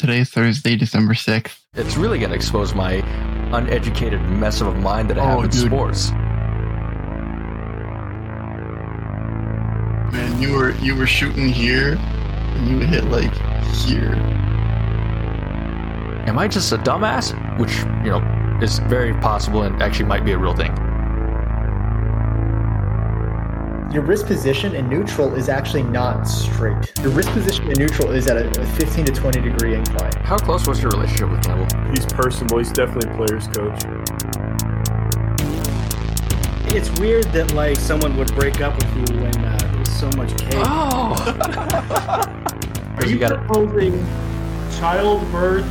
Today's Thursday, December 6th. It's really going to expose my uneducated mess of a mind that I Oh, have in dude. sports. Man, you were you were shooting here and you hit like here. Am I just a dumbass? Which, you know, is very possible and actually might be a real thing. Your wrist position in neutral is actually not straight. Your wrist position in neutral is at a a 15 to 20 degree incline. How close was your relationship with Campbell? He's personable. He's definitely a player's coach. It's weird that like someone would break up with you when uh, there's so much cake. Oh! Are you, You got it. proposing childbirth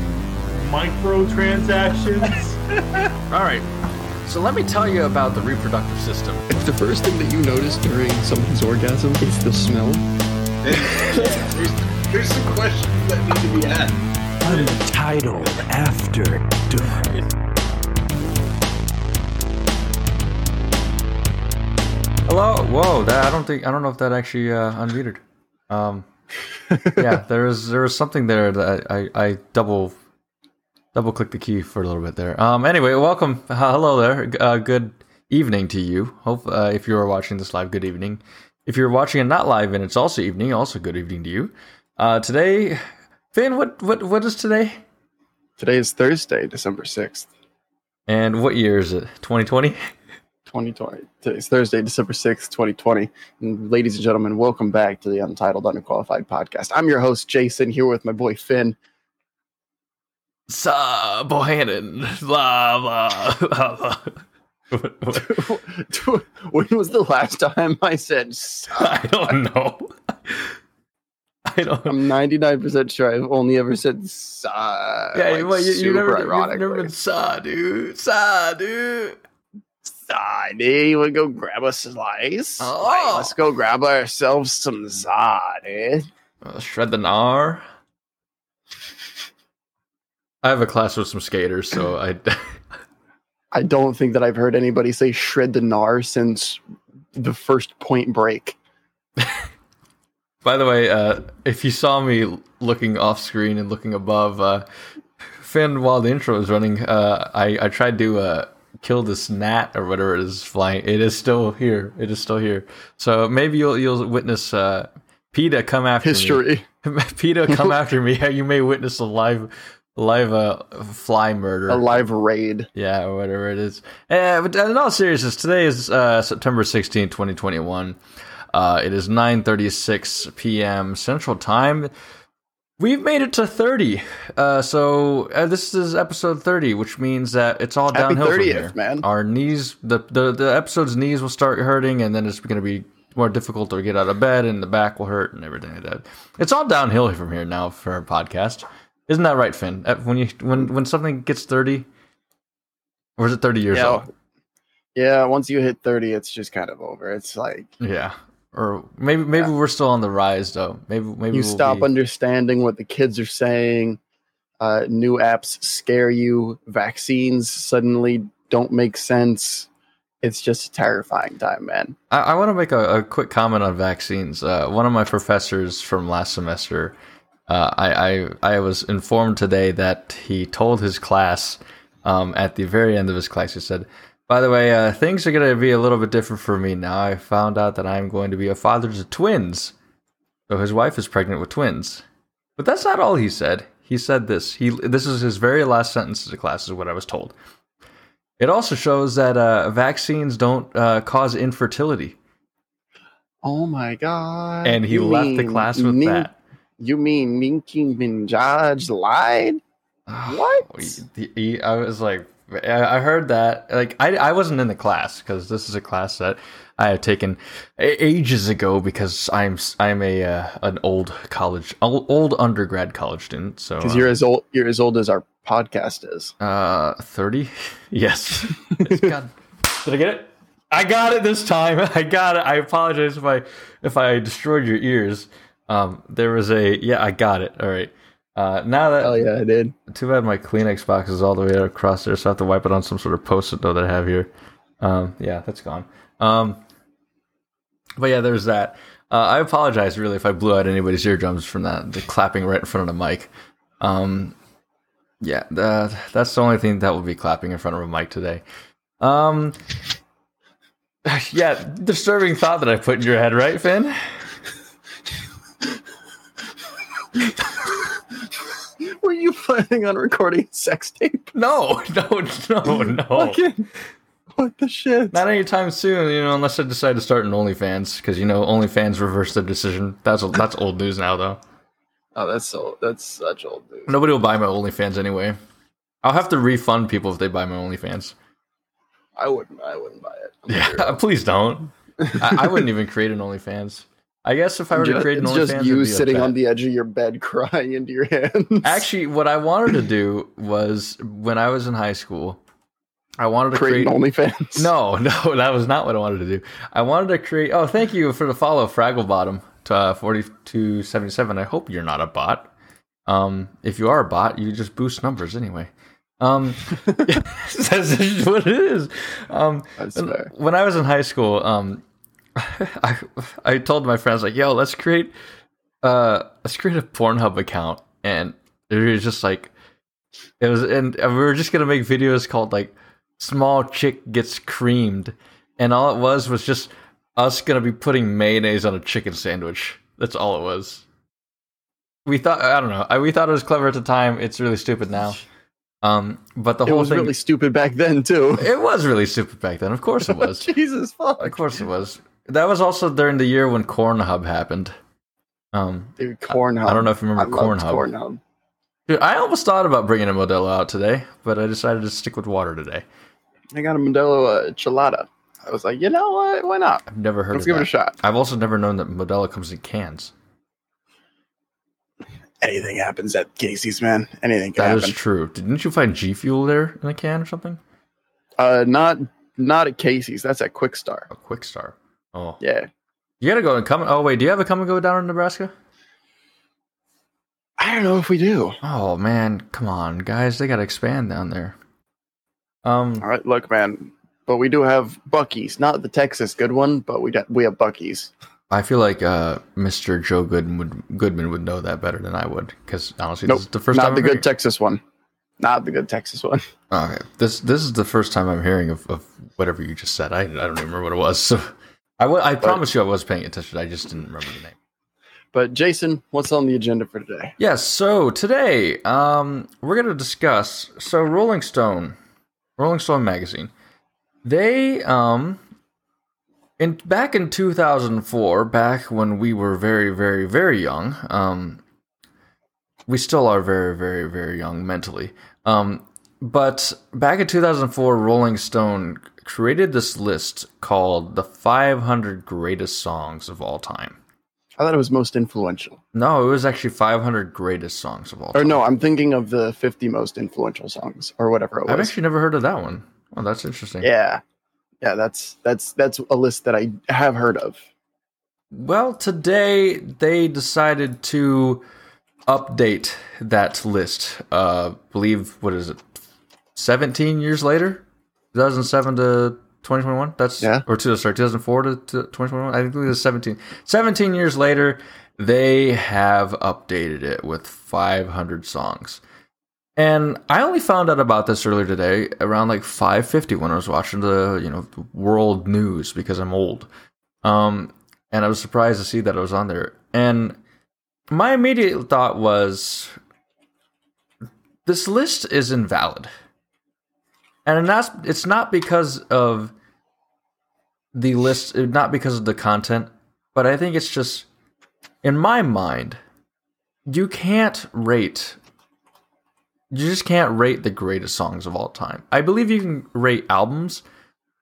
microtransactions? All right. So let me tell you about the reproductive system. If the first thing that you notice during someone's orgasm is the smell, there's, there's some questions that need to be asked. Untitled After Dark. Hello. Whoa. That I don't think I don't know if that actually uh, unmuted. Um, yeah, there is there is something there that I, I, I double double click the key for a little bit there. Um. Anyway, welcome. Uh, hello there. Uh, good evening to you. Hope uh, if you are watching this live, good evening. If you're watching it not live and it's also evening, also good evening to you. Uh, today, Finn, what what what is today? today is Thursday, December 6th, And what year is it? 2020. 2020. Today's Thursday, December 6th, 2020. And ladies and gentlemen, welcome back to the Untitled Underqualified Podcast. I'm your host, Jason, here with my boy Finn. Sa Bohannon. Blah blah. blah, blah. When was the last time I said sa? I don't know. I don't. I'm 99% sure I've only ever said sa. Yeah, like, well, you, you never, you've never been sa, dude. Sa, dude. Sadi, we go grab a slice. Oh. Like, let's go grab ourselves some Zadi. Uh, shred the gnar. I have a class with some skaters, so I. I don't think that I've heard anybody say shred the gnar since the first point break. By the way, uh, if you saw me looking off screen and looking above, uh, Finn, while the intro was running, uh, I, I tried to uh, kill this gnat or whatever it is flying. It is still here. It is still here. So maybe you'll you'll witness uh, PETA come after me. History. PETA come after me. You may witness a live live uh, fly murder. A live raid. Yeah, or whatever it is. Uh, but in all seriousness, today is uh, September 16, 2021. Uh, it is 9.36 p.m. Central Time. We've made it to 30. Uh, so uh, this is episode 30, which means that it's all Happy downhill from here. man. Our knees, the, the, the episode's knees will start hurting, and then it's going to be more difficult to get out of bed, and the back will hurt, and everything like that. It's all downhill from here now for our podcast. Isn't that right, Finn? When you when when something gets 30, or is it 30 years Yeah. old? Yeah, once you hit 30, it's just kind of over. It's like Yeah. Or maybe maybe Yeah. we're still on the rise though. Maybe maybe you we'll stop be- understanding what the kids are saying. Uh, new apps scare you. Vaccines suddenly don't make sense. It's just a terrifying time, man. I, I want to make a, a quick comment on vaccines. Uh, one of my professors from last semester, uh, I, I I was informed today that he told his class um, at the very end of his class, he said, "By the way, uh, things are going to be a little bit different for me now. I found out that I'm going to be a father to twins. So his wife is pregnant with twins. But that's not all he said. He said this. He this is his very last sentence of the class, is what I was told. It also shows that uh, vaccines don't uh, cause infertility." Oh my god! and he left the class with that. You mean Nicki Minaj lied? What? He- he- I was like, I I heard that. Like, I, I wasn't in the class because this is a class that I have taken a- ages ago because I'm s- I'm a uh, an old college old, old undergrad college student. So Because you're as old you're as old as our podcast is. uh thirty. yes. God. Did I get it? I got it this time. I got it. I apologize if I if I destroyed your ears. Um, there was a yeah. I got it. All right. Uh, now that Oh yeah, I did. Too bad my Kleenex box is all the way across there, so I have to wipe it on some sort of post-it note that I have here. Um, yeah, that's gone. Um, but yeah, there's that. Uh, I apologize really if I blew out anybody's eardrums from that the clapping right in front of the mic. Um, yeah, that, that's the only thing that will be clapping in front of a mic today. Um, yeah, disturbing thought that I put in your head, right, Finn? Were you planning on recording sex tape? No, no, no, no. Fucking, what the shit? Not anytime soon, you know, unless I decide to start an OnlyFans, because you know OnlyFans reversed their decision. That's that's old news now, though. Oh, that's so that's such old news. Nobody will buy my OnlyFans anyway. I'll have to refund people if they buy my OnlyFans. I wouldn't. I wouldn't buy it. I'm Yeah, please don't. I, I wouldn't even create an OnlyFans. I guess if I were to create an it's OnlyFans, just you sitting on the edge of your bed crying into your hands. Actually, what I wanted to do was when I was in high school, I wanted to create create. an OnlyFans. No, no, that was not what I wanted to do. I wanted to create. Oh, thank you for the follow, Fraggle Bottom to uh, forty two seventy seven. I hope you're not a bot. Um, if you are a bot, you just boost numbers anyway. Um, that's just what it is. Um, That's when- fair. when I was in high school, um, I I told my friends like, "Yo, let's create uh let's create a Pornhub account," and it was just like it was, and we were just gonna make videos called like "Small Chick Gets Creamed," and all it was was just us gonna be putting mayonnaise on a chicken sandwich. That's all it was. We thought I don't know. I, we thought it was clever at the time. It's really stupid now. Um, but the It whole was thing really stupid back then too. it was really stupid back then. Of course it was. Jesus fuck. Of course it was. That was also during the year when Cornhub happened. Um, Dude, Cornhub. I don't know if you remember I Cornhub. Cornhub. dude, I almost thought about bringing a Modelo out today, but I decided to stick with water today. I got a Modelo uh, Chelada. I was like, you know what? Why not? I've never heard Let's give it a shot. I've also never known that Modelo comes in cans. Anything happens at Casey's, man. Anything can That is happen. true. Didn't you find G Fuel there in a can or something? uh, not not at Casey's. That's at Kwik Star. A Kwik Star. Oh, Yeah. you gotta go and come. Oh wait, do you have a Kum & Go down in Nebraska? I don't know if we do. Oh man, come on, guys, they gotta expand down there. Um, All right, look, man. But we do have Bucky's, not the Texas good one, but we got, we have Bucky's. I feel like uh, Mr. Joe Goodman would Goodman would know that better than I would because honestly, Nope, this is the first not time the I'm good hearing- Texas one. Not the good Texas one. Okay, this this is the first time I'm hearing of, of whatever you just said. I I don't even remember what it was. So I wa- I promise you I was paying attention. I just didn't remember the name. But Jason, what's on the agenda for today? Yes. So today, um, we're gonna discuss. So Rolling Stone, Rolling Stone magazine, they um. In, back in 2004, back when we were very, very, very young, um, we still are very, very, very young mentally. Um, but back in 2004, Rolling Stone created this list called the 500 greatest songs of all time. I thought it was most influential. No, it was actually 500 greatest songs of all Or no, I'm thinking of the 50 most influential songs or whatever it I've actually never heard of that one. Oh, that's interesting. yeah. Yeah, that's that's that's a list that I have heard of. Well, today they decided to update that list. Uh, believe what is it? Seventeen years later, two thousand seven to twenty twenty one. That's Yeah. or two, sorry, two thousand four to twenty twenty one. I think it was 17. 17 years later, they have updated it with five hundred songs. And I only found out about this earlier today, around like five fifty, when I was watching the you know world news because I'm old. Um, and I was surprised to see that it was on there. And my immediate thought was, this list is invalid, and that's it's not because of the list, not because of the content, but I think it's just in my mind, you can't rate. You just can't rate the greatest songs of all time. I believe you can rate albums,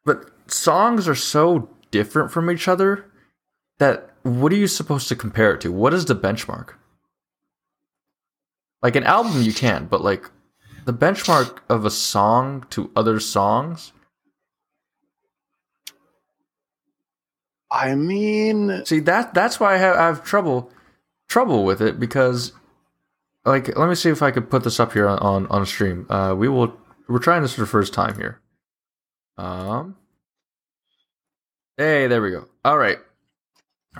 but songs are so different from each other that what are you supposed to compare it to? What is the benchmark? Like an album you can, but like the benchmark of a song to other songs. I mean, See that that's why I have, I have trouble trouble with it because like let me see if I could put this up here on on, on stream. Uh we will we're trying this for the first time here. Um Hey, there we go. All right.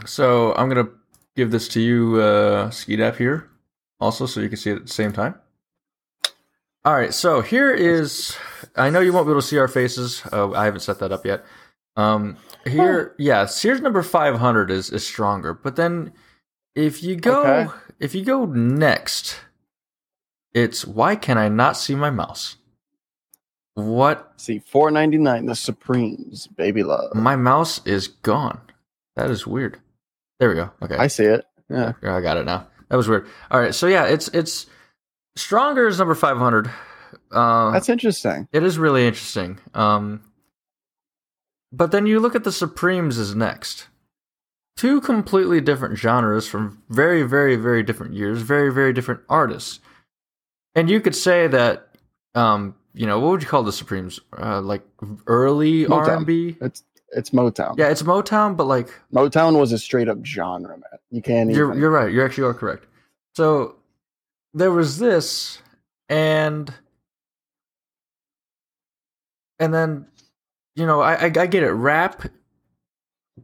So I'm gonna give this to you, uh, Skeedap here. also, so you can see it at the same time. All right, so here is. I know you won't be able to see our faces. Uh, I haven't set that up yet. Um, here, yeah, here's number five hundred is is stronger, but then if you go Okay. if you go next, it's why can I not see my mouse? What See, four ninety nine. The Supremes, baby love. my mouse is gone. That is weird. There we go. Okay. I see it. Yeah, I got it now. That was weird. All right, so yeah, it's it's stronger is number five hundred. Uh, That's interesting. it is really interesting. Um, but then you look at the Supremes as next. Two completely different genres from very, very, very different years, very, very different artists. And you could say that, um, you know, what would you call the Supremes? Uh, like early Motown. R and B. It's it's Motown. Yeah, it's Motown, but like Motown was a straight up genre, man. You can't You're you're right. You actually are correct. So there was this, and and then you know I I, I get it. Rap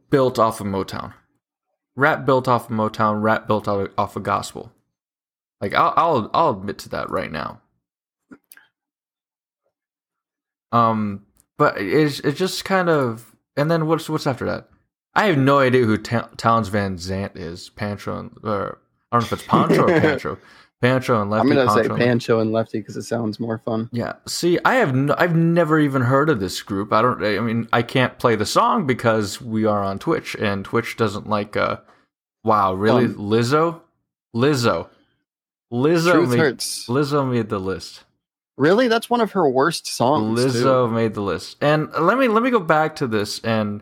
built off of Motown. Rap built off of Motown. Rap built off off of gospel. Like I'll I'll I'll admit to that right now. Um, but it's it's just kind of and then what's what's after that? I have no idea who Ta- Townes Van Zandt is. And or I don't know if it's Pancho or Pancho. Pancho and Lefty. I'm gonna say Pancho and- Pancho and Lefty because it sounds more fun. Yeah. See, I have no, I've never even heard of this group. I don't. I mean, I can't play the song because we are on Twitch, and Twitch doesn't like. uh Wow, really, Um, Lizzo, Lizzo, Lizzo Truth made hurts. Lizzo made the list. Really, that's one of her worst songs. Lizzo Too. made the list. And let me let me go back to this and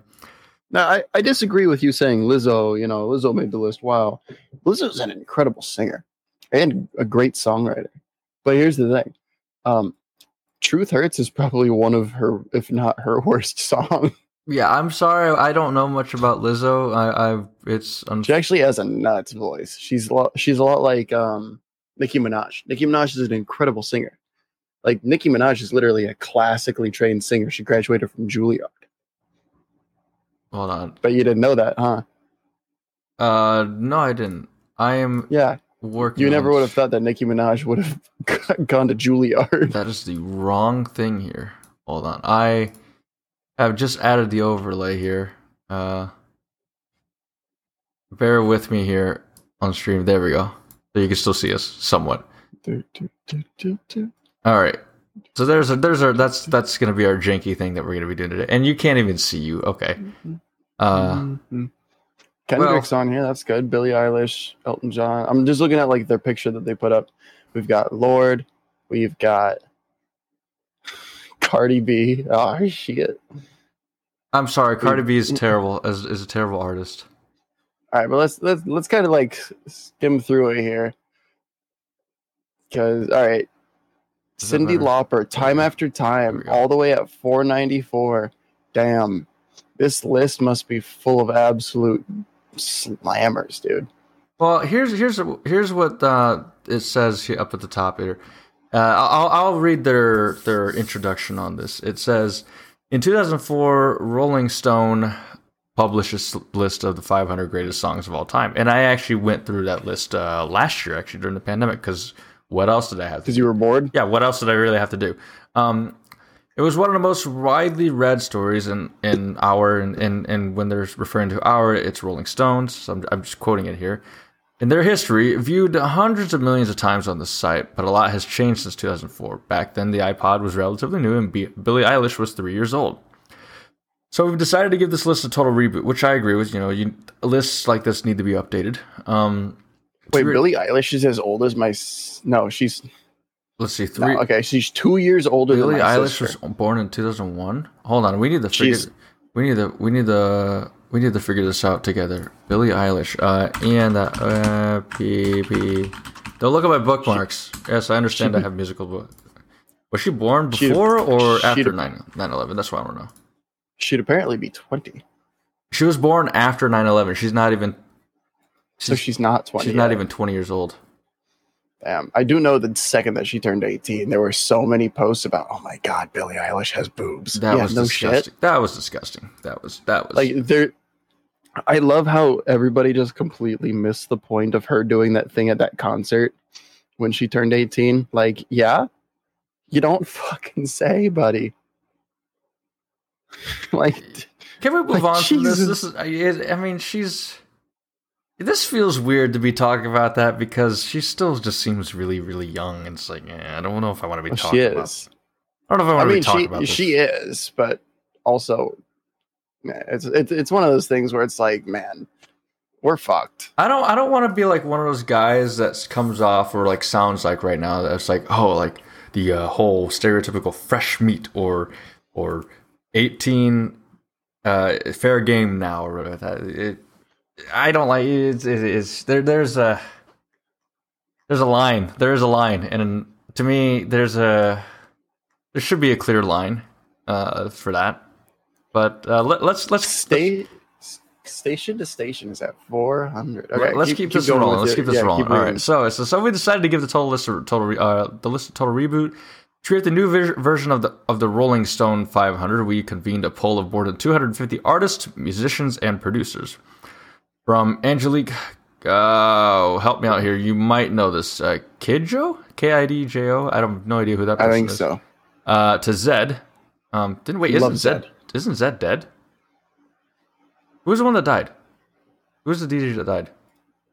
Now, I, I disagree with you saying Lizzo. You know, Lizzo made the list. Wow, Lizzo's an incredible singer and a great songwriter. But here's the thing: um, "Truth Hurts" is probably one of her, if not her worst song. yeah, I'm sorry, I don't know much about Lizzo. I I've it's un- She actually has a nuts voice. She's a lot, she's a lot like um, Nicki Minaj. Nicki Minaj is an incredible singer. Like Nicki Minaj is literally a classically trained singer. She graduated from Juilliard. hold on. But you didn't know that, huh? Uh, no, I didn't. I am Yeah, working. you never would have thought that Nicki Minaj would have gone to Juilliard. That is the wrong thing here. Hold on. I have just added the overlay here. Uh bear with me here on stream. There we go. So you can still see us somewhat. All right. So there's a there's a that's that's gonna be our janky thing that we're gonna be doing today. And you can't even see you. Okay. Uh Kendrick's on here. That's good. Billie Eilish, Elton John. I'm just looking at like their picture that they put up. We've got Lorde. We've got Cardi B. Oh shit! I'm sorry, Cardi B is mm-hmm. terrible as is a terrible artist. All right, but let's let's let's kind of like skim through it here. Because all right, Does Cindy? Lauper, time after time, all the way at 494. Damn, this list must be full of absolute slammers, dude. Well, here's here's here's what uh, it says here up at the top here. Uh, I'll I'll read their their introduction on this. It says in 2004, Rolling Stone published a list of the 500 greatest songs of all time, and I actually went through that list uh, last year, actually during the pandemic, because what else did I have? Because you were bored. yeah, what else did I really have to do? Um, it was one of the most widely read stories in, in our and, and, and when they're referring to our, it's Rolling Stones. So I'm, I'm just quoting it here. In their history, viewed hundreds of millions of times on the site, but a lot has changed since 2004. Back then, the iPod was relatively new, and B- Billie Eilish was three years old. So we've decided to give this list a total reboot, which I agree with. You know, you, lists like this need to be updated. Um, Wait, three- Billie Eilish is as old as my. s- No, she's let's see, no, three. okay. She's two years older Billie Eilish sister. was born in 2001. Hold on, we need to figure. She's- We need to. We need to. We need to figure this out together. Billie Eilish. Uh, and uh, uh, P P. Don't look at my bookmarks. Yes, I understand. I have musical book. Was she born before or after 9 11? That's what I want to know. She'd apparently be twenty, She was born after 9 11. She's not even. so she's not twenty. She's not even 20 years old. Damn, I do know the second that she turned eighteen, there were so many posts about, "Oh my god, Billie Eilish has boobs." That yeah, was no disgusting. shit. That was disgusting. That was. That was. Like there, I love how everybody just completely missed the point of her doing that thing at that concert when she turned 18. Like, yeah, you don't fucking say, buddy. like, Can we move Like, on from this? This is, I mean, she's. This feels weird to be talking about that because she still just seems really, really young. And it's like, yeah, I don't know if I want to be well, talking she about. is. I don't know if I I want to mean, be talking she about this. she is, but also, it's it's it's one of those things where it's like, man, we're fucked. I don't. I don't want to be like one of those guys that comes off or like sounds like right now. That's like, oh, like the uh, whole stereotypical fresh meat or or eighteen uh, fair game now or whatever that. It, I don't like it's, it, it's there. There's a there's a line. There is a line, and to me, there's a there should be a clear line uh, for that. But uh, let, let's let's Stay station to station is at 400. Okay, Let- let's keep, this going rolling. Let's it. keep this Yeah, rolling. keep All right. So, so, so we decided to give the total list of total uh, the list of total reboot. To create the new ver- version of the of the Rolling Stone 500, we convened a poll of more than 250 artists, musicians, and producers. From Angelique, uh, help me out here. You might know this. Uh, Kidjo, K I D J O. I have no idea who that. I think is. so. Uh, to Zedd. Um, didn't wait. Isn't Zed, Zed. Isn't Zed dead? Who's the one that died? Who's the DJ that died?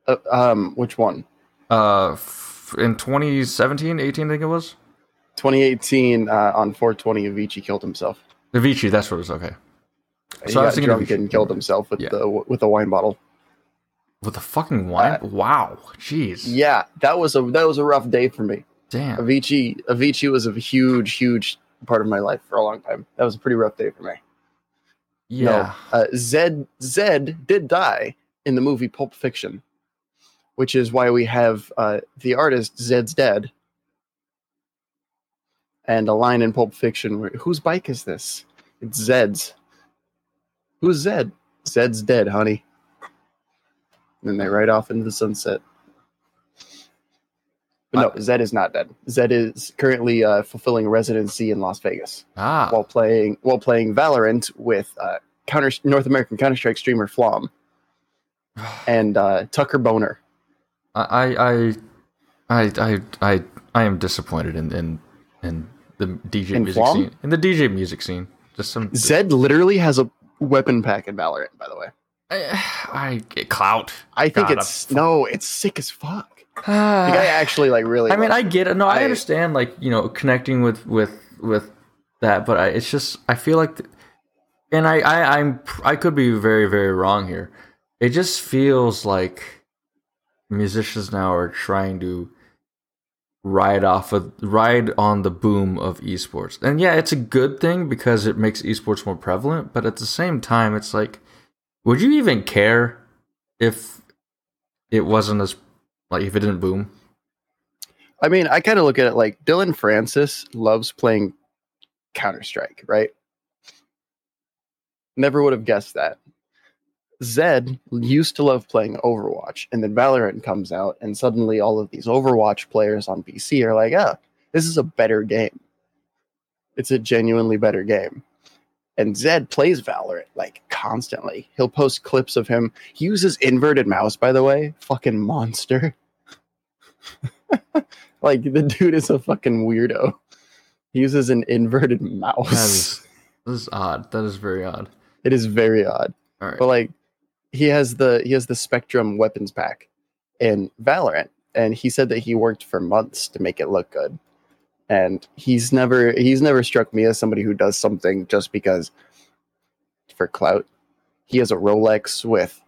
Uh, um, which one? Uh, f- in 2017, 18, I think it was. 2018 uh, on 420, Avicii killed himself. Avicii, that's what it was. Okay, He So I was got thinking drunk Avicii. and killed himself with Yeah. the with the wine bottle. With the fucking wine. Uh, wow, jeez, Yeah, that was a that was a rough day for me. damn. Avicii Avicii was a huge huge part of my life for a long time. That was a pretty rough day for me. Yeah, No, uh, Zed Zed did die in the movie Pulp Fiction, which is why we have uh, the artist Zed's dead, and a line in Pulp Fiction where whose bike is this? It's Zed's. Who's Zed? Zed's dead, honey. And then they ride off into the sunset. But no, Zedd is not dead. Zedd is currently uh, fulfilling residency in Las Vegas ah, while playing while playing Valorant with uh, Counter North American Counter Strike streamer Flom and uh, Tucker Boner. I, I, I, I, I, I am disappointed in in in the DJ In music Flom? scene. In the DJ music scene, just some. Zedd literally has a weapon pack in Valorant. By the way, I, I get clout. I think God, it's no, it's sick as fuck. The guy actually like really. I mean, I get it. No, I, I- understand. Like you know, connecting with with with that, but I, it's just I feel like, th- and I, I I'm I could be very very wrong here. It just feels like musicians now are trying to ride off of ride on the boom of esports, and yeah, it's a good thing because it makes esports more prevalent. But at the same time, it's like, would you even care if it wasn't as like if it didn't boom? I mean, I kind of look at it like Dillon Francis loves playing Counter Strike, right? Never would have guessed that. Zedd used to love playing Overwatch, and then Valorant comes out, and suddenly all of these Overwatch players on PC are like, ah, this is a better game. It's a genuinely better game. And Zedd plays Valorant like constantly. He'll post clips of him. He uses inverted mouse, by the way. Fucking monster. like the dude is a fucking weirdo. He uses an inverted That mouse. is, that is odd. That is very odd. It is very odd. All right. But like he has the he has the Spectrum weapons pack in Valorant, and he said that he worked for months to make it look good. And he's never he's never struck me as somebody who does something just because for clout. He has a Rolex with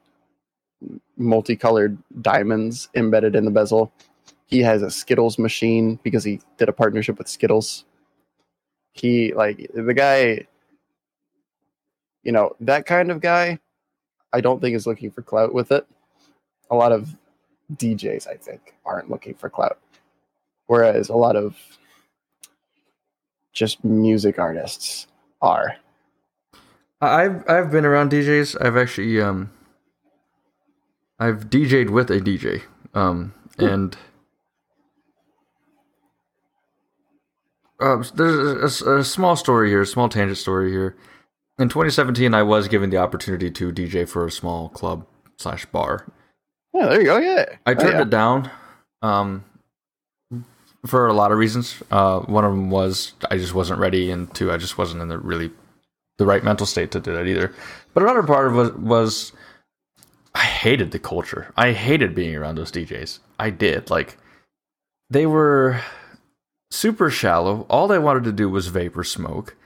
multicolored diamonds embedded in the bezel. He has a Skittles machine because he did a partnership with Skittles. He like the guy you know, that kind of guy, I don't think is looking for clout with it. A lot of DJs, I think, aren't looking for clout. Whereas a lot of just music artists are. I've I've been around DJs. I've actually um I've DJ'd with a DJ. Um and uh, there's a, a small story here, a small tangent story here. In 2017, I was given the opportunity to DJ for a small club slash bar. Yeah, there you go. Yeah. I Oh, turned yeah. it down. Um, for a lot of reasons. Uh, one of them was I just wasn't ready, and two, I just wasn't in the really the right mental state to do that either. But another part of it was I hated the culture. I hated being around those DJs. I did. Like they were super shallow. All they wanted to do was vapor smoke.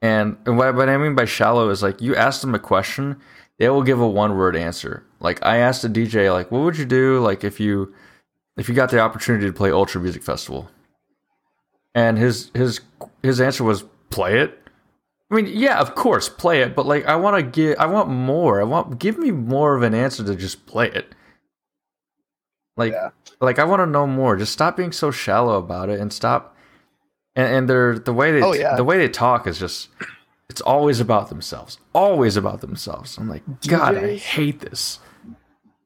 And, and what, what I mean by shallow is like you ask them a question, they will give a one word answer. Like I asked a DJ, like, what would you do like if you if you got the opportunity to play Ultra Music Festival? And his his his answer was play it. I mean, yeah, of course, play it, but like I want to get I want more. I want give me more of an answer to just play it. Like Yeah. like I want to know more. Just stop being so shallow about it and stop and, and they're the way they Oh, yeah. the way they talk is just it's always about themselves. Always about themselves. I'm like, God, I hate this.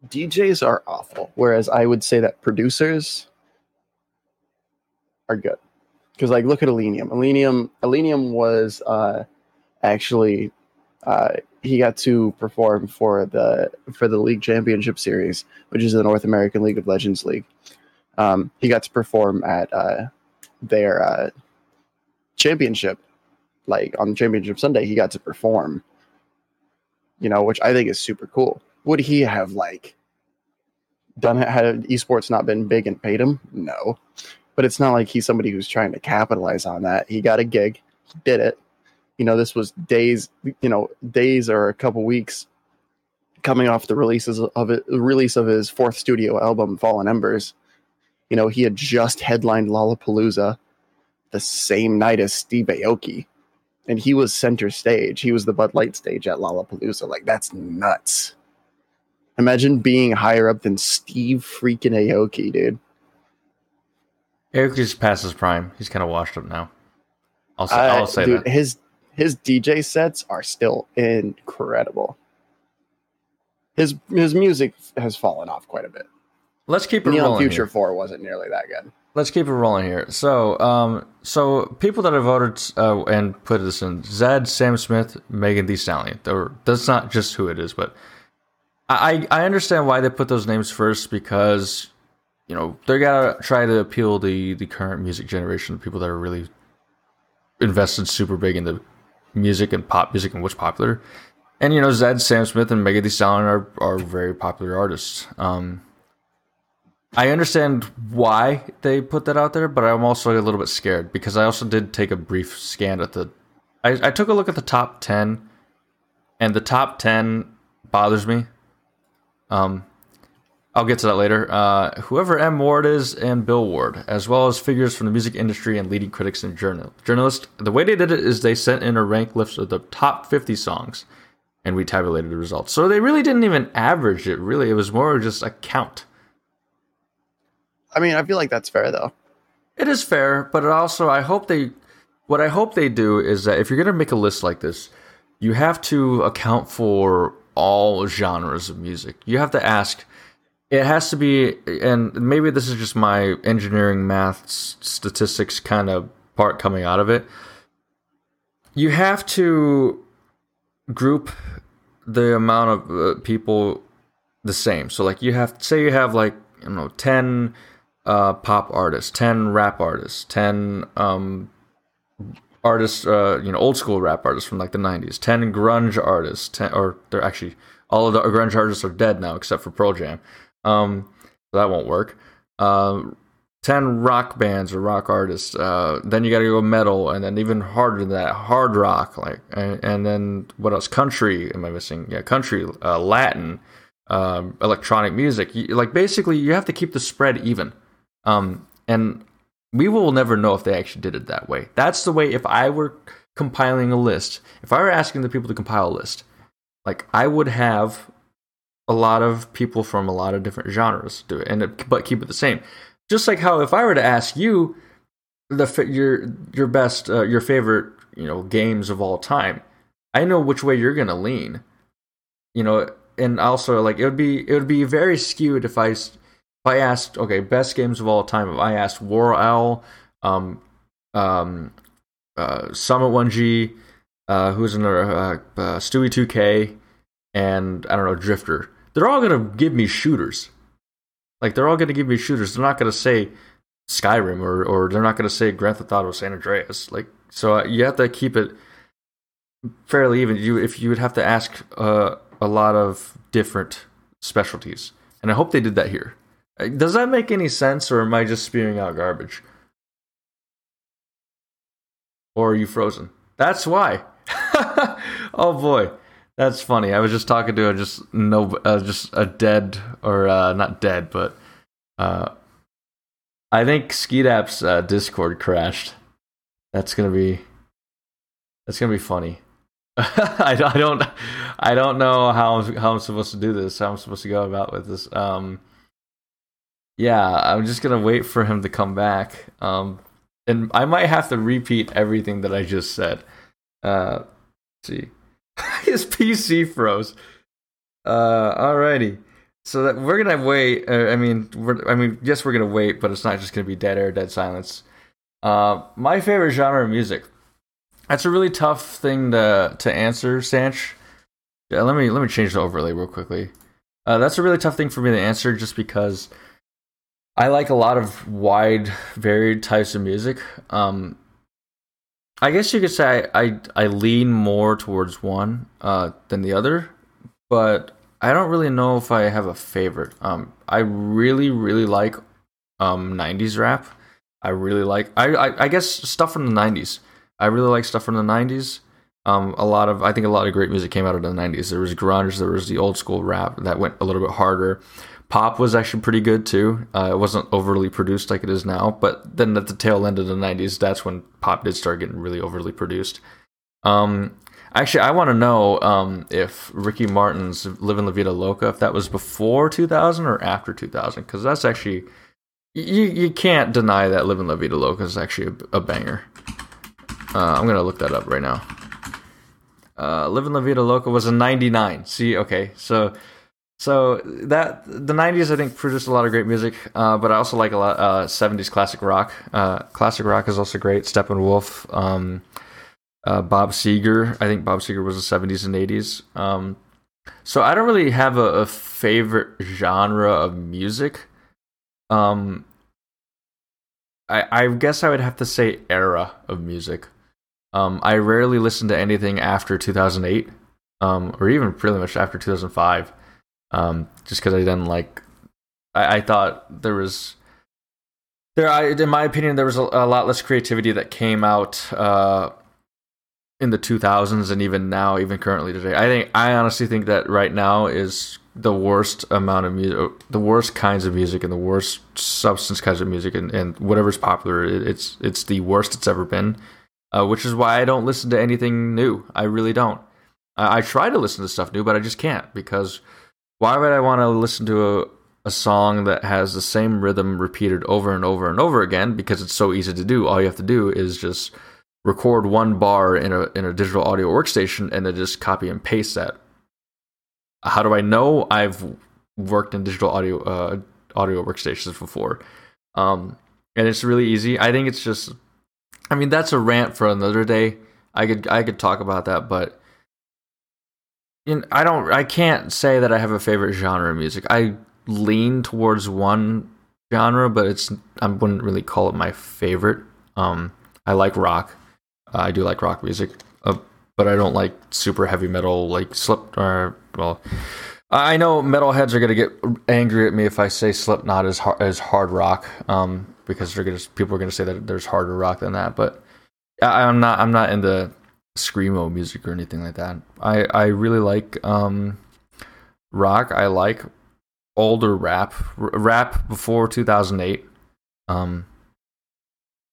DJs are awful, whereas I would say that producers are good. Because like, look at Illenium. Illenium, Illenium was uh, actually uh, he got to perform for the for the league championship series, which is the North American League of Legends League. Um, he got to perform at uh, their uh, championship, like on championship Sunday. He got to perform, you know, which I think is super cool. Would he have like done it had esports not been big and paid him? No, but it's not like he's somebody who's trying to capitalize on that. He got a gig, did it. You know, this was days, you know, days or a couple weeks coming off the releases of it, release of his fourth studio album, Fallen Embers. You know, he had just headlined Lollapalooza the same night as Steve Aoki, and he was center stage. He was the Bud Light stage at Lollapalooza. Like that's nuts. Imagine being higher up than Steve freaking Aoki, dude. Eric just passed his prime. He's kind of washed up now. I'll say, I- I'll say dude, that. his his DJ sets are still incredible. His his music has fallen off quite a bit. Let's keep it Neon rolling. Future here. Four wasn't nearly that good. Let's keep it rolling here. So, um, so people that have voted uh, and put this in: Zedd, Sam Smith, Megan Thee Stallion. That's not just who it is, but I I understand why they put those names first because you know they gotta try to appeal the the current music generation, the people that are really invested super big into music and pop music and what's popular. And you know, Zedd, Sam Smith, and Megan Thee Stallion are are very popular artists. Um, I understand why they put that out there, but I'm also a little bit scared because I also did take a brief scan at the. I, I took a look at the top ten, and the top ten bothers me. Um, I'll get to that later. Uh, whoever M Ward is and Bill Ward, as well as figures from the music industry and leading critics and journal journalists. The way they did it is they sent in a rank list of the top 50 songs, and we tabulated the results. So they really didn't even average it. Really, it was more just a count. I mean, I feel like that's fair though. It is fair, but it also I hope they what I hope they do is that if you're going to make a list like this, you have to account for all genres of music. You have to ask it has to be and maybe this is just my engineering math statistics kind of part coming out of it. You have to group the amount of uh, people the same. So like you have say you have like you know 10 uh, pop artists, 10 rap artists, 10 um, artists, uh, you know, old school rap artists from like the 90s, 10 grunge artists, 10, or they're actually, all of the grunge artists are dead now except for Pearl Jam. Um, so that won't work. Uh, 10 rock bands or rock artists. Uh, then you got to go metal, and then even harder than that, hard rock. Like, and, and then what else? Country. Am I missing? Yeah, country, uh, Latin, um, electronic music. You, like, basically, you have to keep the spread even. Um, and we will never know if they actually did it that way. That's the way. If I were compiling a list, if I were asking the people to compile a list, like I would have a lot of people from a lot of different genres do it, and it, but keep it the same. Just like how if I were to ask you the your your best uh, your favorite you know games of all time, I know which way you're gonna lean. You know, and also like it would be it would be very skewed if I if I asked okay best games of all time. If I asked War Owl, um, um, uh, Summit One G, uh, who's another uh, uh, Stewie Two K, and I don't know Drifter. They're all gonna give me shooters. Like they're all gonna give me shooters. They're not gonna say Skyrim or or they're not going to say Grand Theft Auto San Andreas. Like so, uh, you have to keep it fairly even. You if you would have to ask uh, a lot of different specialties, and I hope they did that here. Does that make any sense, or am I just spewing out garbage? Or are you frozen? That's why. oh boy, that's funny. I was just talking to a just no, uh, just a dead or uh, not dead, but uh, I think Skeetap's uh, Discord crashed. That's gonna be that's gonna be funny. I, don't- I don't I don't know how I'm, how I'm supposed to do this. How I'm supposed to go about with this. Um, yeah, I'm just gonna wait for him to come back. Um, and I might have to repeat everything that I just said. Uh, see, his PC froze. Uh, alrighty. So that we're gonna wait. Uh, I mean, I mean, yes, we're gonna wait, but it's not just gonna be dead air, dead silence. Uh, my favorite genre of music. That's a really tough thing to to answer, Sanch. Yeah, let me let me change the overlay real quickly. Uh, that's a really tough thing for me to answer, just because I like a lot of wide, varied types of music. Um, I guess you could say I, I, I lean more towards one uh, than the other, but I don't really know if I have a favorite. Um, I really, really like um, 90s rap. I really like, I, I, I guess, stuff from the 90s. I really like stuff from the 90s. Um, a lot of, I think a lot of great music came out of the 90s. There was grunge, there was the old school rap that went a little bit harder. Pop was actually pretty good too. Uh, it wasn't overly produced like it is now, but then at the tail end of the 90s, that's when pop did start getting really overly produced. Um, actually, I want to know um, if Ricky Martin's "Living La Vida Loca" if that was before 2000 or after 2000, because that's actually you you can't deny that "Living La Vida Loca" is actually a, a banger. Uh, I'm gonna look that up right now. Uh, "Living La Vida Loca" was in '99. See, okay, so so that the '90s I think produced a lot of great music, uh, but I also like a lot uh, '70s classic rock. Uh, classic rock is also great. Steppenwolf, um, uh, Bob Seger. I think Bob Seger was the '70s and '80s. Um, so I don't really have a, a favorite genre of music. Um, I I guess I would have to say era of music. Um, I rarely listen to anything after 2008, um, or even pretty much after 2005 um, just because I didn't like. I, I thought there was there. I, in my opinion, there was a, a lot less creativity that came out uh, in the 2000s, and even now, even currently today. I think I honestly think that right now is the worst amount of music, the worst kinds of music, and the worst substance kinds of music, and, and whatever's popular. It, it's it's the worst it's ever been. Uh, which is why I don't listen to anything new. I really don't. I, I try to listen to stuff new, but I just can't because why would I want to listen to a, a song that has the same rhythm repeated over and over and over again? Because it's so easy to do. All you have to do is just record one bar in a in a digital audio workstation and then just copy and paste that. How do I know I've worked in digital audio uh, audio workstations before? Um, and it's really easy. I think it's just. I mean, that's a rant for another day. I could I could talk about that, but I don't I can't say that I have a favorite genre of music. I lean towards one genre, but it's I wouldn't really call it my favorite. Um, I like rock. I do like rock music, uh, but I don't like super heavy metal like Slip or well. I know metalheads are gonna get angry at me if I say Slipknot is hard, as hard rock, um, because they're gonna people are gonna say that there's harder rock than that. But I, I'm not I'm not into screamo music or anything like that. I I really like um rock. I like older rap, R- rap before 2008. Um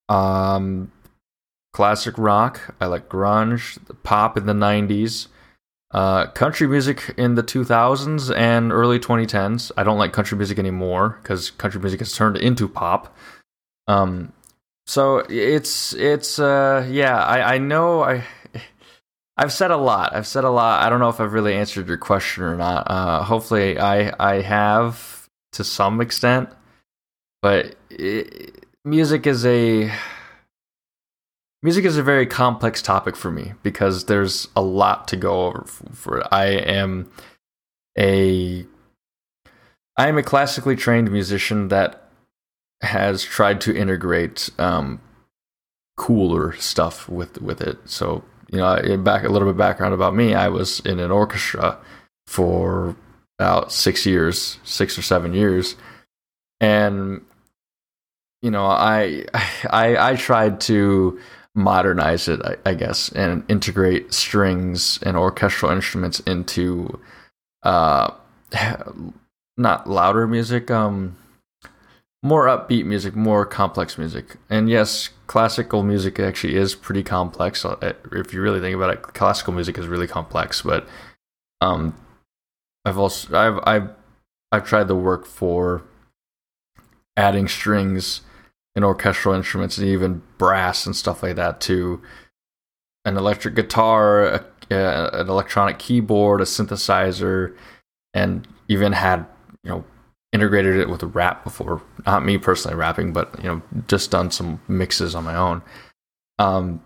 um classic rock. I like grunge, pop in the 90s. Uh, country music in the 2000s and early 2010s. I don't like country music anymore because country music has turned into pop. Um, so it's it's uh yeah I I know I I've said a lot. I've said a lot. I don't know if I've really answered your question or not. Uh, hopefully, I I have to some extent, but it, music is a music is a very complex topic for me because there's a lot to go over for it. I am a I am a classically trained musician that has tried to integrate um, cooler stuff with with it. So you know, back a little bit background about me. I was in an orchestra for about six years, six or seven years, and you know, I I I tried to modernize it, I, I guess, and integrate strings and orchestral instruments into uh not louder music, um more upbeat music, more complex music. And yes, classical music actually is pretty complex. Uh, If you really think about it, classical music is really complex. But um, I've also I've I've I've tried to work for adding strings and orchestral instruments and even brass and stuff like that to an electric guitar, a, a, an electronic keyboard, a synthesizer, and even had you know integrated it with a rap before. Not me personally rapping, but you know, just done some mixes on my own. Um,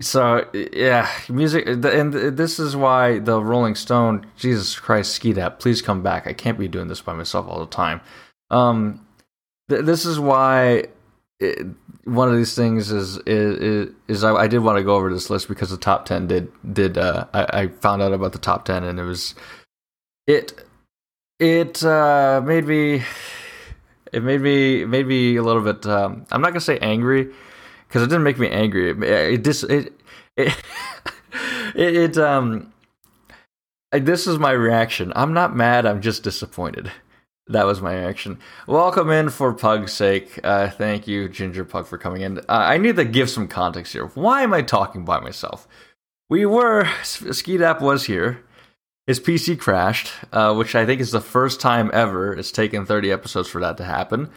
so yeah, music, and this is why the Rolling Stone, Jesus Christ, Ski Dap, please come back. I can't be doing this by myself all the time. Um, th- this is why it, one of these things is is is, is I, I, did want to go over this list because the top ten did did uh, I, I found out about the top ten and it was it it uh, made me it made me made me a little bit um, i'm not gonna say angry because it didn't make me angry. It it dis, it, it, it, it um this is my reaction. I'm not mad i'm just disappointed. That was my reaction. Welcome in for pug's sake. Uh, thank you ginger pug for coming in. Uh, i need to give some context here. Why am i talking by myself? We were Skeedap was here his PC crashed, uh, which I think is the first time ever. It's taken 30 episodes for that to happen.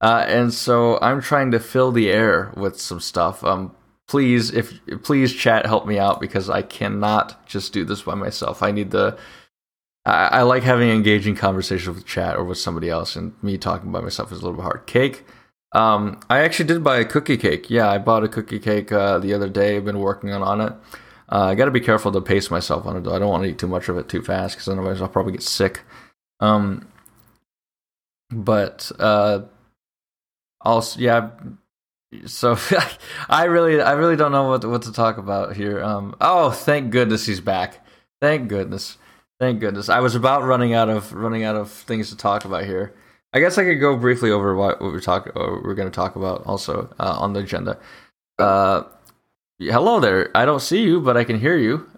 Uh, and so I'm trying to fill the air with some stuff. Um, please, if please, chat, help me out because I cannot just do this by myself. I need the. I, I like having engaging conversations with chat or with somebody else, and me talking by myself is a little bit hard. Cake. Um, I actually did buy a cookie cake. Yeah, I bought a cookie cake uh, the other day. I've been working on, on it. Uh, I got to be careful to pace myself on it. Though. I don't want to eat too much of it too fast because otherwise I'll probably get sick. Um, but uh, also, yeah. So I really, I really don't know what to, what to talk about here. Um, oh, thank goodness he's back. Thank goodness. Thank goodness. I was about running out of running out of things to talk about here. I guess I could go briefly over what, what we're talking. We're going to talk about also uh, on the agenda. Uh, Hello there. I don't see you, but I can hear you.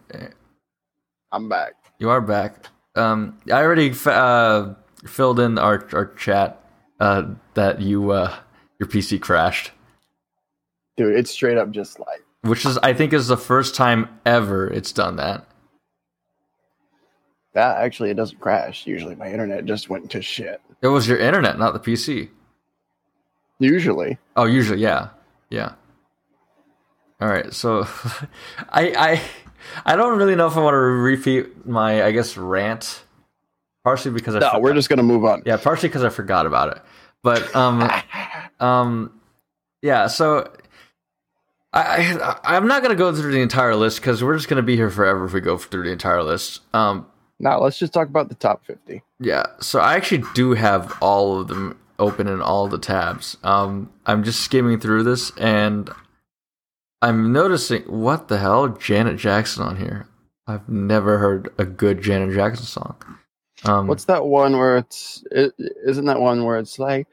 I'm back. You are back. Um, I already uh, filled in our our chat uh, that you uh, your PC crashed. Dude, it's straight up just like. Which is, I think, is the first time ever it's done that. That actually, it doesn't crash. Usually, my internet just went to shit. It was your internet, not the PC. Usually. Oh, usually, yeah, yeah. All right, so I I I don't really know if I want to repeat my I guess rant, partially because I no, forgot. we're just gonna move on. Yeah, partially because I forgot about it, but um um yeah, so I, I I'm not gonna go through the entire list because we're just gonna be here forever if we go through the entire list. Um, now let's just talk about the top fifty. Yeah, so I actually do have all of them open in all the tabs. Um, I'm just skimming through this and I'm noticing what the hell Janet Jackson on here. I've never heard a good Janet Jackson song. Um, What's that one where it's? is isn't that one where it's like?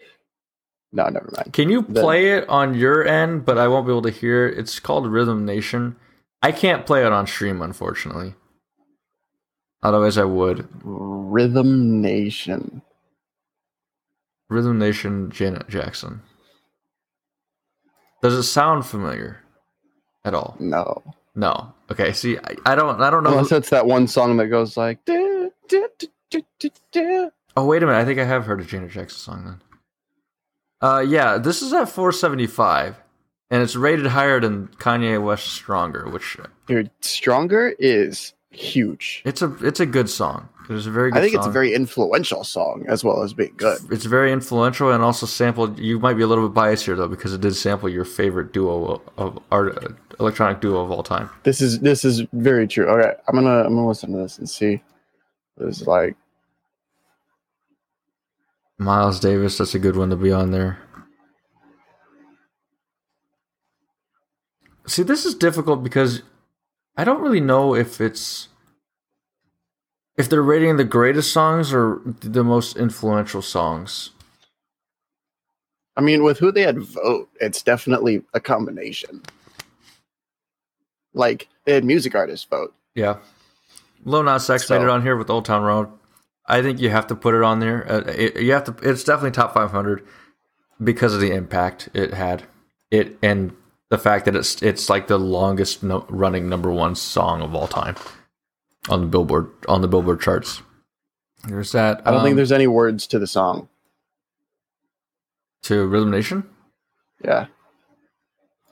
No, never mind. Can you play it on your end, but I won't be able to hear it? It's called Rhythm Nation. I can't play it on stream, unfortunately. Otherwise, I would. Rhythm Nation. Rhythm Nation, Janet Jackson. Does it sound familiar? At all? No. No. Okay. See, I, I don't. I don't know. Unless who... it's that one song that goes like. oh wait a minute! I think I have heard a Janet Jackson song then. Uh, yeah, this is at 475, and it's rated higher than Kanye West "Stronger," which dude, "Stronger" is huge. It's a it's a good song. It's a very. I think song. it's a very influential song as well as being good. It's very influential and also sampled. You might be a little bit biased here though because it did sample your favorite duo of art, electronic duo of all time. This is this is very true. Okay, I'm gonna I'm gonna listen to this and see. It's like. Miles Davis, that's a good one to be on there. See, this is difficult because I don't really know if it's if they're rating the greatest songs or the most influential songs. I mean, with who they had vote, it's definitely a combination. Like they had music artists vote. Yeah. Lil Nas X made it on here with Old Town Road. I think you have to put it on there. Uh, it, you have to. It's definitely top 500 because of the impact it had. It and the fact that it's it's like the longest no, running number one song of all time on the Billboard on the Billboard charts. There's that. I don't think um, there's any words to the song. to Rhythm Nation. Yeah.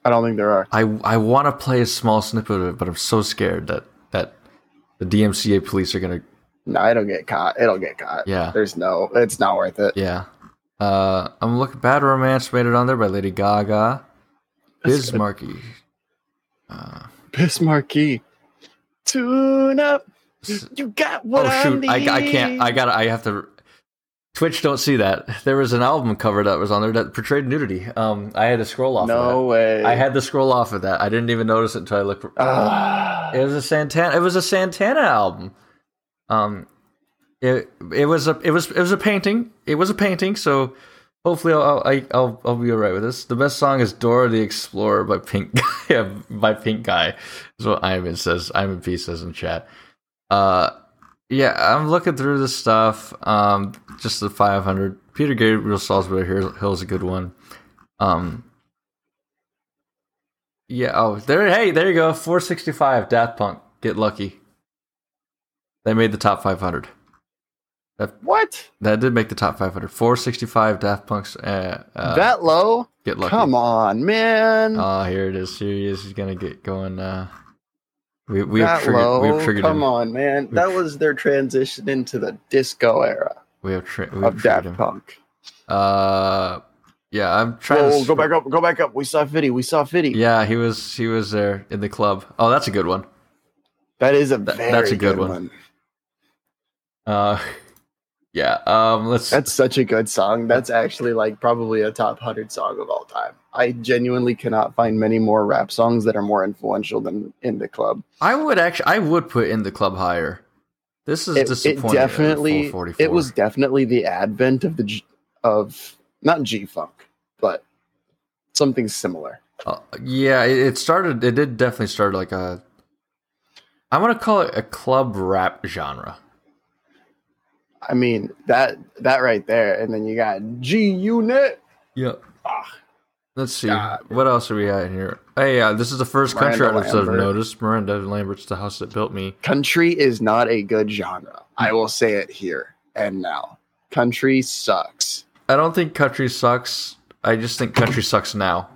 I don't think there are. I I want to play a small snippet of it, but I'm so scared that that the DMCA police are gonna. No, it'll get caught. It'll get caught. Yeah. There's no. It's not worth it. Yeah. Uh, I'm looking. Bad Romance made it on there by Lady Gaga. Bismarcky. Uh, Bismarcky. Tune up. You got what oh I shoot! need. I, I can't. I got. I have to. Twitch don't see that. There was an album cover that was on there that portrayed nudity. Um, I had to scroll off. No of way. I had to scroll off of that. I didn't even notice it until I looked. Ah. It was a Santana. It was a Santana album. Um, it it was a it was it was a painting. It was a painting. So hopefully I'll I, I'll I'll be alright with this. The best song is Dora the Explorer by Pink yeah, by Pink Guy. Is what Ivan says. Ivan P says in chat. Uh, yeah, I'm looking through this stuff. Um, just the 500. Peter Gabriel Solsbury Hill Hill's a good one. Um. Yeah. Oh, there. Hey, there you go. 465. Daft Punk. Get lucky. They made the top 500. What? That did make the top 500. 465 Daft Punk's. Uh, uh, that low? get lucky. Come on, man. Oh, here it is. Here he is. He's gonna get going. Uh, we we have triggered. low? We have triggered Come him. on, man. That was their transition into the disco era We have, tri- we have of Daft him. Punk. Uh, yeah. I'm trying Whoa, to go back up. Go back up. We saw Fiddy. We saw Fiddy. Yeah, he was he was there in the club. Oh, that's a good one. That is a That- very that's a good good, one. one. Uh, yeah. Um, let's. That's such a good song. That's actually like probably a top 100 song of all time. I genuinely cannot find many more rap songs that are more influential than In the Club. I would actually. I would put in the club higher. This is It, it disappointing. at definitely 444. it was definitely the advent of the G, of not G Funk, but something similar. Uh, yeah, it, it started. It did definitely start like a. I'm gonna call it a club rap genre. I mean that that right there, and then you got G Unit. Yep. Let's see. God. What else are we at here? Hey, uh, this is the first country Miranda artist I've noticed. Miranda Lambert's the house that built me. Country is not a good genre. I will say it here and now. Country sucks. I don't think country sucks. I just think country sucks now.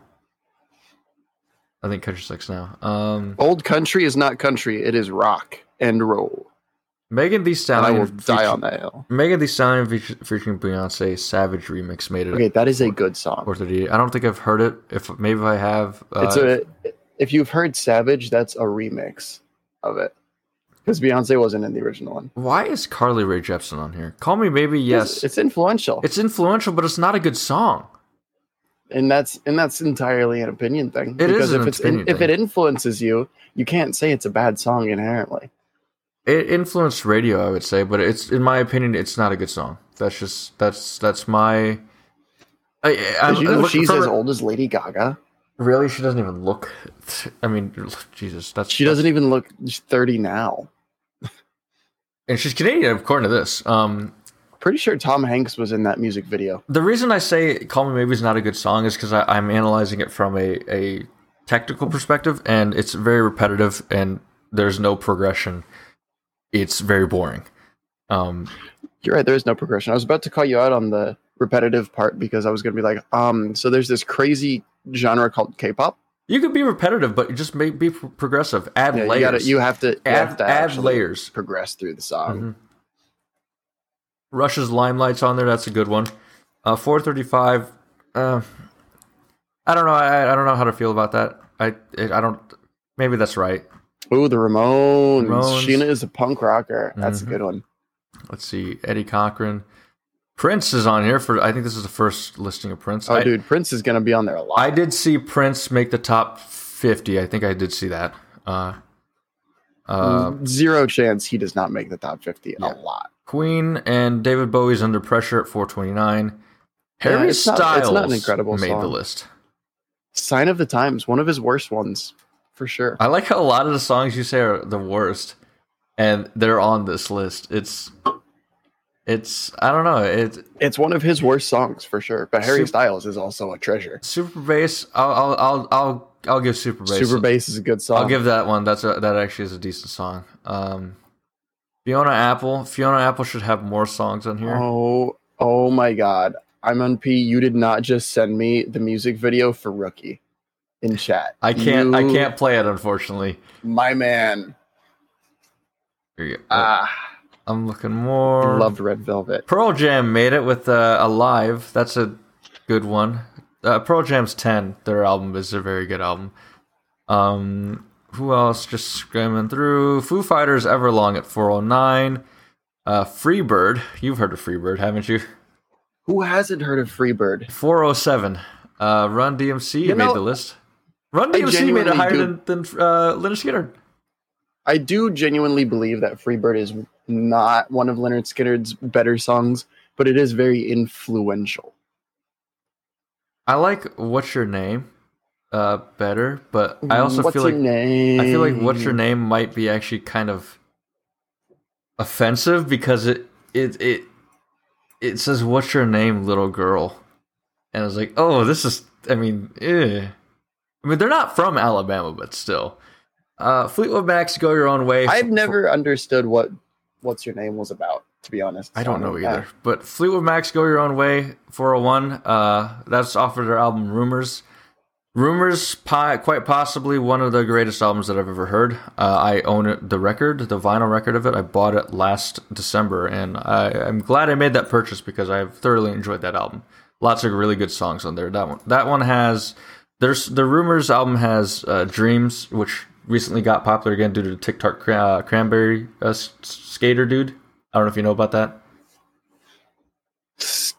I think country sucks now. Um, Old country is not country. It is rock and roll. Megan Thee And I Stallion. will die feature- on that hill. Megan Thee Stallion featuring Beyonce Savage remix made it. Okay, that is a good song. 438. I don't think I've heard it. If maybe if I have, uh, It's a if you've heard Savage, that's a remix of it. Because Beyonce wasn't in the original one. why is Carly Rae Jepsen on here? Call me maybe. Yes, It's, it's influential. it's influential, but it's not a good song. and that's and that's entirely an opinion thing. It is because an if it's opinion if thing. it influences you, you can't say it's a bad song inherently. It influenced radio, I would say, but it's in my opinion, it's not a good song. That's just that's that's my. I, I'm Did you know she's as old as Lady Gaga? Really, she doesn't even look. I mean, Jesus, that's She doesn't even look thirty now. and she's Canadian, according to this. Um, Pretty sure Tom Hanks was in that music video. the reason I say "Call Me Maybe" is not a good song is because I'm analyzing it from a a technical perspective, and it's very repetitive, and there's no progression. It's very boring. Um, You're right. There is no progression. I was about to call you out on the repetitive part because I was going to be like, um, so there's this crazy genre called K-pop. you could be repetitive, but just may be pro- progressive. Add Yeah, you, layers. gotta, you have to you add have to add layers. progress through the song. Mhm. Rush's Limelight's on there. That's a good one. Uh, 435. Uh, I don't know. I, I don't know how to feel about that. I I don't. Maybe that's right. Ooh, the Ramones. Ramones. Sheena is a punk rocker. That's Mhm. a good one. Let's see. Eddie Cochran. Prince is on here for. I think this is the first listing of Prince. Oh, I, dude, Prince is gonna be on there a lot. I did see Prince make the top fifty. I think I did see that. Uh, uh, Zero chance he does not make the top fifty Yeah. a lot. Queen and David Bowie's Under Pressure at 429. Harry it's not- it's Styles not an incredible made song. the list. Sign of the Times, one of his worst ones, for sure. I like how a lot of the songs you say are the worst, and they're on this list. It's, it's I don't know. It's It's one of his worst songs for sure. But Harry Sup- Styles is also a treasure. Super Bass. I'll I'll I'll I'll, I'll give Super Bass. Super Bass is a good song. I'll give that one. That's a, that actually is a decent song. Um, Fiona Apple. Fiona Apple should have more songs on here. Oh, oh my God! I'm on P. You did not just send me the music video for Rookie in chat. I can't I can't play it unfortunately. My man. Here you go. Ah, I'm looking more. loved Red Velvet. Pearl Jam made it with uh, Alive. That's a good one. Uh, Pearl Jam's 10. Their album is a very good album. Um, who else? Just screaming through. Foo Fighters Everlong at 409. Uh, Freebird. You've heard of Freebird, haven't you? Who hasn't heard of Freebird? 407. Uh, Run DMC You made know, the list. Run DMC made it higher do- than, than uh, Lynyrd Skynyrd. I do genuinely believe that Freebird is not one of Lynyrd Skynyrd's better songs, but it is very influential. I like What's Your Name uh, better, but I also What's feel like name? I feel like what's your name might be actually kind of offensive because it it it it says what's your name, little girl, and I was like, oh, this is. I mean, eh. I mean, they're not from Alabama, but still. Uh, Fleetwood Mac's "Go Your Own Way." I've never understood what what's your name was about. To be honest, I don't know So, either. But Fleetwood Mac's "Go Your Own Way" 401. Uh, that's off of their album "Rumors." Rumors, pi- quite possibly one of the greatest albums that I've ever heard. Uh, I own it, the record, the vinyl record of it. I bought it last December, and I, I'm glad I made that purchase because I've thoroughly enjoyed that album. Lots of really good songs on there. That one, that one has. There's the Rumors album has uh, "Dreams," which recently got popular again due to the TikTok cra- uh, Cranberry uh, s- skater dude. I don't know if you know about that.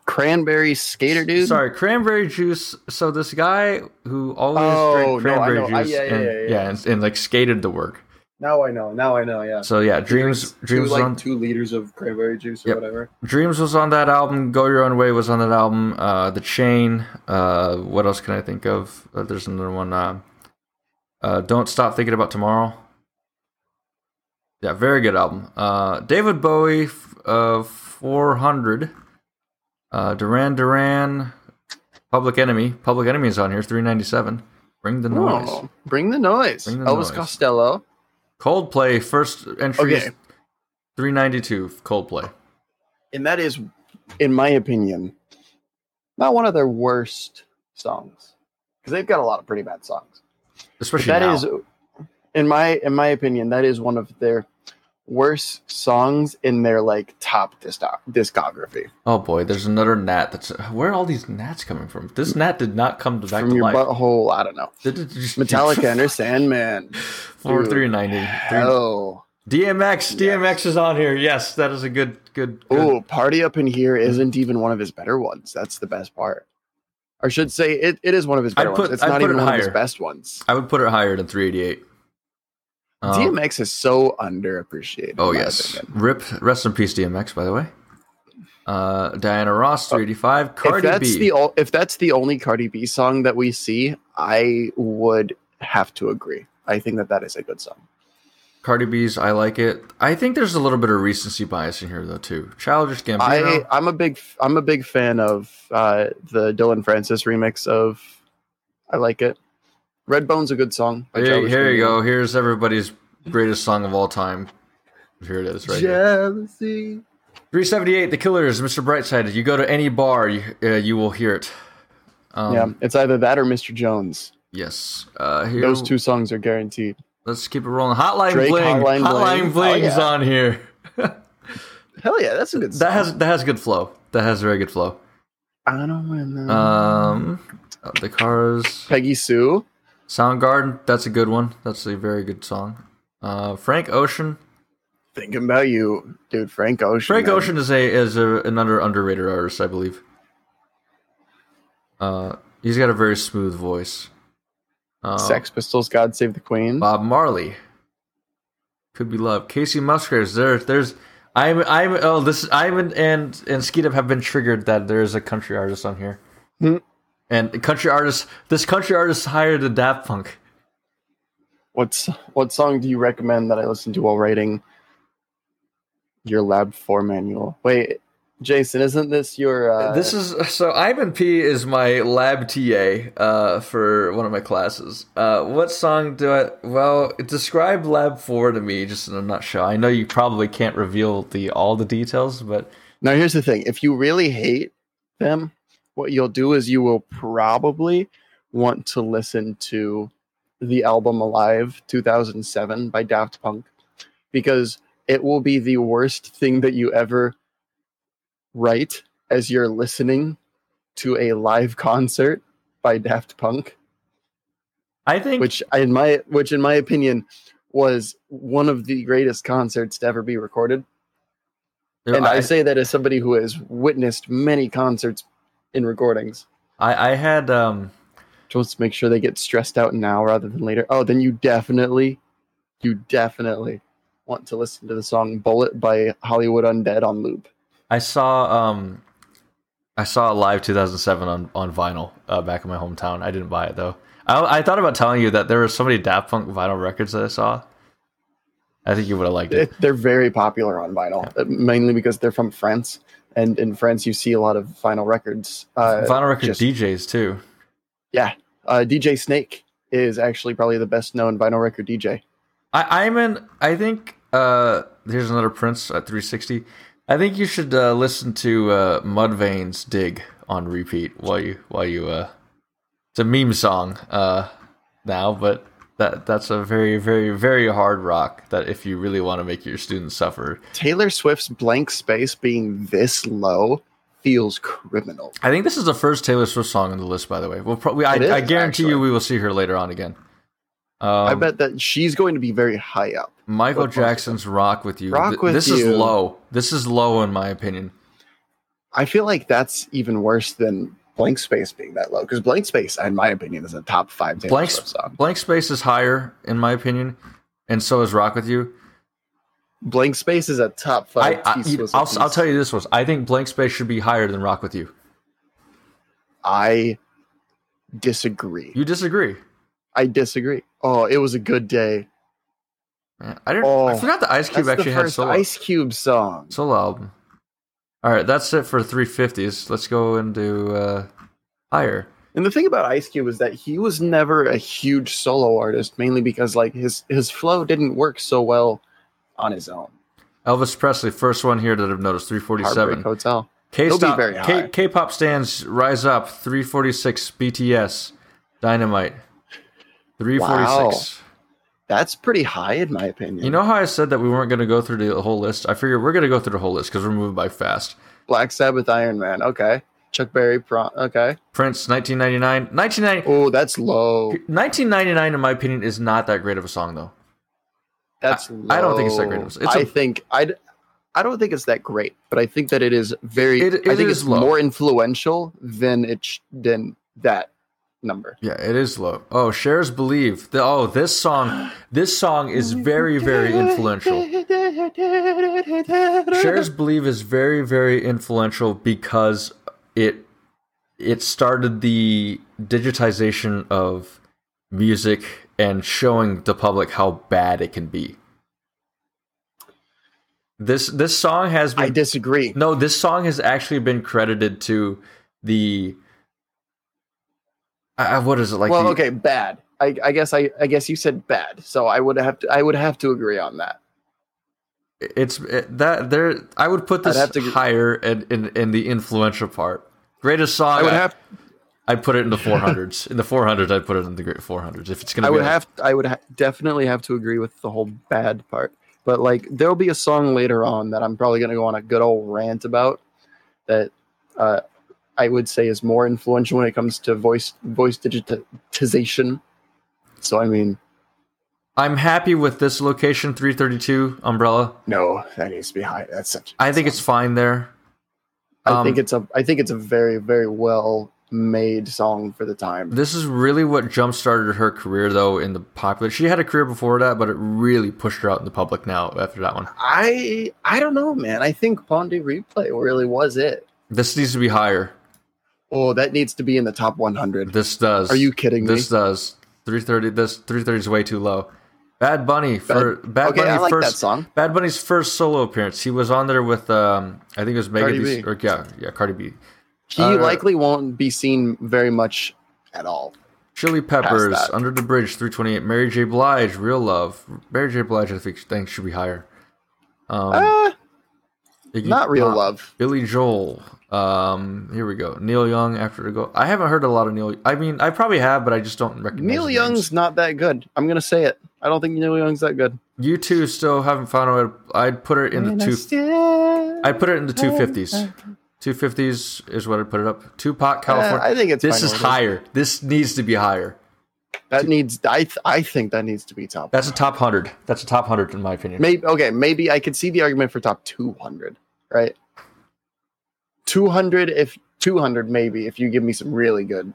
Cranberry Skater Dude. Sorry, cranberry juice. So this guy who always Oh, drank no, cranberry. I- juice yeah, yeah, and, yeah, yeah. and, and like skated to work. Now I know. Now I know. Yeah. So yeah, dreams two, dreams like on two liters of cranberry juice or Yep. whatever. dreams was on that album. Go your own way was on that album. Uh, the chain. Uh, what else can I think of? Uh, there's another one. Uh, uh, don't stop thinking about tomorrow. Yeah, very good album. Uh, David Bowie, uh, 400. Uh, Duran Duran, Public Enemy. Public Enemy is on here, 397. Bring the noise. Oh, bring the noise. Bring the Elvis noise. Costello. Coldplay, first entry is Okay. 392. Coldplay. and that is, in my opinion, not one of their worst songs because they've got a lot of pretty bad songs. But Especially that now. is, in my in my opinion, that is one of their worst songs in their like top disc- discography. Oh boy, there's another gnat. That's where are all these gnats coming from? This gnat did not come back From to your life. butthole, I don't know. Did it just- Metallica Enter Sandman. for 390. Oh, DMX, DMX is on here. Yes, that is a good, good. good. oh, Party Up in Here mm-hmm. isn't even one of his better ones. That's the best part. Or I should say it, it is one of his better put- ones. It's I'd not even one of his higher. best ones. I would put it higher than 388. Um, DMX is so underappreciated. Oh yes, opinion. rip. Rest in peace, DMX. By the way, uh, Diana Ross, 385. If Cardi that's B. the o- if that's the only Cardi B song that we see, I would have to agree. I think that that is a good song. Cardi B's, I like it. I think there's a little bit of recency bias in here though too. Childish Gambino. I I'm a big I'm a big fan of uh, the Dillon Francis remix of I like it. Redbone's a good song. by Here, here you go. Here's everybody's greatest song of all time. Here it is, right here. Jealousy. 378, The Killers, Mr. Brightside. You go to any bar, you, uh, you will hear it. Um, yeah, it's either that or Mr. Jones. Yes. Uh, here, Those two songs are guaranteed. Let's keep it rolling. Hotline Drake, Bling. Hotline Hotline, Bling. Bling's Oh, yeah. on here. Hell yeah, that's a good song. That has that has good flow. That has very good flow. I don't wanna. Um, uh, the Cars, Peggy Sue. Soundgarden. That's a good one. That's a very good song. Uh, Frank Ocean. Thinking about you, dude. Frank Ocean. Frank man. Ocean is a is a, an under underrated artist, I believe. Uh, he's got a very smooth voice. Uh, Sex Pistols. God Save the Queen. Bob Marley. Could be love. Kacey Musgraves. There, there's. I'm. I'm. Oh, this. I'm and and and Skeetup have been triggered that there is a country artist on here. Hmm. And country artist. This country artist hired a Daft Punk. What's what song do you recommend that I listen to while writing your Lab Four manual? Wait, Jason, isn't this your? Uh, this is so. Ivan P is my lab TA uh, for one of my classes. Uh, what song do I? Well, describe Lab Four to me, just in a nutshell. I know you probably can't reveal the all the details, but Now, here's the thing: if you really hate them, what you'll do is you will probably want to listen to the album "Alive" 2007 by Daft Punk, because it will be the worst thing that you ever write as you're listening to a live concert by Daft Punk. I think which in my which in my opinion was one of the greatest concerts to ever be recorded. And I, say that as somebody who has witnessed many concerts in recordings. I, I had um Just to make sure they get stressed out now rather than later. Oh, then you definitely, you definitely want to listen to the song "Bullet" by Hollywood Undead on loop. I saw um I saw Live 2007 on on vinyl uh, back in my hometown. I didn't buy it though. I, I thought about telling you that there were so many Daft Punk vinyl records that I saw. I think you would have liked it. They're very popular on vinyl, uh, mainly because they're from France, and in France you see a lot of vinyl records. Uh, vinyl record just- DJs too. Yeah, uh, DJ Snake is actually probably the best known vinyl record DJ. I, I'm in. I think uh, here's another Prince at 360. I think you should uh, listen to uh, Mudvayne's "Dig" on repeat while you while you. Uh, it's a meme song uh, now, but that that's a very very very hard rock. That if you really want to make your students suffer, Taylor Swift's Blank Space being this low feels criminal. I think this is the first Taylor Swift song on the list. By the way, we'll probably. I, is, I guarantee actually. you, we will see her later on again. Um, I bet that she's going to be very high up. Michael What Jackson's "Rock with You." Rock Th- With this is low. This is low in my opinion. I feel like that's even worse than Blank Space being that low because Blank Space, in my opinion, is a top five Taylor Blank, Swift song. Blank Space is higher in my opinion, and so is Rock with You. Blank Space is a top I, five. I T I'll, piece. I'll tell you this was I think Blank Space should be higher than Rock with You. I disagree. You disagree? I disagree. Oh, it was a good day. Man, I didn't. I Oh, forgot the Ice Cube actually the had first solo Ice Cube song. solo album. All right, that's it for 350s. Let's go into uh, higher. And the thing about Ice Cube is that he was never a huge solo artist, mainly because like his his flow didn't work so well on his own. Elvis Presley, first one here that I've noticed, 347. Heartbreak Hotel. K-stop. K K-pop stands rise up 346 BTS Dynamite 346. That's pretty high in my opinion. You know how I said that we weren't going to go through the whole list? I figured we're going to go through the whole list because we're moving by fast. Black Sabbath, Iron Man. Okay. Chuck Berry, Pro- okay. Prince 1999 1990, Oh, that's low. 1999 in my opinion is not that great of a song though. That's I- I don't think it's that great. low. It's a- I think I I don't think it's that great, but I think that it is very. It- I think it's low. more influential than it sh- than that number. Yeah, it is low. Oh, Cher's Believe. The, oh, this song this song is very very influential. Cher's Believe is very, very influential because it it started the digitization of music and showing the public how bad it can be. This this song has been I disagree. no, this song has actually been credited to the uh, what is it like? well, the- okay, bad. I, I guess I, I guess you said bad, so I would have to I would have to agree on that. It's it, that there. I would put this I'd have to higher in, in in the influential part. Greatest song. I would have I'd put it in the 400s. in the 400s, I'd put it in the great 400s. If it's gonna, I be would like- have I would ha- definitely have to agree with the whole bad part. But like there'll be a song later on that I'm probably going to go on a good old rant about that uh, I would say is more influential when it comes to voice voice digitization. So I mean, I'm happy with this location, 332 Umbrella. No, that needs to be high. That's such. I think it's fine there. I um, think it's a. I think it's a very, very well made song for the time. This is really what jump started her career, though, in the popular. She had a career before that, but it really pushed her out in the public now after that one. I I don't know, man. I think Pon de Replay really was it. This needs to be higher. Oh, that needs to be in the top 100. This does. Are you kidding me? This does. 330. This 330 is way too low. Bad Bunny for Bad, okay, Bunny I like first that song. Bad Bunny's first solo appearance. He was on there with um I think it was Megan Cardi Thee- B. or yeah yeah Cardi B. He Uh, likely won't be seen very much at all. Chili Peppers. Under the Bridge, 328. Mary J. Blige, Real Love. Mary J. Blige, I think, think should be higher. Um, Uh, Iggy not real Pop, love. Billy Joel. Um, here we go. Neil Young. After to go, I haven't heard a lot of Neil. I mean, I probably have, but I just don't recognize. Neil Young's names. not that good. I'm gonna say it. I don't think Neil Young's that good. U2 still haven't found a way. To, I'd put it in the two. I'd put it in the two fifties. Two fifties is what I'd put it up. Tupac, California. I think it's this is where it is. higher. This needs to be higher. That needs. I th- I think that needs to be top. That's a top hundred. That's a top hundred in my opinion. Maybe okay. Maybe I could see the argument for top 200. Right. 200 if 200 maybe if you give me some really good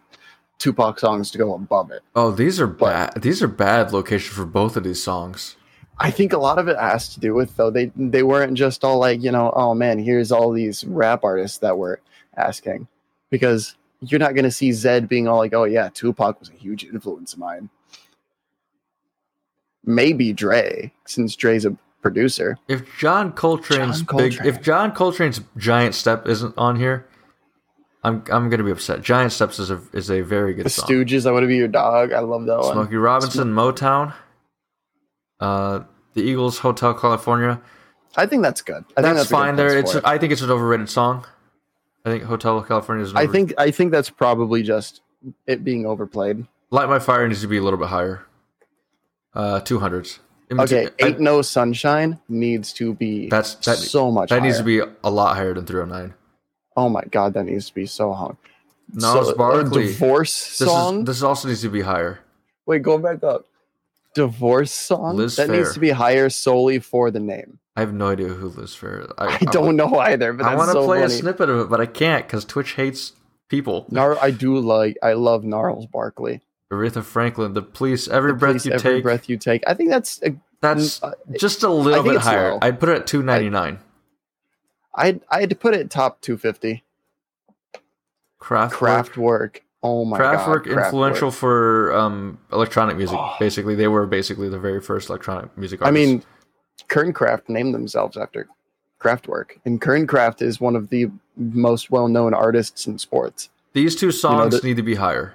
Tupac songs to go above it. Oh, these are But- bad. These are bad locations for both of these songs. I think a lot of it has to do with though they they weren't just all like you know oh man here's all these rap artists that were asking because you're not gonna see Zedd being all like oh yeah Tupac was a huge influence of mine. Maybe Dre since Dre's a producer. If John Coltrane's John big, if John Coltrane's Giant Step isn't on here, I'm I'm gonna be upset. Giant Steps is a is a very good The song. Stooges I want to be your dog. I love that one. Smokey Robinson, Motown, uh, the Eagles, Hotel California. I think that's good. I think that's, that's a good fine there. It's it. I think it's an overrated song. I think Hotel California is. I think I think that's probably just it being overplayed. Light My Fire needs to be a little bit higher. Uh, two hundreds. Okay, Ain't No Sunshine needs to be That's- that- so much. That needs to be a lot higher than 309. Oh my god, that needs to be so high. Gnarls so, Barkley. Divorce This song. is this also needs to be higher. Wait, go back up. Divorce song Liz that Phair. needs to be higher solely for the name. I have no idea who Liz Phair. I, don't know either, but I want to so play funny. a snippet of it, but I can't because Twitch hates people. Nar- I do like. I love Gnarls Barkley. Aretha Franklin, the police, every The breath Police, you every take. breath you take. I think that's. A, that's uh, just a little bit higher. low. I'd put it at 299. I'd I'd put it top 250. Kraftwerk. Kraftwerk. Oh my Kraftwerk god. influential for um, electronic music. Oh. Basically, they were basically the very first electronic music I mean, Kernkraft named themselves after Kraftwerk, and Kernkraft is one of the most well-known artists in sports. these two songs the- need to be higher.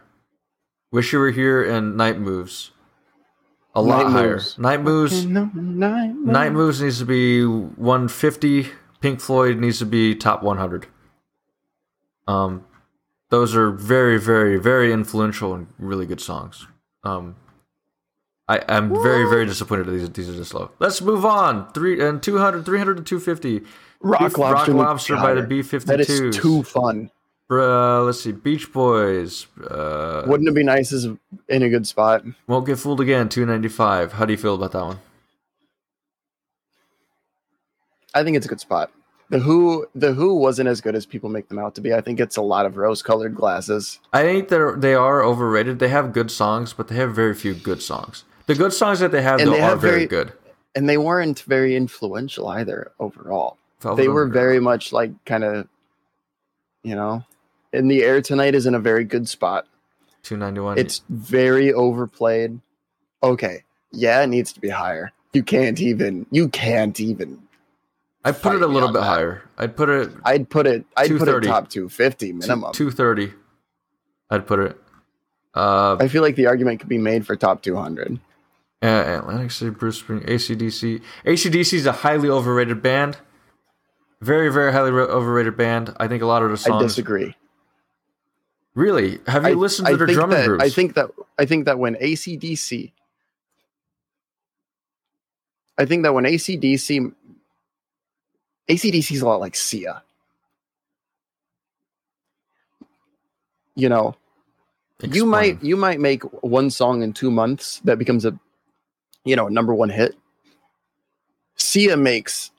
"Wish You Were Here" and "Night Moves." A lot Night higher. Moves. Night Moves. Night, Night Moves needs to be 150. Pink Floyd needs to be top 100. Um, those are very, very, very influential and really good songs. Um, I, I'm very, very disappointed that these, these are this low. Let's move on. Three and 200, 300 to 250. Rock Beef- Lobster, Rock needs to be Lobster by the. B-52s. That is too fun. Uh, let's see. Beach Boys. Uh, Wouldn't it be nice as in a good spot? Won't Get Fooled Again, 295. How do you feel about that one? I think it's a good spot. The Who, the Who wasn't as good as people make them out to be. I think it's a lot of rose-colored glasses. I think they're they are overrated. They have good songs, but they have very few good songs. The good songs that they have And though they are have very, very- good. and they weren't very influential either overall. Velvet they were Underground. very much like kind of, you know, in the air tonight is in a very good spot. 291. It's very overplayed. Okay, yeah, it needs to be higher. You can't even. You can't even. I put it a little bit that. higher. I'd put it I'd put it. I'd put it 230. top two fifty minimum. 230. I'd put it. Uh, I feel like the argument could be made for top two hundred. Uh, Atlantic City, Bruce Spring, ACDC. ACDC is a highly overrated band. Very, very highly re- overrated band. I think a lot of the songs. I disagree. Really? Have you I, listened I to their drumming that, groups? I think that I think that when ACDC, I think that when ACDC, ACDC is a lot like Sia. You know, you might you might make one song in two months that becomes a you know, number one hit. Sia makes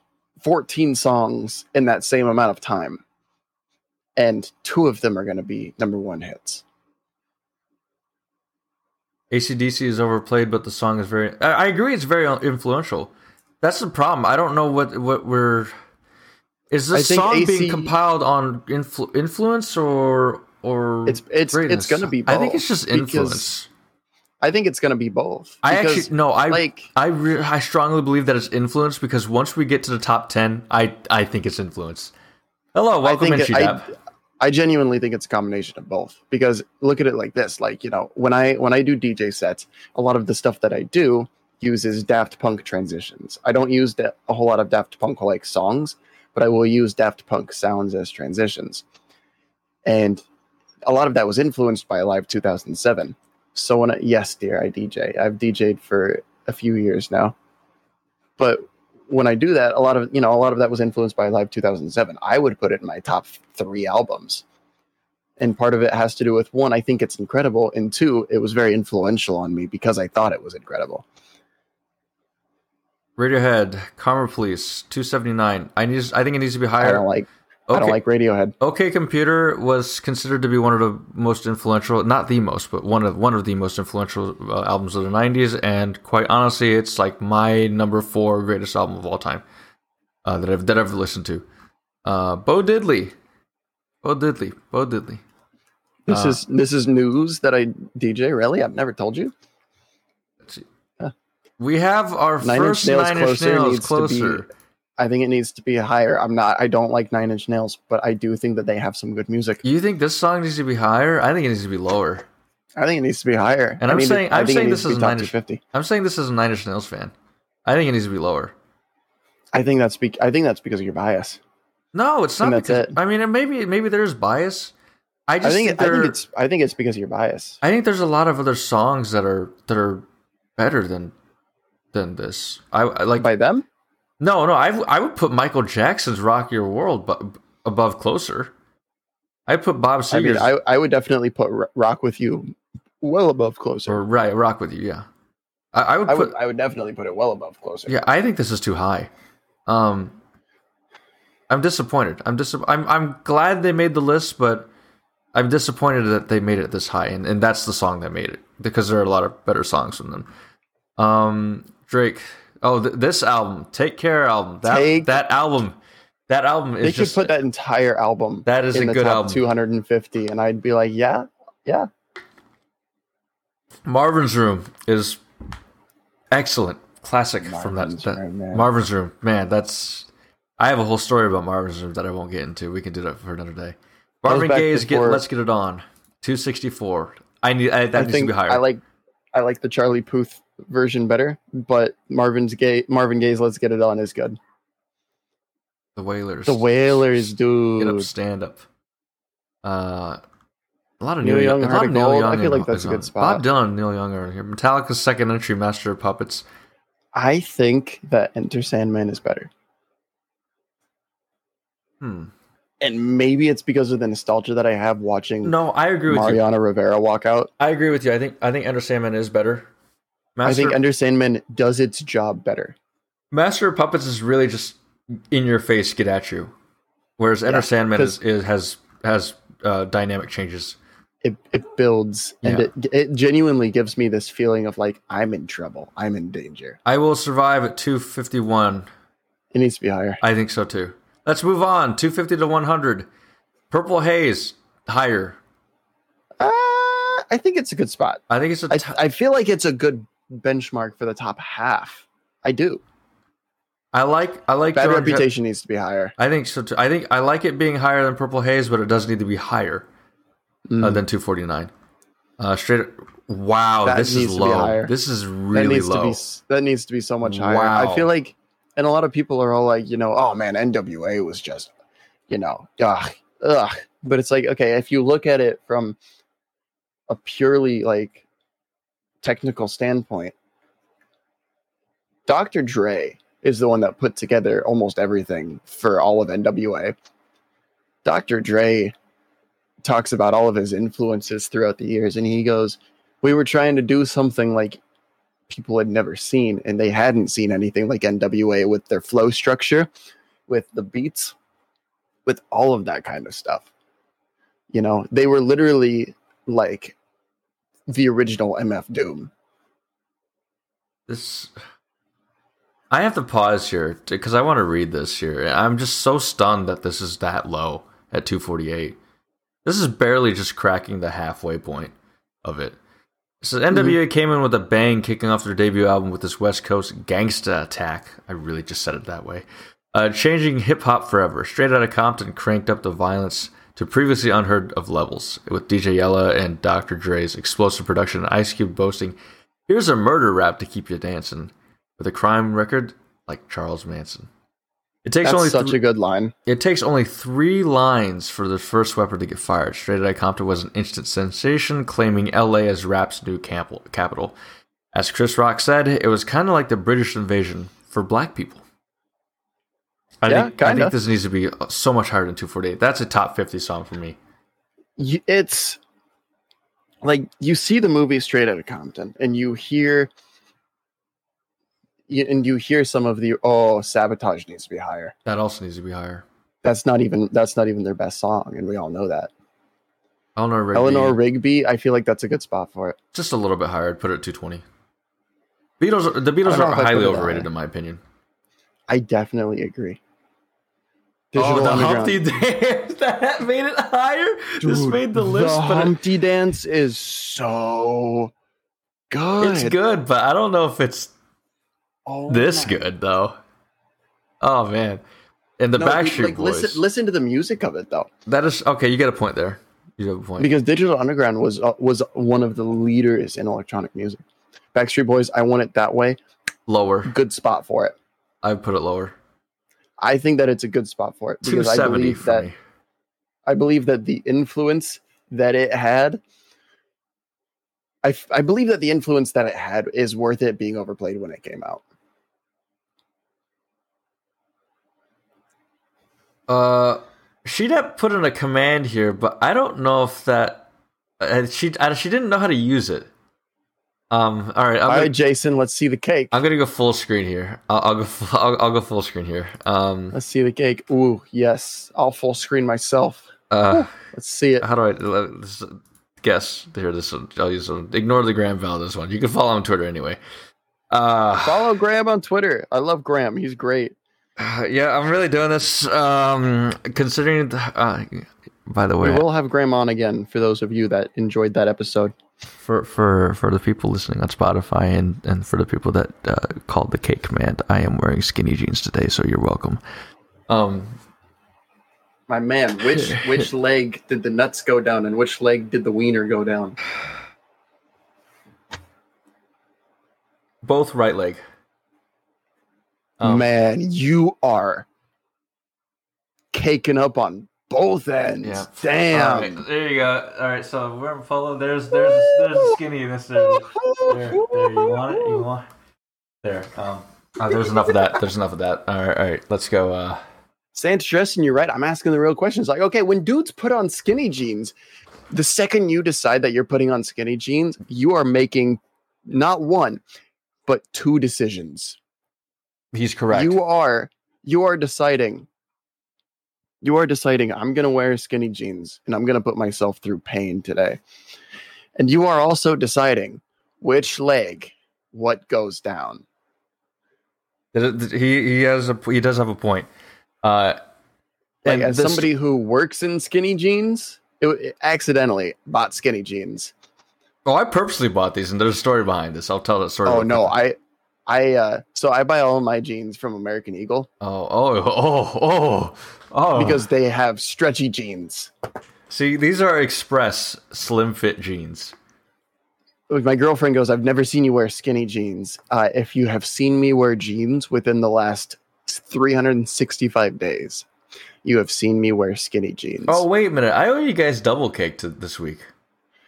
14 songs in that same amount of time, and two of them are going to be number one hits. ACDC is overplayed, but the song is very. I, agree, it's very influential. That's the problem. I don't know what what we're. Is this song AC being compiled on influ- influence or or It's it's greatness? it's going to be. I think it's just because influence. I think it's going to be both. I actually no. I like I re- I strongly believe that it's influence because once we get to the top ten, I I think it's influence. Hello, welcome in, I think it- Shidab. I genuinely think it's a combination of both because look at it like this like you know when i when i do dj sets a lot of the stuff that i do uses daft punk transitions i don't use da- a whole lot of daft punk like songs but i will use daft punk sounds as transitions and a lot of that was influenced by live 2007 so when I, yes dear i dj i've dj'd for a few years now but when I do that, a lot of you know a lot of that was influenced by Live 2007. I would put it in my top three albums, and part of it has to do with one, I think it's incredible, and two, it was very influential on me because I thought it was incredible. Radiohead, Karma Police, two seventy nine. I need. I think it needs to be I higher. don't like okay. I don't like Radiohead. OK Computer was considered to be one of the most influential, not the most, but one of one of the most influential uh, albums of the '90s. And quite honestly, it's like my number four greatest album of all time uh, that I've that I've listened to. Uh, Bo Diddley, Bo Diddley, Bo Diddley. This Uh, is this is news that I DJ. Really, I've never told you. We have our Nine first Inch Nails Nine Inch closer Nails needs to closer. I think it needs to be higher. I'm not. I don't like Nine Inch Nails, but I do think that they have some good music. You think this song needs to be higher? I think it needs to be lower. I think it needs to be higher. And I I'm saying- I I'm saying this is Nine Inch- 250. I'm saying this as a Nine Inch Nails fan. I think it needs to be lower. I think that's be- I think that's because of your bias. No, it's not that's because. it. I mean, maybe maybe there's bias. I I just think, think, I think it's I think it's because of your bias. I think there's a lot of other songs that are that are better than than this. I, I like By them, no no. I I would put Michael Jackson's "Rock Your World" bu- above closer. I put Bob I mean, I, I would definitely put Rock with You well above closer. or right Rock with You. Yeah, I, I would I put would I would definitely put it well above closer. Yeah, I think this is too high. Um, I'm disappointed. I'm dis- I'm I'm glad they made the list, but I'm disappointed that they made it this high, and, and that's the song that made it because there are a lot of better songs from them. Um, Drake. Oh, th- this album, Take Care album. That Take- that album, that album is they just could put that entire album that is in a the good top album. 250, and I'd be like, yeah, yeah. Marvin's Room is excellent, classic from that, Marvin's that- Room, man. Marvin's Room. Man, that's I have a whole story about Marvin's Room that I won't get into. We can do that for another day. Marvin back Gaye's get let's get it on. Two sixty four. I need I, that I needs think to be higher. I like I like the Charlie Puth version better, but Marvin's Gay Marvin Gaye's "Let's Get It On" is good. the Wailers. The Wailers, Get up, dude. stand up. Uh, a lot of Neil Neil, Young, Young. A lot of Neil Young. I feel like that's a on. good spot. Bob Dylan, Neil Young are here. Metallica's second entry, Master of Puppets. I think that Enter Sandman is better, Hmm. and maybe it's because of the nostalgia that I have watching No, I agree with you. Mariano Rivera walk out. I agree with you. I think I think Enter Sandman is better. Master, I think Enter Sandman does its job better. Master of Puppets is really just in your face, get at you. Whereas Enter Yeah, Sandman is, is has has uh, dynamic changes. It it builds and Yeah. it it genuinely gives me this feeling of like I'm in trouble. I'm in danger. I will survive at 251. It needs to be higher. I think so too. Let's move on. 250 to 100. Purple Haze higher. Uh, I think it's a good spot. I think it's a I, t- I feel like it's a good benchmark for the top half. I do. I like I like Bad reputation needs to be higher. I think so too. I think I like it being higher than Purple Haze, but it does need to be higher uh, Mm. than 249. Uh, straight. Wow, That this is needs to be low. higher. This is that really needs low. to be that needs to be so much higher. Wow. I feel like, and a lot of people are all like, you know, oh man, NWA was just, you know, ugh, ugh. But it's like, okay, if you look at it from a purely like technical standpoint, Dr. Dre is the one that put together almost everything for all of NWA. Dr. Dre talks about all of his influences throughout the years, and he goes, "We were trying to do something like people had never seen, and they hadn't seen anything like NWA with their flow structure, with the beats, with all of that kind of stuff. You know, they were literally like the original MF Doom. This. I have to pause here because I want to read this here. I'm just so stunned that this is that low at 248. This is barely just cracking the halfway point of it. So NWA came in with a bang, kicking off their debut album with this West Coast gangsta attack. I really just said it that way. Uh, changing hip hop forever. Straight out of Compton cranked up the violence to previously unheard of levels, with DJ Yella and Dr. Dre's explosive production and Ice Cube boasting, "Here's a murder rap to keep you dancing," with a crime record like Charles Manson. It takes That's only such thr- a good line. it takes only three lines for the first weapon to get fired. Straight Outta Compton was an instant sensation, claiming LA as rap's new camp- capital. As Chris Rock said, it was kind of like the British invasion for black people. I, Yeah, think, I think this needs to be so much higher than 248. That's a top 50 song for me. it's like you see the movie straight out of compton and you hear and you hear some of the oh sabotage needs to be higher That also needs to be higher. that's not even that's not even their best song and we all know that Eleanor Rigby, eleanor rigby i feel like that's a good spot for it just a little bit higher. I'd put it at 220. Beatles, the Beatles are highly put it that overrated in my opinion. i definitely agree oh, the. Humpty Dance that made it higher. this made the list, the it- humpty dance is so good It's good, but I don't know if it's Oh this my- good though. Oh man, and the No, Backstreet like, Boys. listen listen to the music of it though that is okay. You get a point there. You have a point. because Digital Underground was uh, was one of the leaders in electronic music. Backstreet Boys, I want it that way. lower. Good spot for it. I put it lower. I think that it's a good spot for it because I believe that me. I believe that the influence that it had. I, f- I believe that the influence that it had is worth it being overplayed when it came out. Uh, she'd have put in a command here, but I don't know if that. Uh, she uh, she didn't know how to use it. Um. All right. I'm All gonna, right, Jason, let's see the cake. I'm gonna go full screen here. I'll, I'll go. Full, I'll, I'll go full screen here. Um. Let's see the cake. Ooh, yes. I'll full screen myself. Uh. Let's see it. How do I guess? Here, this one. I'll use one. Ignore the Graham Val. This one. You can follow on Twitter anyway. Uh, Follow Graham on Twitter. I love Graham. He's great. yeah, I'm really doing this. Um, considering, the, uh, by the way, We will have Graham on again for those of you that enjoyed that episode. For for for the people listening on Spotify and and for the people that uh, called the cake command, I am wearing skinny jeans today, so you're welcome. Um, My man, which which leg did the nuts go down and which leg did the wiener go down? both right leg. Um, man, you are caking up on both ends. Yeah. Damn. All right, there you go. All right, so we're follow. There's there's there's the skinny. This there, there, there. You want it? You want? There. Um. uh, there's enough of that. There's enough of that. All right. All right. Let's go. Uh. Sans stressing, you're right. I'm asking the real questions. Like, okay, when dudes put on skinny jeans, the second you decide that you're putting on skinny jeans, you are making not one, but two decisions. He's correct. You are you are deciding. You are deciding I'm gonna wear skinny jeans and I'm gonna put myself through pain today. And you are also deciding which leg what goes down. He he has a he does have a point. Uh. Like and as this- somebody who works in skinny jeans, it, it accidentally bought skinny jeans. Oh, I purposely bought these, and there's a story behind this. I'll tell that story. Oh no. I I uh so I buy all my jeans from American Eagle Oh, oh, oh, oh, oh. because they have stretchy jeans. see, these are express slim fit jeans. My girlfriend goes, I've never seen you wear skinny jeans. Uh, if you have seen me wear jeans within the last 365 days, you have seen me wear skinny jeans. Oh, wait a minute. I owe you guys double cake to this week.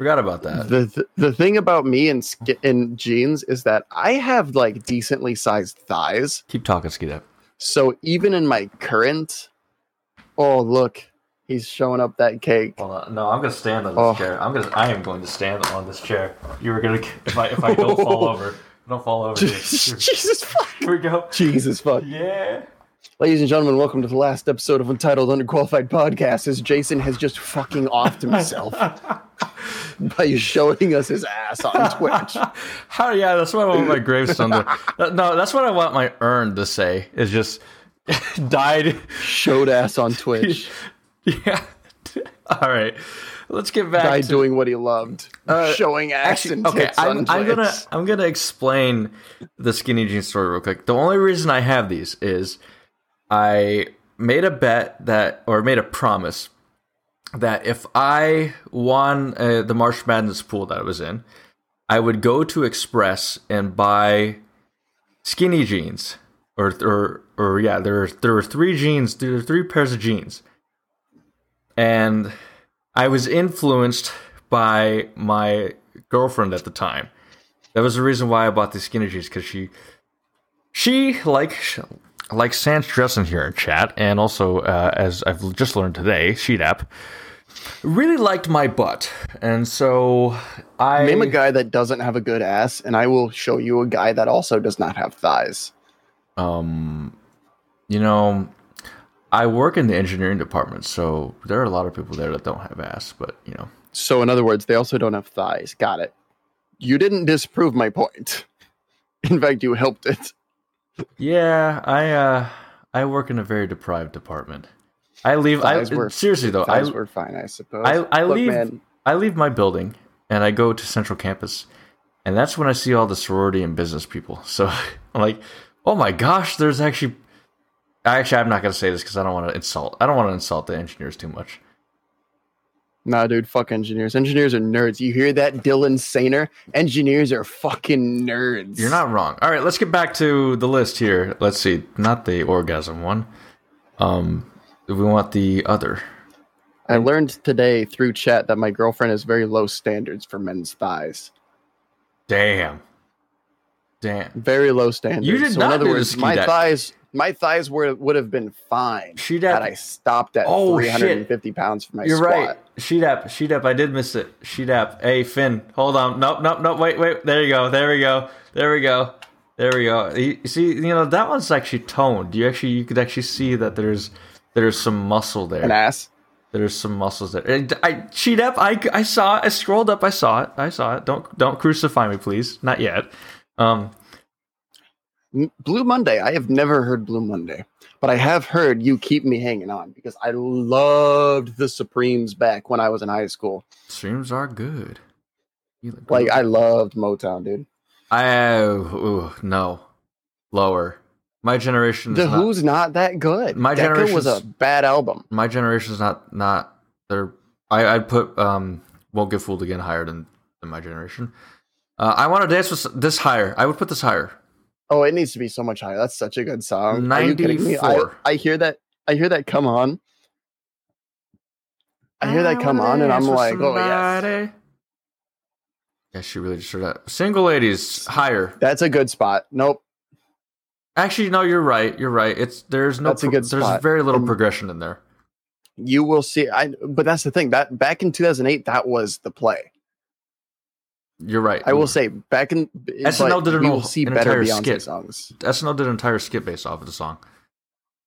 Forgot about that. the th- the thing about me and sk- in jeans is that I have like decently sized thighs. Keep talking, Skeetup. So even in my current, oh look, he's showing up that cake. Hold on. No, I'm gonna stand on this Oh. chair. I'm gonna. I am going to stand on this chair. You were gonna. If I if I don't fall over, Don't fall over. Jesus fuck. here we go. Jesus fuck. Yeah. Ladies and gentlemen, welcome to the last episode of Untitled Underqualified Podcast as Jason has just fucking offed himself by showing us his ass on Twitch. How? Yeah, that's what I want my gravestone to. No, that's what I want my urn to say. Is just died. Showed ass on Twitch. Yeah. All right. Let's get back Guy to doing what he loved. Uh, showing ass actually. and Okay, I'm, I'm gonna I'm gonna explain the skinny jeans story real quick. The only reason I have these is I made a bet that or made a promise that if I won uh, the March Madness pool that I was in, I would go to Express and buy skinny jeans, or or or yeah, there there were three jeans, there were three pairs of jeans, and I was influenced by my girlfriend at the time. That was the reason why I bought these skinny jeans because she she like like Sans dressing here in chat, and also uh, as I've just learned today, Sheetap really liked my butt, and so I Name a guy that doesn't have a good ass, and I will show you a guy that also does not have thighs. um, you know, I work in the engineering department, so there are a lot of people there that don't have ass, but you know, So, in other words, they also don't have thighs. Got it. You didn't disprove my point. In fact, you helped it. yeah, I uh, I work in a very deprived department. I leave. I were- seriously though, I were fine, I suppose. I, I Look, leave man, I leave my building and I go to Central Campus, and that's when I see all the sorority and business people. So I'm like, oh my gosh, there's actually. Actually, I'm not gonna say this because I don't want to insult. I don't want to insult the engineers too much. Nah, dude, fuck engineers. Engineers are nerds. You hear that, Dylan Sainer? Engineers are fucking nerds. You're not wrong. All right, let's get back to the list here. Let's see, not the orgasm one. Um, we want the other. I learned today through chat that my girlfriend has very low standards for men's thighs. Damn. Damn. Very low standards. You did so not in other words, my that- thighs, my thighs were would have been fine She'd had I stopped at Oh, shit. 350 pounds for my You're squat. right. Sheet app, sheet app. I did miss it. Sheet app. Hey, Finn, hold on. Nope, nope, nope. Wait, wait. There you go. There we go. There we go. There we go. You see, you know that one's actually toned. You actually, you could actually see that there's there's some muscle there. An ass. There's some muscles there. I, I sheet up. I, I saw. it. I scrolled up. I saw it. I saw it. Don't don't crucify me, please. Not yet. Um, Blue Monday. I have never heard Blue Monday, but I have heard you keep me hanging on because I loved the Supremes back when I was in high school. streams are good. Like. I loved Motown, dude. I ooh, no lower. My generation. The is not, Who's not that good. My Decca was a bad album. my generation's not not they're I I'd put um won't get fooled again higher than than my generation. Uh, I want to dance with this higher. I would put this higher. Oh, it needs to be so much higher. That's such a good song. Are you kidding me? I, 94. I hear that. I hear that come on. I hear that come on, and I'm like, oh yes, Yeah, she really just heard that. Single ladies higher. that's a good spot. Nope. Actually, no, you're right. You're right. It's there's no That's a good there's spot. very little And- progression in there. You will see. I. But that's the thing. That back in 2008, that was the play. You're right. I will say back in. SNL did an will see an better entire Beyonce skit. songs. SNL did an entire skit based off of the song.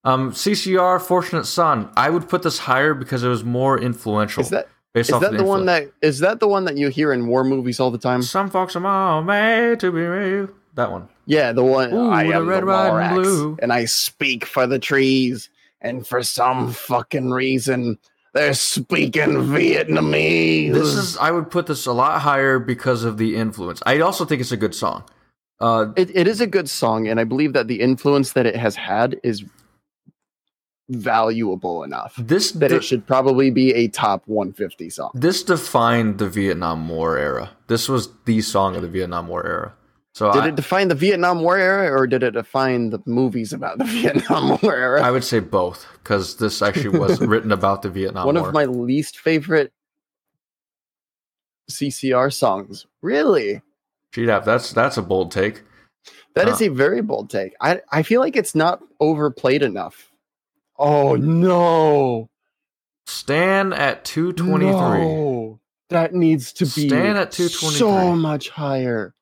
Um, CCR, Fortunate Son. I would put this higher because it was more influential. Is that based is that of the one that is that the one that you hear in war movies all the time? Some folks are all made to be real. That one. Yeah, the one Ooh, I the am red, the white, and blue. and I speak for the trees, and for some fucking reason they're speaking Vietnamese. This is. I would put this a lot higher because of the influence. I also think it's a good song. Uh, it, it is a good song, and I believe that the influence that it has had is valuable enough this that de- it should probably be a top 150 song. this defined the Vietnam War era. This was the song of the Vietnam War era. So Did I, it define the Vietnam War era, or did it define the movies about the Vietnam War era? I would say both because this actually was written about the Vietnam One War. One of my least favorite CCR songs. Really? App. That's that's a bold take. That is a very bold take. I, I feel like it's not overplayed enough. Oh no. Stan at two twenty three. No. That needs to be Stan at 223. so much higher.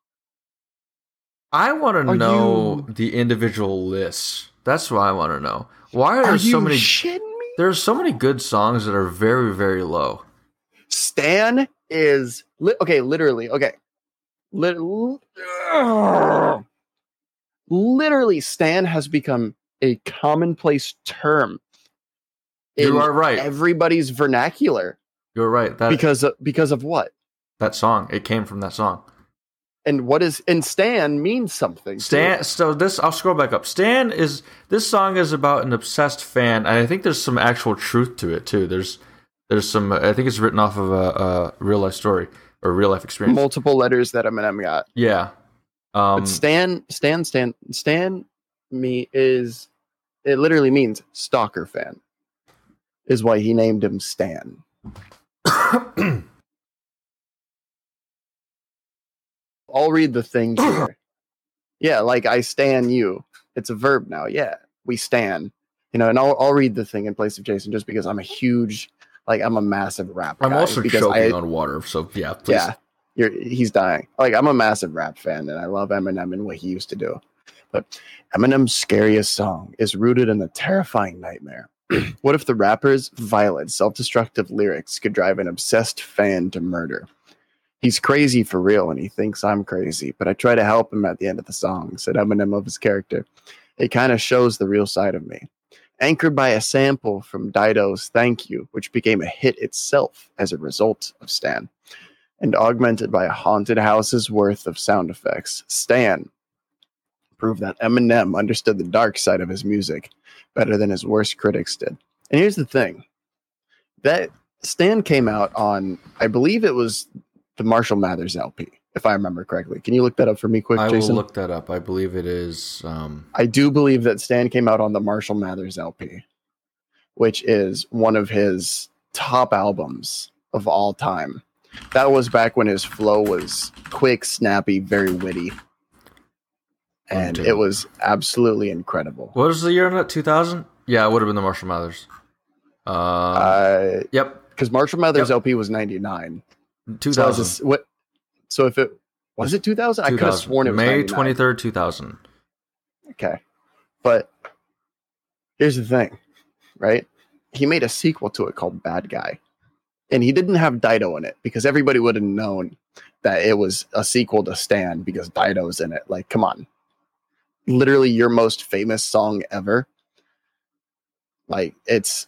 I want to know you- the individual lists. That's what I want to know. Why are there Are so you many? shitting me? There's so many good songs that are very, very low. Stan is li- okay. Literally, okay. Lit- literally, Stan has become a commonplace term. You are right. Everybody's vernacular You're right. That because of, because of what? that song. It came from that song. And what is and Stan means something. Stan. So this, I'll scroll back up. Stan is this song is about an obsessed fan, and I think there's some actual truth to it too. There's there's some. I think it's written off of a, a real life story or real life experience. multiple letters that Eminem got. yeah. Um, But Stan, Stan, Stan, Stan, me is it literally means stalker fan. Is why he named him Stan. I'll read the thing here. yeah, like I stan you. It's a verb now. Yeah, we stan. You know, and I'll I'll read the thing in place of Jason just because I'm a huge, like I'm a massive rap. I'm also because choking I, on water, so yeah. Please. yeah, you're, he's dying. Like I'm a massive rap fan, and I love Eminem and what he used to do. But Eminem's scariest song is rooted in a terrifying nightmare. what if the rapper's violent, self-destructive lyrics could drive an obsessed fan to murder? He's crazy for real, and he thinks I'm crazy. But I try to help him at the end of the song," said Eminem of his character. It kind of shows the real side of me. Anchored by a sample from Dido's Thank You, which became a hit itself as a result of Stan and augmented by a haunted house's worth of sound effects. Stan proved that Eminem understood the dark side of his music better than his worst critics did. And here's the thing that Stan came out on, I believe it was the Marshall Mathers LP, if I remember correctly. Can you look that up for me quick, I will Jason? look that up. I believe it is. Um, I do believe that Stan came out on the Marshall Mathers LP, which is one of his top albums of all time. That was back when his flow was quick, snappy, very witty. And it was absolutely incredible. what was the year on that? 2000? Yeah, it would have been the Marshall Mathers. Um, Uh, yep, because Marshall Mathers Yep. LP was 99. So, I 2000. was just- what, so if it was it 2000? I could have sworn it was May 99. 23rd, 2000. Okay. But here's the thing, right? He made a sequel to it called Bad Guy. And he didn't have Dido in it because everybody would have known that it was a sequel to Stan because Dido's in it. Like, come on. Literally your most famous song ever. Like, it's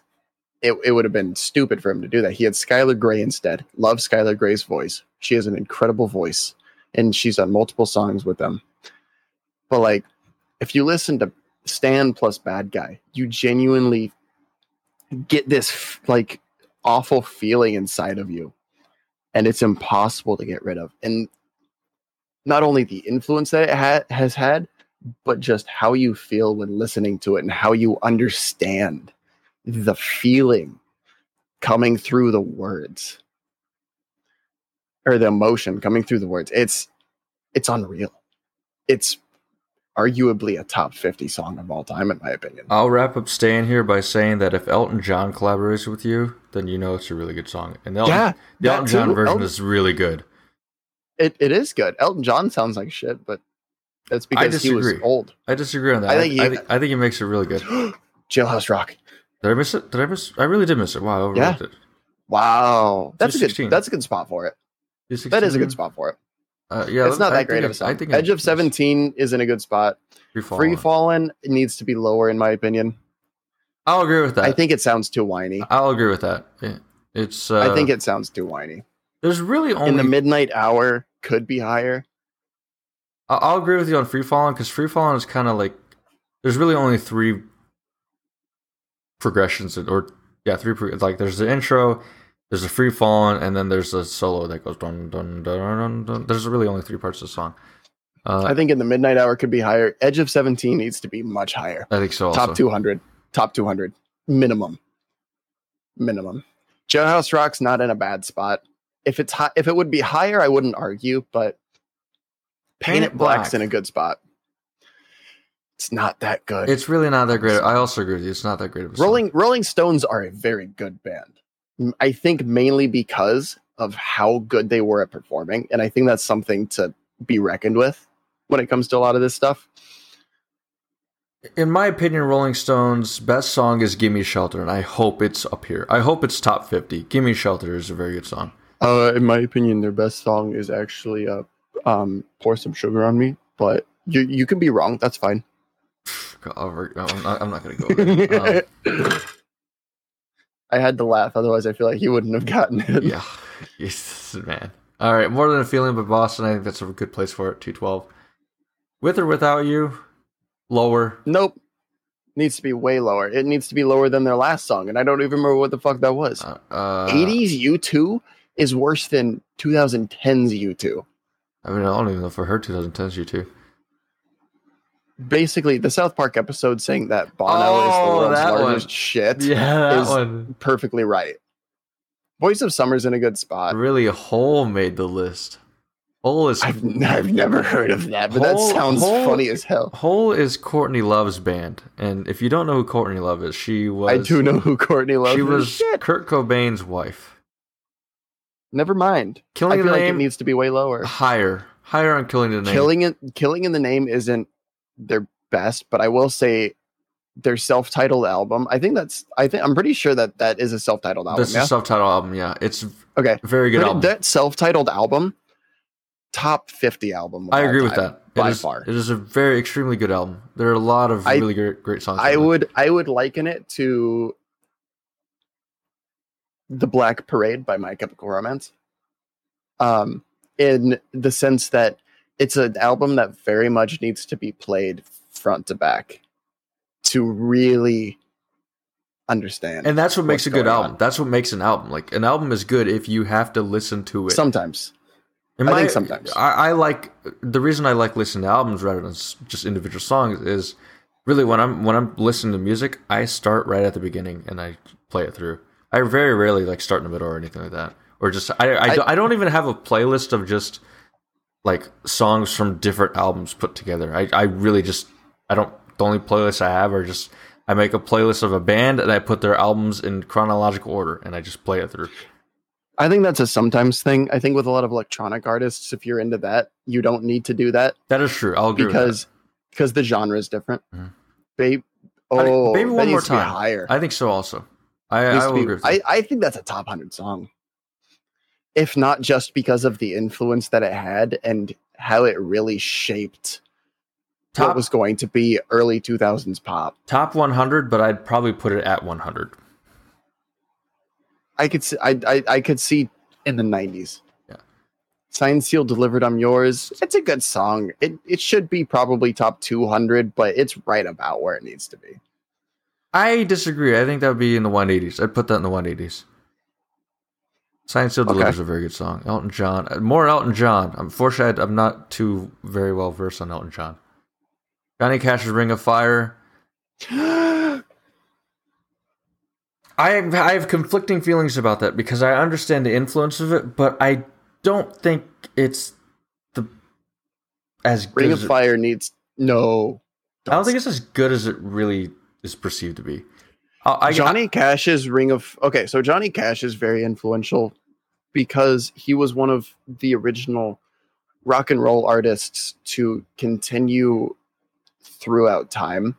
it, it would have been stupid for him to do that. He had Skylar Grey instead. Love Skylar Grey's voice. She has an incredible voice. And she's done multiple songs with them. But like if you listen to Stan plus Bad Guy, you genuinely get this like awful feeling inside of you, and it's impossible to get rid of. And not only the influence that it ha- has had, but just how you feel when listening to it and how you understand the feeling coming through the words or the emotion coming through the words. It's it's unreal. It's arguably a top 50 song of all time, in my opinion. I'll wrap up staying here by saying that if Elton John collaborates with you, then you know it's a really good song. And the Elton, yeah, the Elton John too. version Elton- is really good. It, it is good. Elton John sounds like shit, but that's because he was old. I disagree on that. I think he- I, I think he makes it really good. Jailhouse Rock. Did I miss it? Did I miss? I really did miss it. Wow, I overlooked it. Wow, that's a good. That's a good spot for it. That is a good spot for it. Uh, yeah, it's not I that great of a song. I think Edge of Seventeen is in a good spot. Free Fall. Free Fallin' needs to be lower, in my opinion. I'll agree with that. I think it sounds too whiny. I'll agree with that. Yeah. It's. Uh, I think it sounds too whiny. There's really only. In the midnight hour, could be higher. I'll agree with you on Free Fallin' because Free Fallin' is kind of like. There's really only three progressions, or yeah, three. Pro- like there's the intro, there's a Free Fallin', and then there's a solo that goes dun dun dun dun dun. dun. There's really only three parts of the song. Uh, I think in the midnight hour could be higher. Edge of Seventeen needs to be much higher. I think so. Also. top 200 top 200 minimum minimum jailhouse rock's not in a bad spot if it's high if it would be higher i wouldn't argue but paint, it black's in a good spot it's not that good It's really not that great. I also agree with you. It's not that great of a song. rolling rolling stones are a very good band I think mainly because of how good they were at performing and i think that's something to be reckoned with when it comes to a lot of this stuff. In my opinion, Rolling Stones' best song is "Gimme Shelter," and I hope it's up here. I hope it's top fifty. "Gimme Shelter" is a very good song. Uh, in my opinion, their best song is actually uh, um, "Pour Some Sugar on Me," but you you can be wrong. That's fine. I'm not, I'm not going to go. There. Um, I had to laugh, otherwise I feel like he wouldn't have gotten it. yeah, yes, man. All right, more than a feeling, but Boston. I think that's a good place for it. Two twelve. With or without you, lower. Nope. Needs to be way lower. It needs to be lower than their last song, and I don't even remember what the fuck that was. Uh, uh, 80s U2 is worse than 2010's U2. I mean, I don't even know if I heard 2010's U2. Basically, the South Park episode saying that Bono is Oh, the world's that one. largest shit Yeah, that is- one. perfectly right. Voice of Summer's in a good spot. Really, Hole made the list. Hole is I've, I've never heard of that, but that Whole- sounds whole- funny as hell. Hole is Courtney Love's band, and if you don't know who Courtney Love is, she was I do know who Courtney Love she is. was Shit. Kurt Cobain's wife. Never mind. Killing I feel the like it name needs to be way lower. higher, higher on Killing in the name. Killing it, killing in the name isn't their best, but I will say their self-titled album. I think that's. I think I'm pretty sure that that is a self-titled album. This is yeah? a self-titled album. Yeah, it's okay. very good album. That self-titled album, top 50 album. I agree with that. by it is, far. It is a very extremely good album. There are a lot of I- really great, great songs. I would I would liken it to the Black Parade by My Chemical Romance. Um, in the sense that it's an album that very much needs to be played front to back to really understand. and that's what makes a good album. on. That's what makes an album. Like an album is good if you have to listen to it. Sometimes In I think sometimes. I, I like the reason I like listening to albums rather than just individual songs is really when I'm when I'm listening to music, I start right at the beginning and I play it through. I very rarely like start in the middle or anything like that, or just I I, I- I don't even have a playlist of just like songs from different albums put together. I I really just I don't the only playlists I have are just I make a playlist of a band and I put their albums in chronological order and I just play it through. I think that's a sometimes thing. I think with a lot of electronic artists, if you're into that, you don't need to do that That is true. I'll agree because because the genre is different. Mhm. Babe, I oh, Baby that One More needs to be Time. higher. I think so. Also, I, I will be- agree. With I. I think that's a top 100 song. If not just because of the influence that it had and how it really shaped Top what was going to be early 2000s pop. top 100, but I'd probably put it at 100. I could see, I, I, I could see in the 90s. Yeah. Sign Seal Delivered I'm Yours. It's a good song. It, it should be probably top 200, but it's right about where it needs to be. I disagree. I think that would be in the 180s. I'd put that in the 180s. Science Still Okay. Delivers is a very good song. Elton John. uh, More Elton John. Unfortunately, I'm not too very well versed on Elton John. Johnny Cash's Ring of Fire. I have, I have conflicting feelings about that because I understand the influence of it, but I don't think it's the as good Ring of it- Fire needs no. I don't think it's as good as it really is perceived to be. I, I, Johnny Cash's Ring of okay, so Johnny Cash is very influential because he was one of the original rock and roll artists to continue throughout time.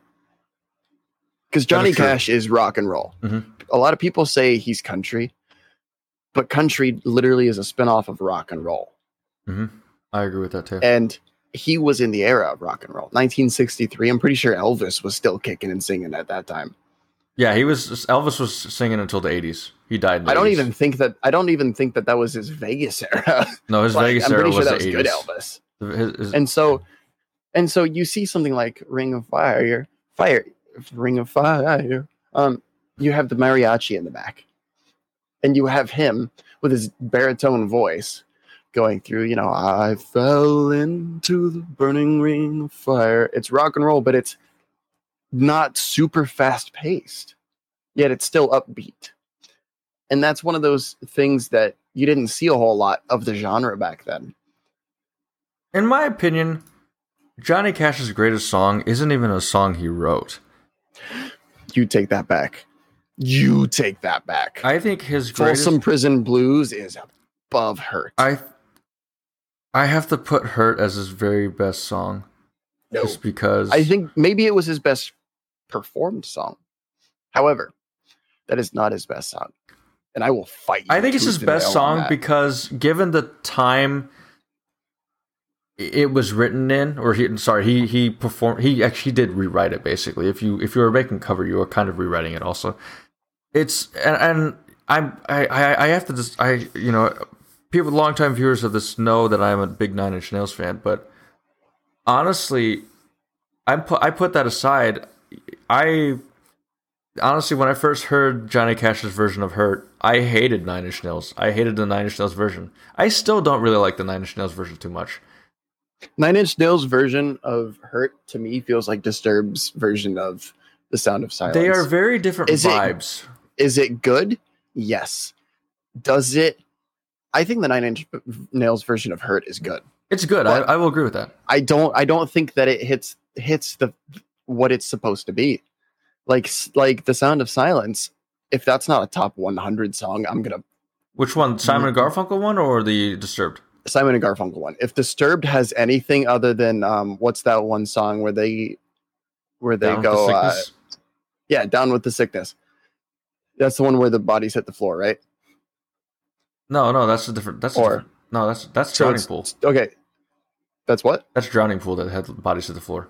Because Johnny. Cash is rock and roll. Mhm. A lot of people say he's country, but country literally is a spinoff of rock and roll. I agree with that too. And he was in the era of rock and roll. 1963. I'm pretty sure Elvis was still kicking and singing at that time. Yeah, he was Elvis was singing until the 80s. He died. In the I don't 80s. even think that I don't even think that that was his Vegas era. No, his Like, Vegas I'm era pretty was sure that the was 80s. good Elvis. His- his- And so, and so you see something like Ring of Fire, Fire, Ring of Fire. Um, you have the mariachi in the back, and you have him with his baritone voice going through. You know, I fell into the burning ring of fire. It's rock and roll, but it's not super fast paced. Yet it's still upbeat, and that's one of those things that you didn't see a whole lot of the genre back then. in my opinion, Johnny Cash's greatest song isn't even a song he wrote. You take that back. You take that back. I think his greatest. Folsom Prison Blues is above hurt. I I have to put "Hurt" as his very best song, No. just because I think maybe it was his best performed song. However, that is not his best song. And I will fight you. I think it's his best song because given the time it was written in, or he sorry, he he performed he actually did rewrite it basically. If you if you were making cover, you were kind of rewriting it also. It's and, and I'm I, I I have to just I you know people longtime viewers of this know that I'm a big Nine Inch Nails fan, but honestly, I put I put that aside. I honestly, when I first heard Johnny Cash's version of "Hurt," I hated Nine Inch Nails. I hated the Nine Inch Nails version. I still don't really like the Nine Inch Nails version too much. Nine Inch Nails version of Hurt to me feels like Disturbed's version of The Sound of Silence. They are very different Is it- vibes. Is it good? Yes. Does it? I think the Nine Inch Nails version of Hurt is good. It's good. I, I will agree with that. I don't. I don't think that it hits hits the what it's supposed to be. Like like The Sound of Silence. If that's not a top 100 song, I'm gonna Which one, Simon and Mm-hmm. Garfunkel one or the Disturbed? Simon and Garfunkel one. If Disturbed has anything other than um, what's that one song where they where they Down with the go, uh, yeah, down with the sickness. That's the one where the bodies hit the floor, right? no, no, that's a different. That's Or- different- no, that's that's So Drowning Pool. Okay, that's what. That's Drowning Pool that had bodies to the floor.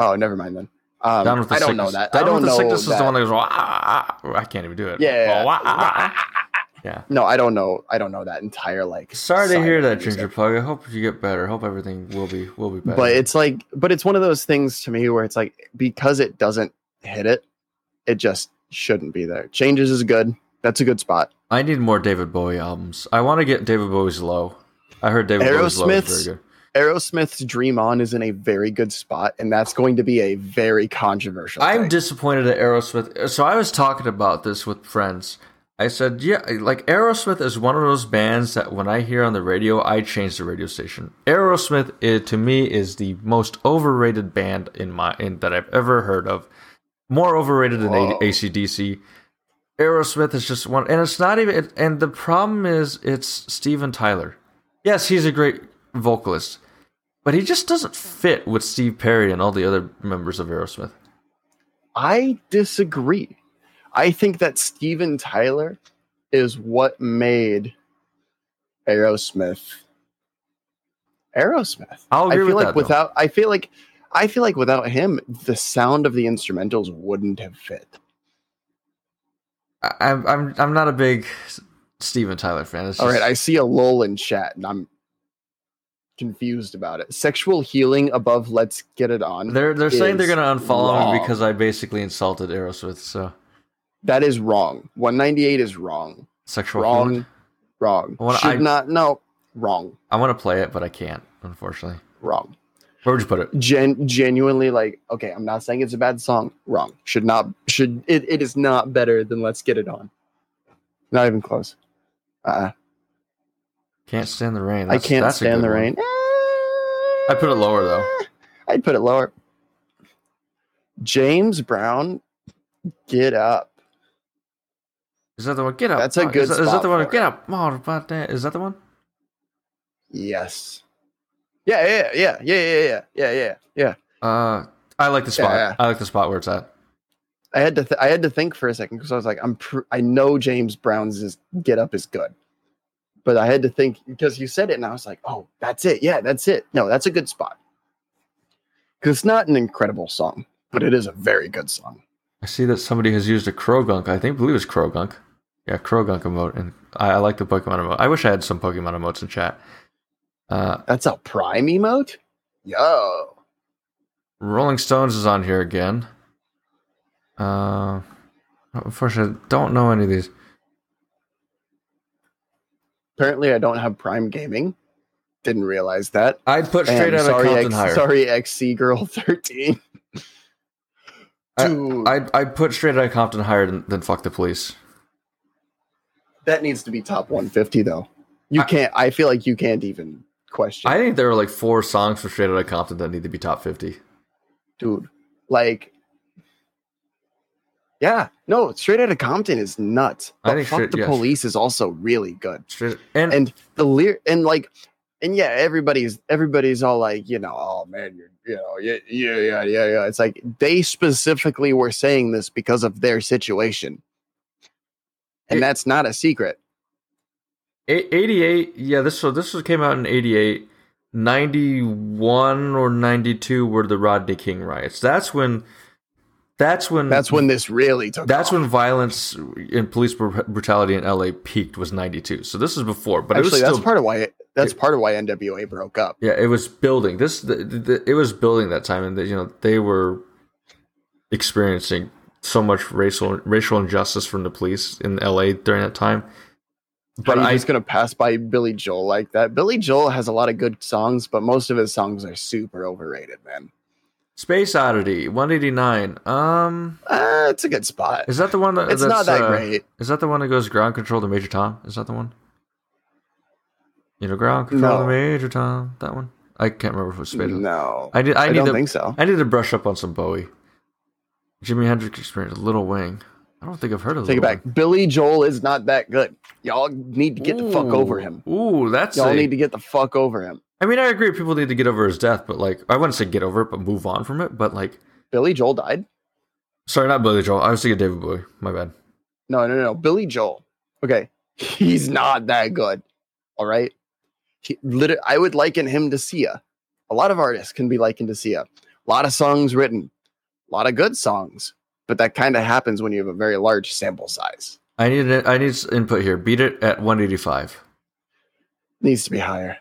Oh, never mind then. Um, Down with the I don't sickness. know that. Down I don't know sickness is that. the one that goes. "Wah, ah, ah." I can't even do it. Yeah, yeah, yeah. Wah, ah, ah, ah. yeah. No, I don't know. I don't know that entire like. Sorry to hear that. Ginger Plug. I hope you get better. Hope everything will be will be better. But it's like, but it's one of those things to me where it's like because it doesn't hit it, it just shouldn't be there. Changes is good. That's a good spot. I need more David Bowie albums. I want to get David Bowie's Low. I heard David Bowie's Low is Aerosmith's- very good. Aerosmith's Dream On is in a very good spot, and that's going to be a very controversial. I'm thing. disappointed at Aerosmith. So I was talking about this with friends. I said, yeah, like Aerosmith is one of those bands that when I hear on the radio, I change the radio station. Aerosmith, is, to me, is the most overrated band in my in, that I've ever heard of. More overrated than Whoa. ACDC. Aerosmith is just one, and it's not even. It, and the problem is, it's Steven Tyler. Yes, he's a great vocalist, but he just doesn't fit with Steve Perry and all the other members of Aerosmith. I disagree. I think that Steven Tyler is what made Aerosmith Aerosmith. I'll I feel with like that, though. without I feel like I feel like without him, the sound of the instrumentals wouldn't have fit. I- I'm I'm I'm not a big Steven Tyler fan. It's All right, I see a lull in chat and I'm confused about it. Sexual healing above let's get it on. they're they're saying they're gonna unfollow wrong. me because I basically insulted Aerosmith. So That is wrong. 198 is wrong. sexual wrong. healing. Wrong. Well, Should I- not no. Wrong. I want to play it, but I can't. Unfortunately, Wrong. where would you put it? Gen- genuinely like okay i'm not saying it's a bad song wrong should not should it, it is not better than let's get it on not even close Uh uh can't stand the rain. That's, I can't stand the one. rain. I put it lower though. I'd put it lower. James Brown, get up. Is that the one? Get up. That's a good. Is, that the one? Get up. Is that the one? Yes. Yeah, yeah, yeah, yeah, yeah, yeah, yeah, yeah. Uh, I like the spot. Yeah, yeah. I like the spot where it's at. I had to. Th- I had to think for a second because I was like, I'm. Pr- I know James Brown's is, get up is good but i had to think because you said it and i was like oh that's it yeah that's it no that's a good spot because it's not an incredible song but it is a very good song I see that somebody has used a Croagunk. I think believe it's Croagunk. Yeah, Croagunk emote, and I, I like the Pokemon emote. I wish I had some Pokemon emotes in chat. Uh, that's a prime emote yo Rolling Stones is on here again. Uh, unfortunately, I don't know any of these. Apparently i don't have prime gaming didn't realize that I'd put straight out of sorry, Compton X, sorry xc girl 13 Dude, I'd, I'd put straight out of Compton higher than, than Fuck the Police. that needs to be top 150 though you I- can't i feel like you can't even question I think there are like four songs from Straight Outta Compton that need to be top 50. dude. Like, yeah, no, Straight out of Compton is nuts. I think Fuck Straight- the yes. Police is also really good, Straight and, and the lyric and like and yeah, everybody's everybody's all like, you know, oh man, you're you know, yeah, yeah, yeah, yeah, yeah. It's like they specifically were saying this because of their situation. And It- that's not a secret. 88 yeah this so this was came out in 88 91 or 92 were the rodney king riots that's when that's when That's when this really took that's off. when violence and police brutality in la peaked was 92 so this is before but it actually was that's still part of why it, that's part of why NWA broke up. yeah it was building this the, the, it was building that time and you know they were experiencing so much racial racial injustice from the police in la during that time But i just gonna pass by Billy Joel like that. Billy Joel has a lot of good songs, but most of his songs are super overrated, man. Space oddity 189 um Uh, it's a good spot. Is that the one that It's that's, not that uh, great. Is that the one that goes ground control to Major Tom? Is that the one? You know, ground control to Major Tom. That one. I can't remember if it was Spade. No, I did. I, I, need don't to. think so. I need to brush up on some Bowie. Jimi Hendrix Experience, Little Wing. I don't think I've heard of. Take it Lil back. Billy Joel is not that good. Y'all need to get the fuck over him. Ooh, that's. Y'all a- need to get the fuck over him. I mean, I agree. People need to get over his death, but like, I wouldn't say get over it, but move on from it. But like, Billy Joel died. sorry, not Billy Joel. I was thinking David Bowie. My bad. No, no, no. Billy Joel. Okay, he's not that good. All right. He, lit- I would liken him to Sia. A lot of artists can be likened to Sia. A lot of songs written, a lot of good songs, but that kind of happens when you have a very large sample size. I need. I need input here. Beat it at 185. Needs to be higher.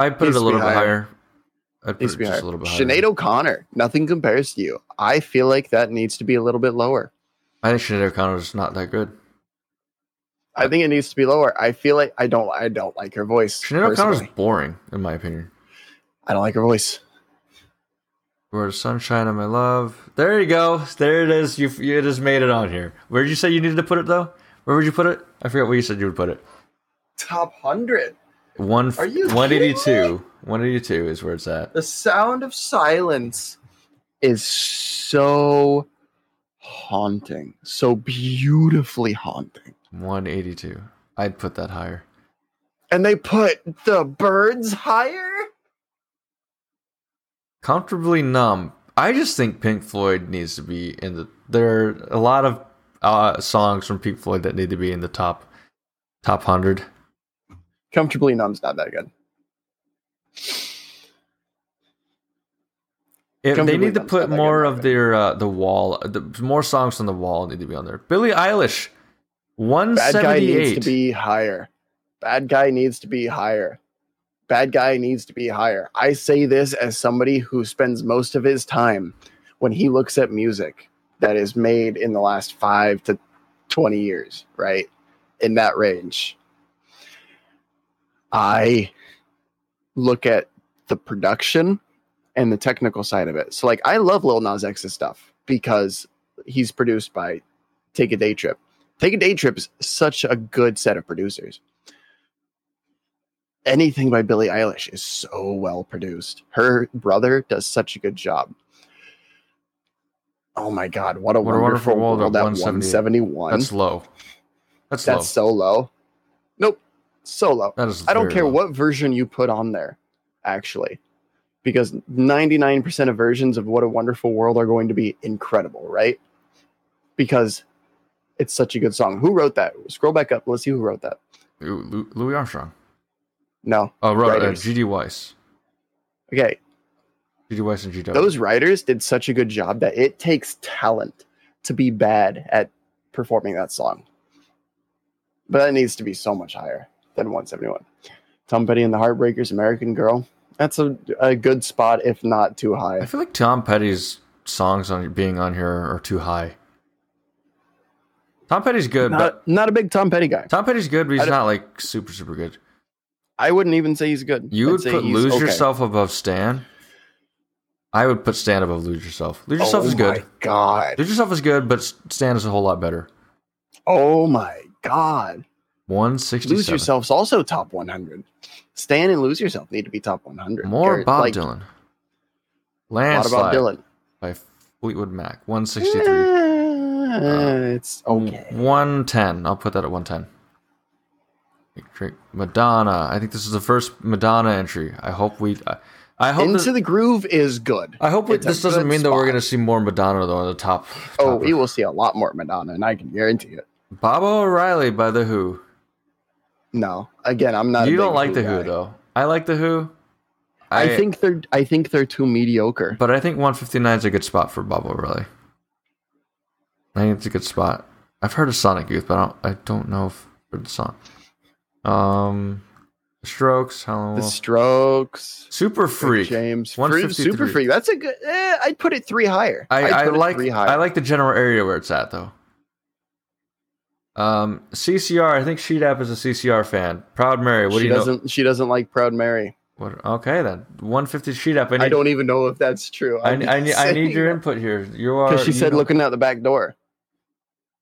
I'd put it a little bit higher. higher. I'd put Needs it to be just higher. a little bit higher. Sinead O'Connor. Nothing compares to you. I feel like that needs to be a little bit lower. I think Sinead O'Connor's not that good. I think it needs to be lower. I feel like I don't. I don't like her voice. Sinead O'Connor's personally. boring, in my opinion. I don't like her voice. Where the sunshine of my love. There you go. There it is. You you just made it on here. Where did you say you needed to put it though? Where would you put it? I forget where you said you would put it. Top hundred. One Are you one eighty kidding two. One eighty two is where it's at. The sound of silence is so haunting, so beautifully haunting. One eighty two. I'd put that higher. And they put the birds higher. Comfortably numb. I just think Pink Floyd needs to be in the. There are a lot of uh, songs from Pink Floyd that need to be in the top top hundred. Comfortably numb's not that good. If they need to put more of their uh, the wall, the more songs on the wall need to be on there. Billie Eilish, one Bad guy needs to be higher. Bad guy needs to be higher. Bad guy needs to be higher. I say this as somebody who spends most of his time when he looks at music that is made in the last five to 20 years, right? In that range. I look at the production and the technical side of it. So, like, I love Lil Nas X's stuff because he's produced by Take a Daytrip. Take a Daytrip is such a good set of producers. Anything by Billie Eilish is so well produced. Her brother does such a good job. Oh my God, what a What a wonderful, Wonderful World world, at at 178. 171. That's low. That's, That's low. so low. Nope, so low. That is. I don't care low. what version you put on there, actually, because 99% of versions of What a Wonderful World are going to be incredible, right? Because it's such a good song. Who wrote that? Scroll back up. Let's see who wrote that. Lu- Louis Armstrong. No. Oh, wrote uh. G.D. Weiss. Okay. G.D. Weiss and G.W. Those writers did such a good job that it takes talent to be bad at performing that song. But that needs to be so much higher than 171. Tom Petty and the Heartbreakers, American Girl. That's a, a good spot, if not too high. I feel like Tom Petty's songs on being on here are too high. Tom Petty's good, Not, not a big Tom Petty guy. Tom Petty's good, but he's don't- like super super good. I wouldn't even say he's good. You I'd would put Lose okay. Yourself above Stan. I would put Stan above Lose Yourself. Lose Yourself oh is good. my god. Lose Yourself is good, but Stan is a whole lot better. Oh my god. One sixty Lose seven. Yourself's also top 100. Stan and Lose Yourself need to be top 100. More They're, Bob like, Dylan. Lot about Landslide Dylan. by Fleetwood Mac. One sixty three. Eh, it's okay. One ten. I'll put that at one ten. Drake, Madonna. I think this is the first Madonna entry. I hope we. I, I hope. Into this, the Groove is good. I hope we, this doesn't mean that we're spot. going to see more Madonna though on the top. Oh, top we will see a lot more Madonna, and I can guarantee it. Baba O'Riley by the Who. No, again, I'm not. a you don't like the Who guy. though. I like the Who. I, think they're. I think they're too mediocre. but I think 159 is a good spot for Baba Really, I think it's a good spot. I've heard of Sonic Youth, but I don't, I don't know if the song. Um, Strokes, the Strokes, Super Freak. James, Free, 153. Super Freak. That's a good. Eh, I'd put it three higher. I, I like three higher. I like the general area where it's at though. Um, CCR. I think Sheet App is a CCR fan. Proud Mary. What she do you know? doesn't. She doesn't like Proud Mary. What, okay then. 150 Sheet App. I, need, I don't even know if that's true. I, I, need, I need your input here. You are because she said know- looking out the back door.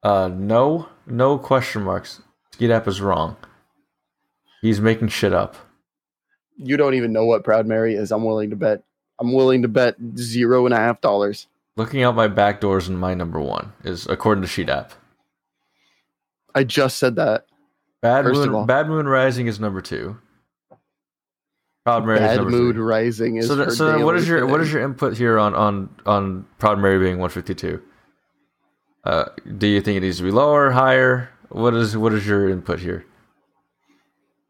Uh, no, no question marks. Sheet App is wrong. He's making shit up. You don't even know what Proud Mary is. I'm willing to bet. I'm willing to bet zero and a half dollars. Looking out my back doors and my number one is according to Sheet App. I just said that. Bad First Moon. Bad Moon Rising is number two. Proud Mary is Bad number Mood three. Rising is. so, th- so daily is your what thing. is your input here on on on Proud Mary being 152? Uh, do you think it needs to be lower, higher? What is what is your input here?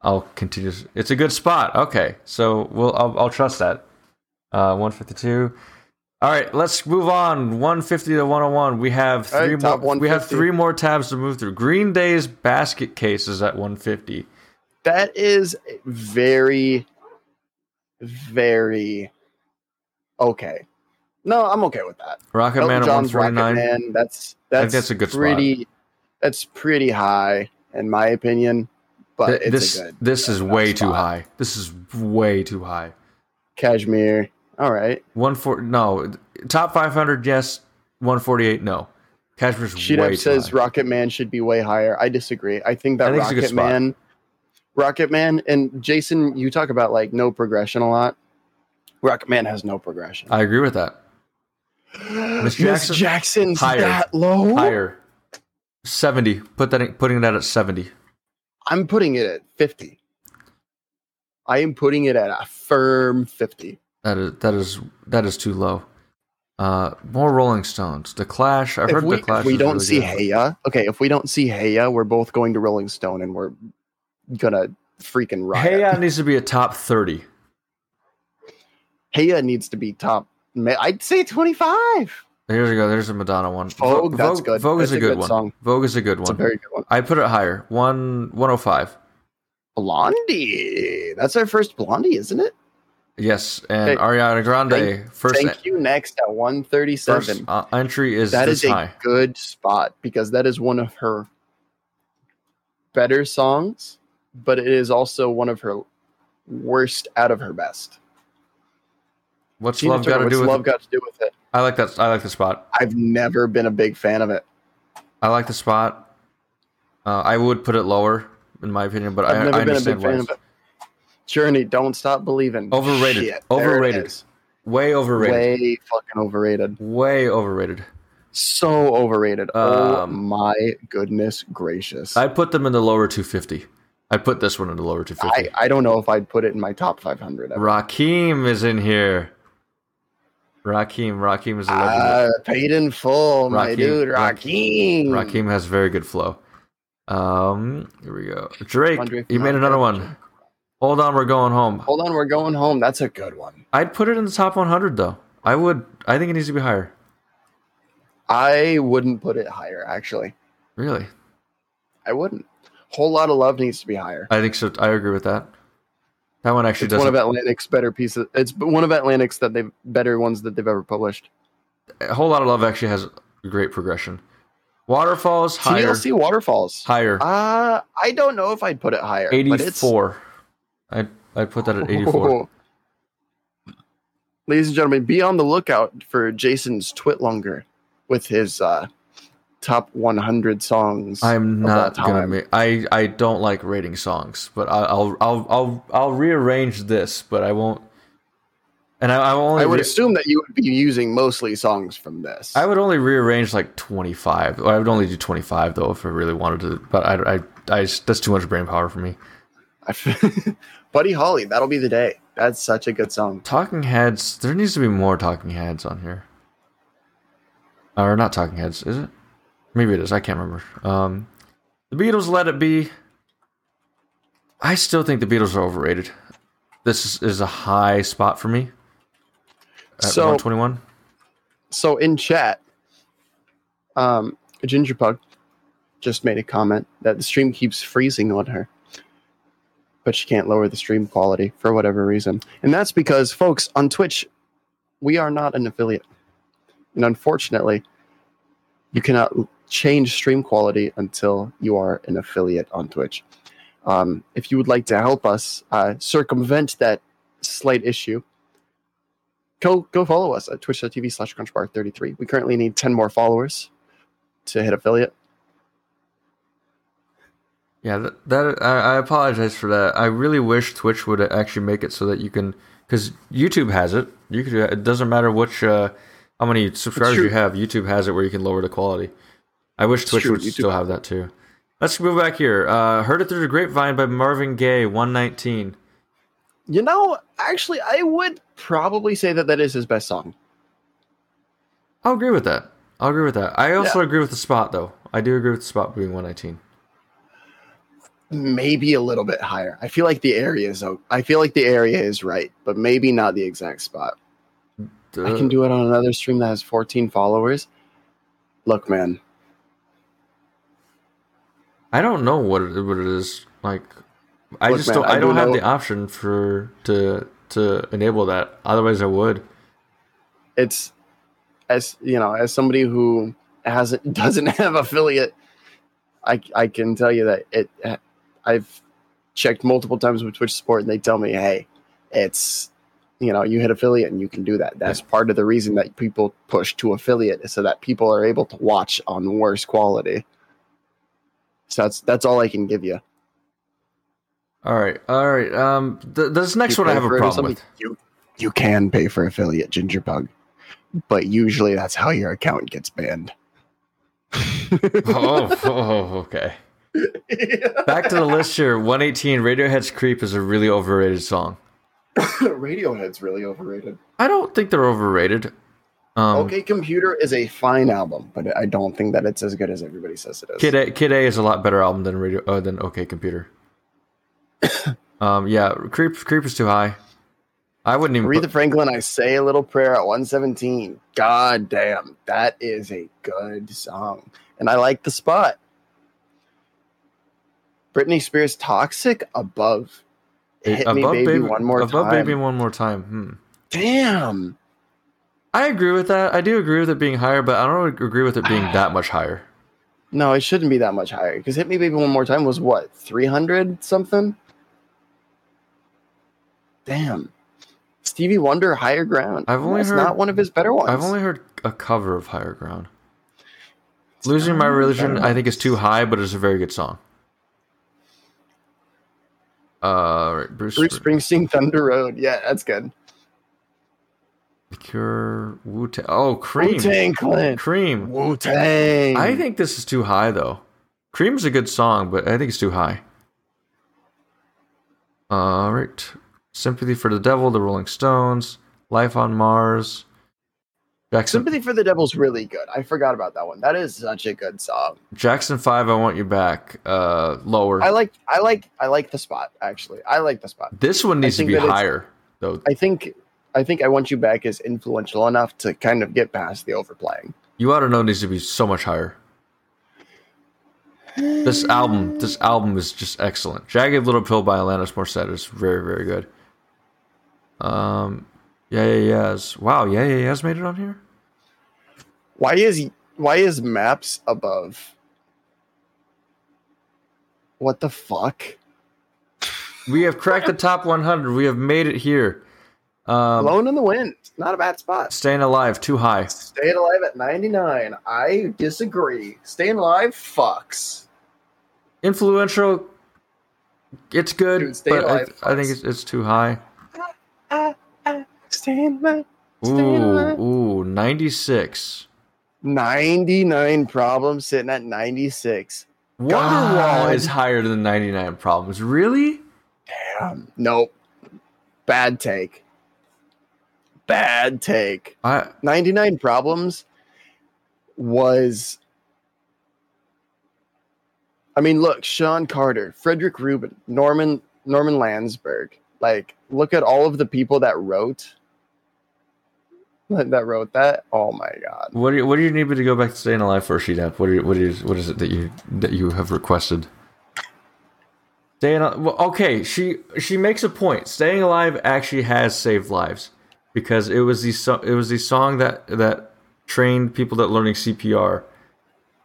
I'll continue. It's a good spot. Okay, so we'll I'll, I'll trust that. Uh, 152. All right, let's move on. 150 to 101. We have three top more. We have three more tabs to move through. Green Day's basket case is at 150. That is very, very okay. No, I'm okay with that. Rocket Elton Man at John's Rocket 149. Man. That's that's that's a good spot. pretty. That's pretty high in my opinion, but Th- it's this good. this is way too high. This is way too high. Kashmir. All right. One four no top five hundred yes. One forty eight no. Kashmir's way Sheet too says high. Rocket Man should be way higher. I disagree. I think that I think it's a good Rocket. Man, Rocket Man, and Jason, you talk about like no progression a lot. Rocket Man has no progression. I agree with that. Miss Jackson? Jackson's Higher. that low. Higher, seventy. Put that in, putting that at seventy. I'm putting it at fifty. I am putting it at a firm fifty. That is that is that is too low. Uh, more Rolling Stones. The Clash. I've If heard we, the Clash. if we don't really see good. Heya, okay. If we don't see Heya, we're both going to Rolling Stone, and we're gonna freaking riot. Heya needs to be a top thirty. Heya needs to be top. I'd say twenty five. Here we go. There's a Madonna one. Vogue, that's good. Vogue is That's a a good, good one. song. Vogue is a good It's a one. very good one. I put it higher. One one oh five. Blondie. That's our first Blondie, isn't it? Yes, and. Ariana Grande Thank- first Thank you. Next at one thirty first seven. uh, entry is That is a high. good spot because that is one of her better songs, but it is also one of her worst out of her best. What's Tina love got Turner, to what's do with love it? got to do with it? I like that. I like the spot. I've never been a big fan of it. I like the spot. Uh, I would put it lower, in my opinion, but I've I, never I been a understand big why. fan of it. Journey, don't stop believing. Overrated. Shit, Overrated. Way overrated. Way fucking overrated. Way overrated. So overrated. oh Um, my goodness gracious. I put them in the lower 250. I put this one in the lower 250. I, I don't know if I'd put it in my top 500. ever. Rakim is in here. Rakim. Rakim is a legend. Uh, paid in full, my Rakim- dude. Rak- Rakim. Rakim has very good flow. Um, here we go. Drake, you made another one. Hold on, we're going home. Hold on, we're going home. That's a good one. I'd put it in the top 100 though. I would. I think it needs to be higher. I wouldn't put it higher, actually. Really, I wouldn't. Whole lot of love needs to be higher. I think so. I agree with that. That one actually It's doesn't. one of Atlantic's better pieces. It's one of Atlantic's that they've better ones that they've ever published. a whole lot of love actually has great progression. Waterfalls higher, TLC Waterfalls. higher, Uh, I don't know if I'd put it higher. but it's- eighty-four. I I put that at eighty-four. Ladies and gentlemen, be on the lookout for Jason's Twitlonger with his uh, top 100 songs. I'm not gonna make. I I don't like rating songs, but I, I'll I'll I'll I'll rearrange this, but I won't. And I, I only I would re- assume that you would be using mostly songs from this. I would only rearrange like 25. I would only do 25 though if I really wanted to. But I, I, I that's too much brain power for me. I Buddy Holly, that'll be the day. That's such a good song. Talking Heads. There needs to be more Talking Heads on here. Or not Talking Heads, is it? Maybe it is. I can't remember. Um, the Beatles, Let It Be. I still think the Beatles are overrated. This is, is a high spot for me. At So- 121. So in chat, um, Ginger Pug just made a comment that the stream keeps freezing on her, but she can't lower the stream quality for whatever reason, and that's because, folks, on Twitch, we are not an affiliate, and unfortunately, you cannot change stream quality until you are an affiliate on Twitch. Um, if you would like to help us uh, circumvent that slight issue, go go follow us at twitch.tv slash crunchbar33 we currently need 10 more followers to hit affiliate Yeah, that, that I, I apologize for that. I really wish Twitch would actually make it so that you can, because YouTube has it. You could. It doesn't matter which, uh, how many subscribers you have. YouTube has it where you can lower the quality. I wish Twitch true, would YouTube- still have that too. Let's move back here. Uh, Heard it through the grapevine by Marvin Gaye, one nineteen. you know actually i would probably say that that is his best song I'll agree with that. I'll agree with that. I also agree with the spot though. I do agree with the spot being one nineteen. Maybe a little bit higher i feel like the area is i feel like the area is right but maybe not the exact spot i can do it on another stream that has 14 followers look man I don't know what it, what it is like. I Look, just man, don't. I I, do don't have know- the option for to to enable that. Otherwise, I would. it's as you know as somebody who hasn't doesn't have affiliate i i can tell you that it i've checked multiple times with twitch support and they tell me hey it's you know you hit affiliate and you can do that that's part of the reason that people push to affiliate is so that people are able to watch on worse quality so that's that's all i can give you All right, all right. Um, th- this next You one I have a problem with. you you can pay for affiliate Ginger Pug but usually that's how your account gets banned oh, oh, okay. Back to the list here. 118. Radiohead's "Creep" is a really overrated song. Radiohead's really overrated. I don't think they're overrated. Um, okay, Computer is a fine album, but I don't think that it's as good as everybody says it is. Kid A, Kid A is a lot better album than Radio uh, than OK Computer. um, yeah, "Creep" "Creep" is too high. I wouldn't even. Aretha Put, Franklin, I say a little prayer at 117. God damn, that is a good song. And I like the spot. Britney Spears Toxic above. Hit me above baby, one more above time. baby one more time. Hmm. Damn. I agree with that. I do agree with it being higher, but I don't agree with it being that much higher. No, it shouldn't be that much higher because Hit Me Baby One More Time was what, 300 something? Damn. Stevie Wonder, Higher Ground. I've only That's heard- not one of his better ones. I've only heard a cover of Higher Ground. Losing My Religion, I think, is too high, but it's a very good song. Uh, right, Bruce, Bruce Springsteen, Thunder Road. Yeah, that's good. The Cure, Wu Tang. Oh, Cream. Wu Tang Clan. Cream. Wu Tang. I think this is too high, though. Cream's a good song, but I think it's too high. All right. Sympathy for the Devil, The Rolling Stones, Life on Mars. Jackson, Sympathy for the Devil's really good. I forgot about that one. That is such a good song. Jackson 5, I Want You Back. Uh, lower. I like I like I like the spot, actually. I like the spot. this one needs to be higher, though. I think I think I Want You Back is influential enough to kind of get past the overplaying. You ought to know needs to be so much higher. This album, this album is just excellent. Jagged Little Pill by Alanis Morissette is very, very good. Um, yeah, yeah, yes. Wow, yeah, yeah, yes, made it on here. Why is why is maps above? What the fuck? We have cracked the top 100. We have made it here. Um, Blown in the wind. Not a bad spot. staying alive, too high. Staying alive at 99. I disagree. Staying alive fucks. Influential. It's good, Dude, but I, Alive I think it's, it's too high. Staying alive. Staying Ooh, alive. ooh, 96. 99 problems sitting at 96. Wonderwall God. is higher than 99 problems. Really? Damn. Nope. Bad take. Bad take. I 99 Problems was. I mean, look, Shawn Carter, Frederick Rubin, Norman Norman Landsberg. Like, look at all of the people that wrote that wrote that. Oh my god. what do you what do you need me to go back to staying alive for, sheet up? What you, what is what is it that you that you have requested? Staying well, okay, she she makes a point. Staying alive actually has saved lives because it was the it was the song that that trained people that learning CPR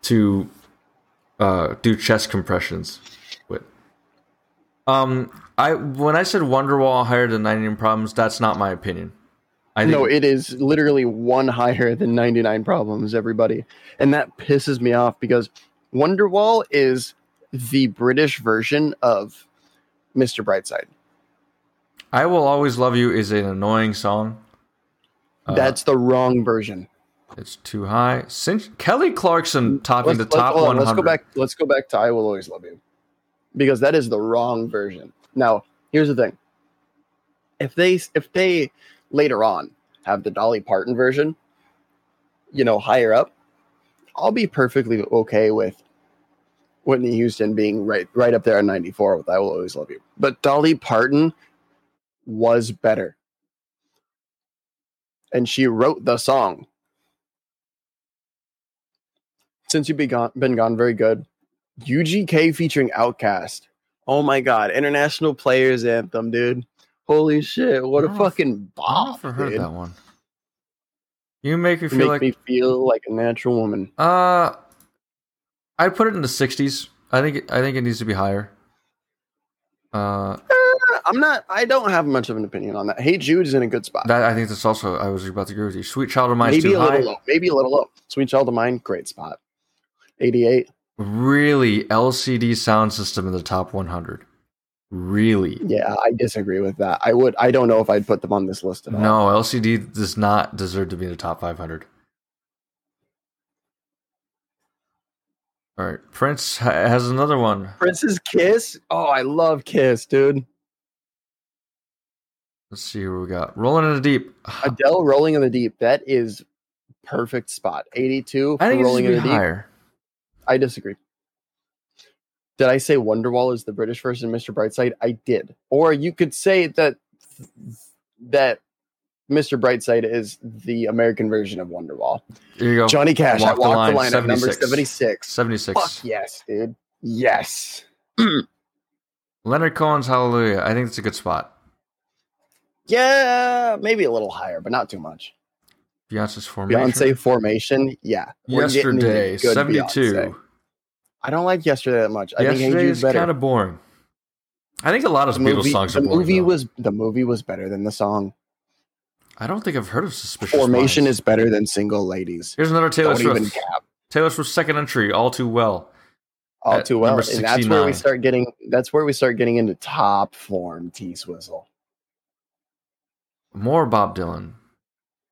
to uh, do chest compressions with. Um, I when I said Wonderwall higher than 99 Problems, that's not my opinion. I think No, it is literally one higher than 99 Problems, everybody. And that pisses me off because Wonderwall is the British version of Mr. Brightside. I Will Always Love You is an annoying song. Uh, That's the wrong version. it's too high. Since Kelly Clarkson topping the top hold 100. let's go back. Let's go back to "I Will Always Love You," because that is the wrong version. Now, here's the thing: if they if they later on have the Dolly Parton version, you know, higher up, I'll be perfectly okay with Whitney Houston being right right up there at 94 with "I Will Always Love You." But Dolly Parton was better, and she wrote the song since you've been gone, been gone very good. UGK featuring OutKast. Oh my god, international players anthem, dude. Holy shit, what a fucking I've bop, never heard dude. that one. You make me You feel make like me feel like a natural woman. uh I'd put it in the 60s. I think it, I think it needs to be higher. Uh Eh, I'm not. I don't have much of an opinion on that. Hey Jude is in a good spot. that I think that's also I was about to agree with you. Sweet Child of Mine Maybe too a high. little low. Maybe a little low. Sweet Child of Mine, great spot. 88. Really LCD sound system in the top 100. Really. Yeah, I disagree with that. I would. I don't know if I'd put them on this list at all. No, LCD does not deserve to be in the top 500. All right, Prince has another one. Prince's Kiss. Oh, I love Kiss, dude. Let's see who we got. Rolling in the deep. Adele, Rolling in the Deep. That is perfect spot. 82 I think Rolling in the Deep. higher. I disagree. Did I say Wonderwall is the British version of Mr. Brightside? I did. Or you could say that that Mr. Brightside is the American version of Wonderwall. Here you go. Johnny Cash, Walk I the walked Line, the line at number 76. 76. 76. Fuck yes, dude. Yes. Leonard Cohen's Hallelujah. I think it's a good spot. Yeah, maybe a little higher, but not too much. Beyonce's Formation. Beyonce Formation, yeah. Yesterday, 72. Beyonce. I don't like yesterday that much. I think Hey Yesterday Jude's is better. kind of boring. I think a lot of the Beatles movie, songs the are boring. movie though. was the movie was better than the song. I don't think I've heard of Suspicious Formation Minds. is better than Single Ladies. Here's another Taylor don't Swift. Taylor Swift's second entry, All Too Well. All too well. And that's where we start getting that's where we start getting into top form T Swizzle. More Bob Dylan.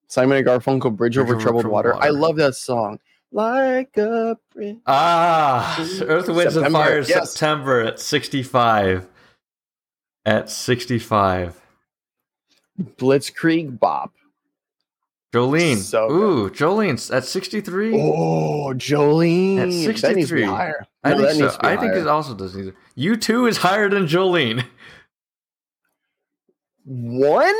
Simon and Garfunkel, Bridge, Over, Troubled, Water. I love that song. Like a bridge. Ah, Earth, Winds, and Fire, yes. September at 65. At 65. Blitzkrieg Bop. Jolene. So good. Ooh, Jolene's at 63. Oh, Jolene. At That needs to 63. be higher. I No, think that so. needs to be I think it also does need. You two is higher than Jolene. one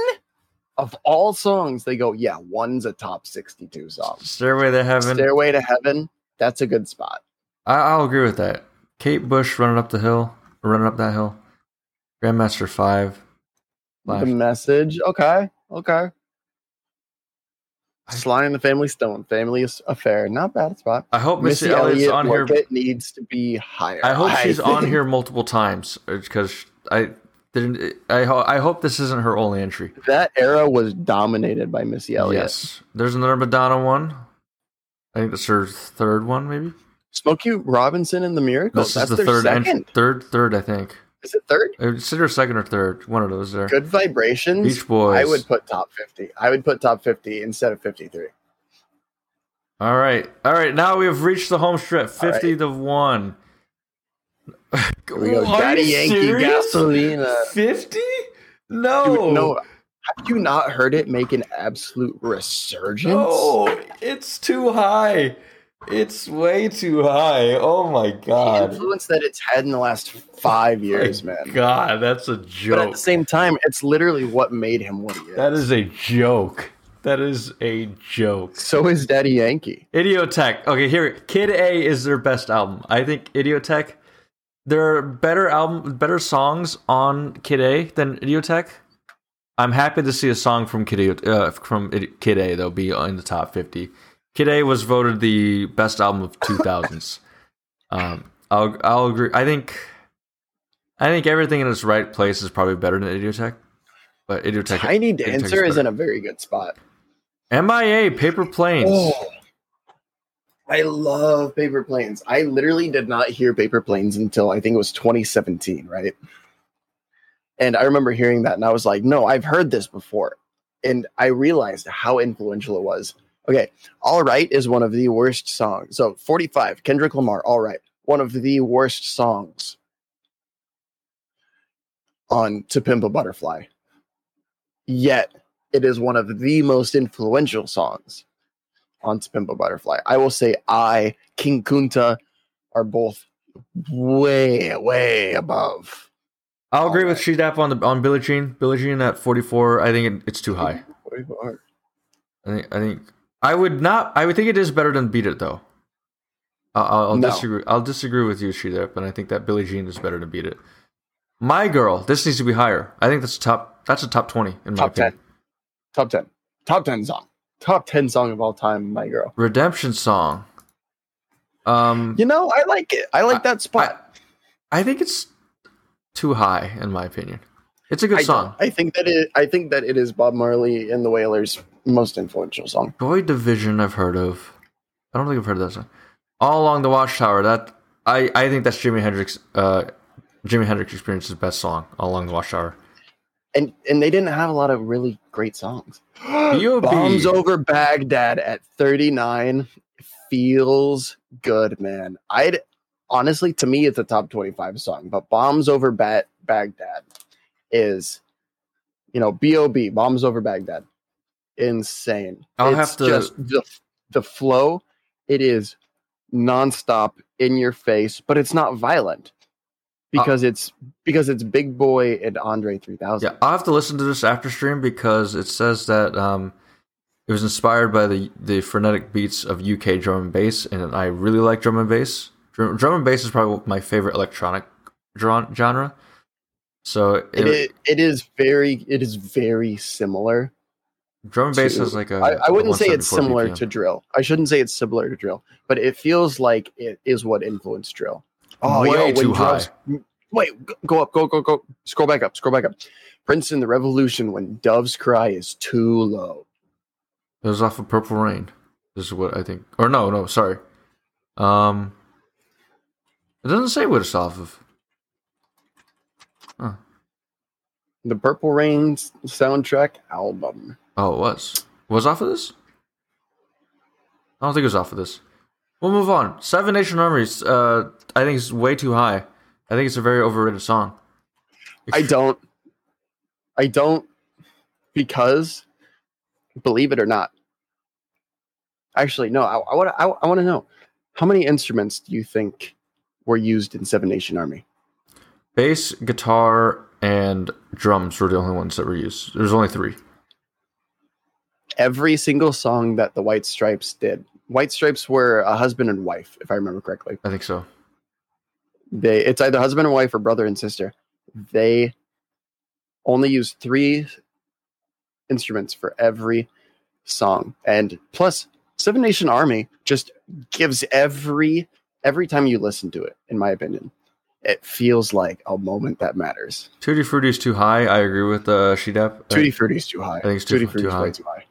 of all songs, they go, yeah, one's a top 62 song. Stairway to Heaven. Stairway to Heaven, that's a good spot. I, I'll agree with that. Kate Bush running up the hill, running up that hill. Grandmaster Five. Flash. The message, okay, okay. Sly and the Family Stone, Family Affair, not bad spot. I hope Missy, Missy Elliott's Elliott on here. It needs to be higher. I hope she's on here multiple times uh, because I didn't. I ho- I hope this isn't her only entry. That era was dominated by Missy Elliott. Yes, there's another Madonna one. I think that's her third one, maybe. Smokey Robinson and the Miracles. This That's is the their third second. entry. Third, third, I think. Is it third? It's either second or third. One of those there. Good Vibrations. Beach Boys. I would put top 50. I would put top 50 instead of 53. All right, all right. Now we have reached the home stretch. Fifty to one. Here we go. Daddy Yankee Gasolina. Uh, Fifty? No, Dude, no, have you not heard it make an absolute resurgence? no, it's too high. It's way too high. Oh my god. The influence that it's had in the last five years, man. God, that's a joke. But at the same time, it's literally what made him what he is. That is a joke. That is a joke. so is Daddy Yankee. Idioteque. Okay, here, Kid A is their best album. I think Idioteque. There are better album, better songs on Kid A than Idioteque. I'm happy to see a song from Kid A, uh, from Kid A though be in the top 50. Kid A was voted the best album of 2000s. um, I'll I'll agree. I think I think everything in its right place is probably better than Idioteque. But Idioteque Tiny Idioteque Dancer is in a very good spot. MIA Paper Planes. Oh, I love Paper Planes. I literally did not hear Paper Planes until I think it was 2017, right? And I remember hearing that and I was like, no, I've heard this before. And I realized how influential it was. Okay, All Right is one of the worst songs. So 45, Kendrick Lamar, All Right, one of the worst songs on To Pimp a Butterfly. Yet it is one of the most influential songs on To Pimp a Butterfly. I will say I, King Kunta are both way, way above. I'll agree with Alright. Sheedap on the on Billie Jean. Billie Jean at 44. I think it, it's too high. I think I think I would not. I would think it is better than Beat It though. I'll, I'll, No. disagree. I'll disagree with you, Sheedap, and I think that Billie Jean is better than Beat It. My Girl. This needs to be higher. I think that's top. That's a top 20 in my Top 10. opinion. Top 10. Top 10 song. Top 10 song of all time, My Girl. Redemption song. Um, You know, I like it. I like that spot. I think it's too high in my opinion. It's a good I, song. I think that it I think that it is Bob Marley and the Wailers' most influential song. Joy Division I've heard of. I don't think I've heard of that song. All Along the Watchtower, that I, I think that's Jimi Hendrix uh Jimi Hendrix Experience's best song, All Along the Watchtower. And and they didn't have a lot of really great songs. Bombs over Baghdad at 39 feels good, man. I'd honestly to me it's a top 25 song, but Bombs over ba- Baghdad is you know, B.O.B. Bombs over Baghdad. Insane. I'll it's have to- just the the flow, it is nonstop in your face, but it's not violent. Because it's because it's Big Boi and Andre 3000. Yeah, I'll have to listen to this after stream because it says that um it was inspired by the the frenetic beats of UK drum and bass, and I really like drum and bass. Drum, drum and bass is probably my favorite electronic genre. So it, It is, it is very it is very similar drum and bass to- has like a. I, I wouldn't say it's similar BPM. to drill. I shouldn't say it's similar to drill, but it feels like it is what influenced drill. Oh, Way when too drums- Wait, go- up, go, go, go. Scroll back up, scroll back up. Prince and, the Revolution, when doves cry is too low. It was off of Purple Rain. This is what I think. Or no, no, sorry. Um, it doesn't say what it's off of. Huh. The Purple Rain soundtrack album. Oh, it was. Was off of this? I don't think it was off of this. We'll move on. Seven Nation Armies. Uh, I think it's way too high. I think it's a very overrated song. I don't. I don't because believe it or not. Actually, no. I, I want to. I, I want to know how many instruments do you think were used in Seven Nation Army? Bass, guitar, and drums were the only ones that were used. There's only three. Every single song that the White Stripes did. White Stripes were a husband and wife, if I remember correctly. I think so. They it's either husband and wife or brother and sister. They only use three instruments for every song. And plus Seven Nation Army just gives every every time you listen to it, in my opinion, it feels like a moment that matters. Tutti Frutti is too high. I agree with uh, Shedap. Tutti Frutti's too high. I think it's too- Tutti too high. way too high.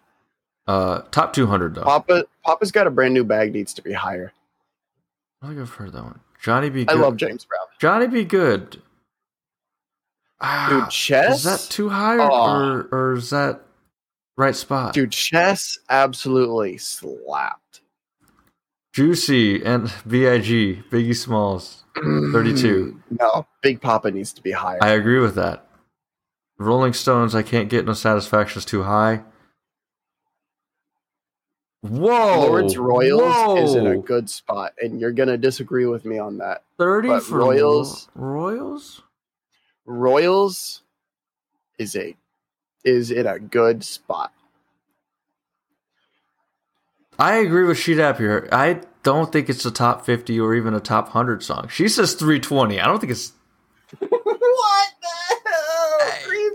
Uh, top 200 though. Papa Papa's got a brand new bag needs to be higher. I think I've heard that one. Johnny B. I Good. love James Brown. Johnny B. Goode. Ah, Dude, chess. is that too high or, Oh. or, is that right spot? Dude, chess absolutely slapped. Juicy and Big Biggie Smalls. 32. No, Big Poppa needs to be higher. I agree with that. Rolling Stones, I can't get no satisfaction is too high. Whoa, Lorde's Royals is in a good spot, and you're gonna disagree with me on that. thirty but for Royals- Royals. Royals is a is in a good spot. I agree with Sheet Up here. I don't think it's a top fifty or even a top hundred song. She says three twenty. I don't think it's what the hell? Three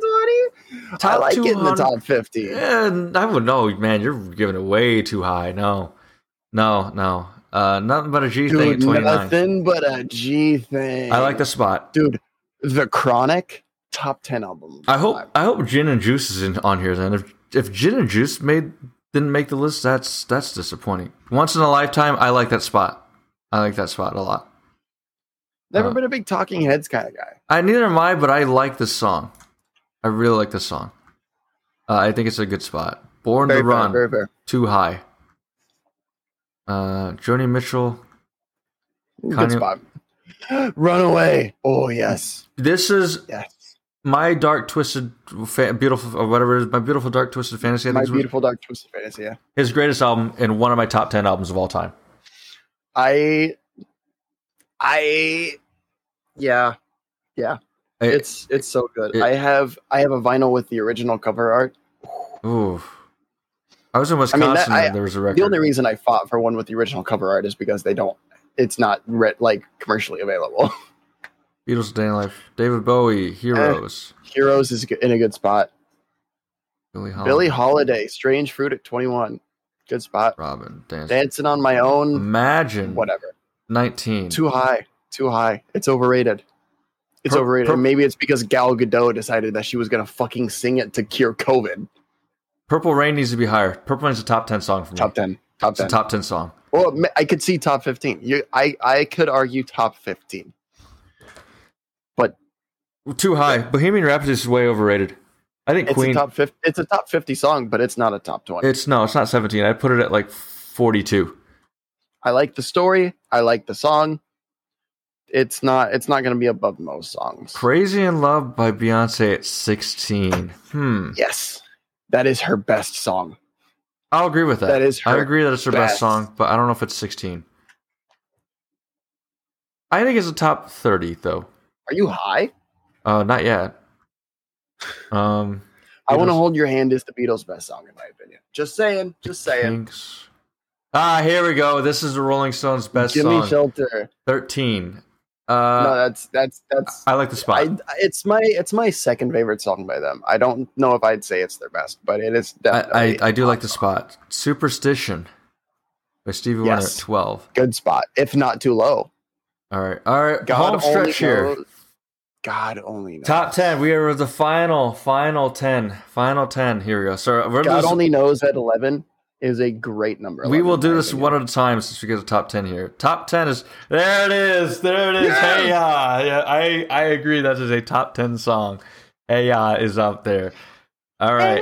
twenty? I like it in the top fifty. Yeah, I would know, man. You're giving it way too high. No, no, no. Uh, nothing but a G thing at 29. nothing but a G thing. I like the spot. dude. The Chronic top ten album. I hope I hope Gin and Juice is in, on here. Then if if Gin and Juice made didn't make the list, that's that's disappointing. Once in a lifetime, I like that spot. I like that spot a lot. Never uh, been a big Talking Heads kind of guy. I neither am I, but I like this song. I really like this song. Uh, I think it's a good spot. Born Very to fair, Run, very fair. too high. Uh, Joni Mitchell. Good Kanye- spot. Run away. Oh yes, This is yes. my dark twisted, fa- beautiful, or whatever it is. My beautiful dark twisted fantasy. I My beautiful dark twisted fantasy. Yeah. his greatest album and one of my top ten albums of all time. I, I, yeah, yeah. It- It's it's so good. it- I have I have a vinyl with the original cover art. Ooh. I was in I Wisconsin. mean, that- I- and there was a record. The only reason I fought for one with the original cover art is because they don't. It's not re- like commercially available. Beatles, Day in Life, David Bowie, Heroes, eh, Heroes is in a good spot. Billie Holiday, Billie Holiday, Strange Fruit at twenty one, good spot. Robyn, Dance. Dancing on my own, Imagine whatever. nineteen. Too high, too high. It's overrated. It's overrated. And maybe it's because Gal Gadot decided that she was gonna fucking sing it to cure COVID. Purple Rain needs to be higher. Purple Rain's a top ten song for me. Top ten. Top It's a ten. top ten song. Well, I could see top fifteen. You, I, I could argue top fifteen. but Too high. Bohemian Rhapsody is way overrated. I think It's Queen. a top fifty. It's a top fifty song, but it's not a top twenty. it's no, it's not seventeen. I put it at like forty-two. I like the story. I like the song. It's not. It's not going to be above most songs. Crazy in Love by Beyonce at sixteen. Hmm. Yes, that is her best song. I'll agree with that. That is I agree that it's her best best. song, but I don't know if it's 16. I think it's a top 30 though. Are you high? Uh, not yet. Um, I want to hold your hand is the Beatles' best song in my opinion. Just saying. Just saying. Ah, here we go. This is the Rolling Stones' best Gimme song. Shelter. 13. No, Uh, that's that's that's. I like the spot. I, it's my it's my second favorite song by them. I don't know if I'd say it's their best, but it is I, definitely I, I do like the spot. Superstition by Stevie Wonder at 12. Good spot, if not too low. All right. All right. God Home only stretch here. God only knows. Top 10. We are the final, final 10. Final 10. Here we go. So God only knows at eleven is a great number. We will do this one at a time since we get a top 10 here. Top 10 is there it is. There it is. Hey ya. Yeah, I I agree that is a top 10 song. Hey ya is up there. All right.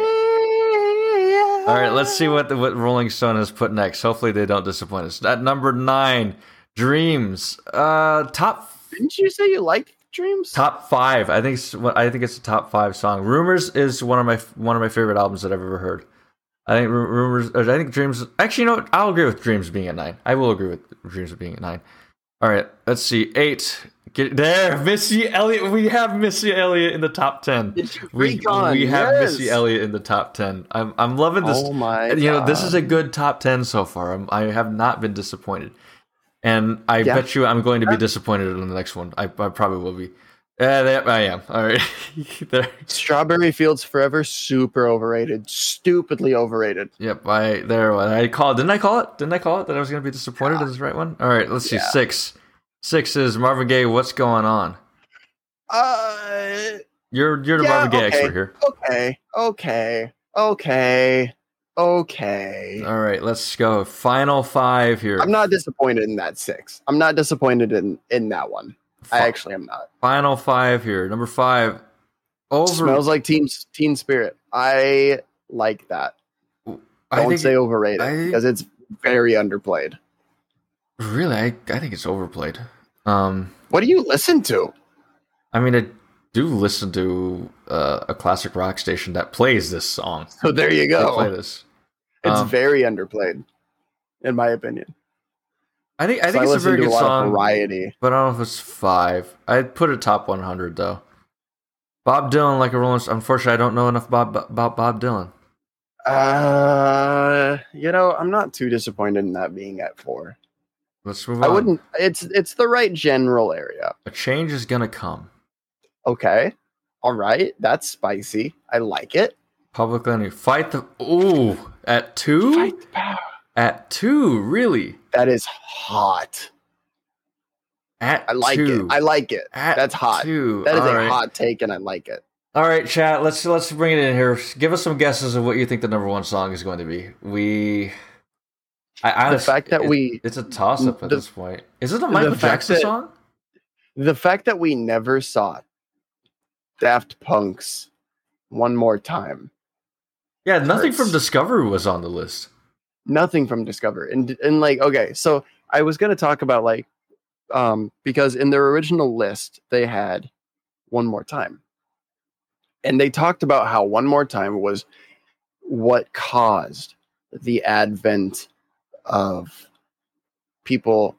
All right, let's see what the, what Rolling Stone has put next. Hopefully they don't disappoint us. At number 9, Dreams. Uh top Didn't you say you liked Dreams? top 5. I think it's I think it's a top 5 song. Rumors is one of my one of my favorite albums that I've ever heard. I think rumors. I think dreams. Actually, you know, what? I'll agree with dreams being at nine. I will agree with dreams being at nine. All right, let's see. Eight. Get there, Missy Elliott. We have Missy Elliott in the top ten. We, we have yes. Missy Elliott in the top ten. I'm I'm loving this. Oh my! you know, this is a good top ten so far. I'm, I have not been disappointed, and I Yeah. bet you I'm going to be disappointed in the next one. I, I probably will be. Yeah, there- I am. All right. Strawberry Fields Forever. Super overrated. Stupidly overrated. Yep, I there. I called. Didn't I call it? Didn't I call it that I was going to be disappointed in this right one? All right, let's see. Six. Six is Marvin Gaye. What's going on? Uh, You're you're the Yeah, Marvin Gaye okay. expert here. okay, okay, okay, okay. All right, let's go. Final five here. I'm not disappointed in that six. I'm not disappointed in in that one. I actually am not. Final five here. Number five. Over. Smells like Teen Teen Spirit. I like that. I Don't think say overrated I- because it's very underplayed. Really, I I think it's overplayed. Um, What do you listen to? I mean, I do listen to uh, a classic rock station that plays this song. So there you They play go. this. It's Um, very underplayed, in my opinion. I think I So think it's a very to good lot of song, variety. but I don't know if it's five. I'd put it top one hundred though. Bob Dylan, like a Rolling. Stone- Unfortunately, I don't know enough Bob, about Bob Dylan. Uh, you know, I'm not too disappointed in that being at four. Let's move on. I wouldn't. It's it's the right general area. A change is gonna come. Okay, all right, that's spicy. I like it. Public Enemy, fight the. Ooh, at two. Fight the power. At two, really? That is hot. At I like two. it. I like it. At That's hot. Two. That is All a right. hot take, and I like it. All right, chat. Let's let's bring it in here. Give us some guesses of what you think the number one song is going to be. We, I The fact that it- we, it's a toss up at the- this point. Is it a Michael Jackson that- song? the fact that we never saw Daft Punk's one more time. Yeah, nothing from. Discovery was on the list. Nothing from Discover. And and like okay, so I was gonna talk about like um because in their original list they had one more time. And they talked about how one more time was what caused the advent of people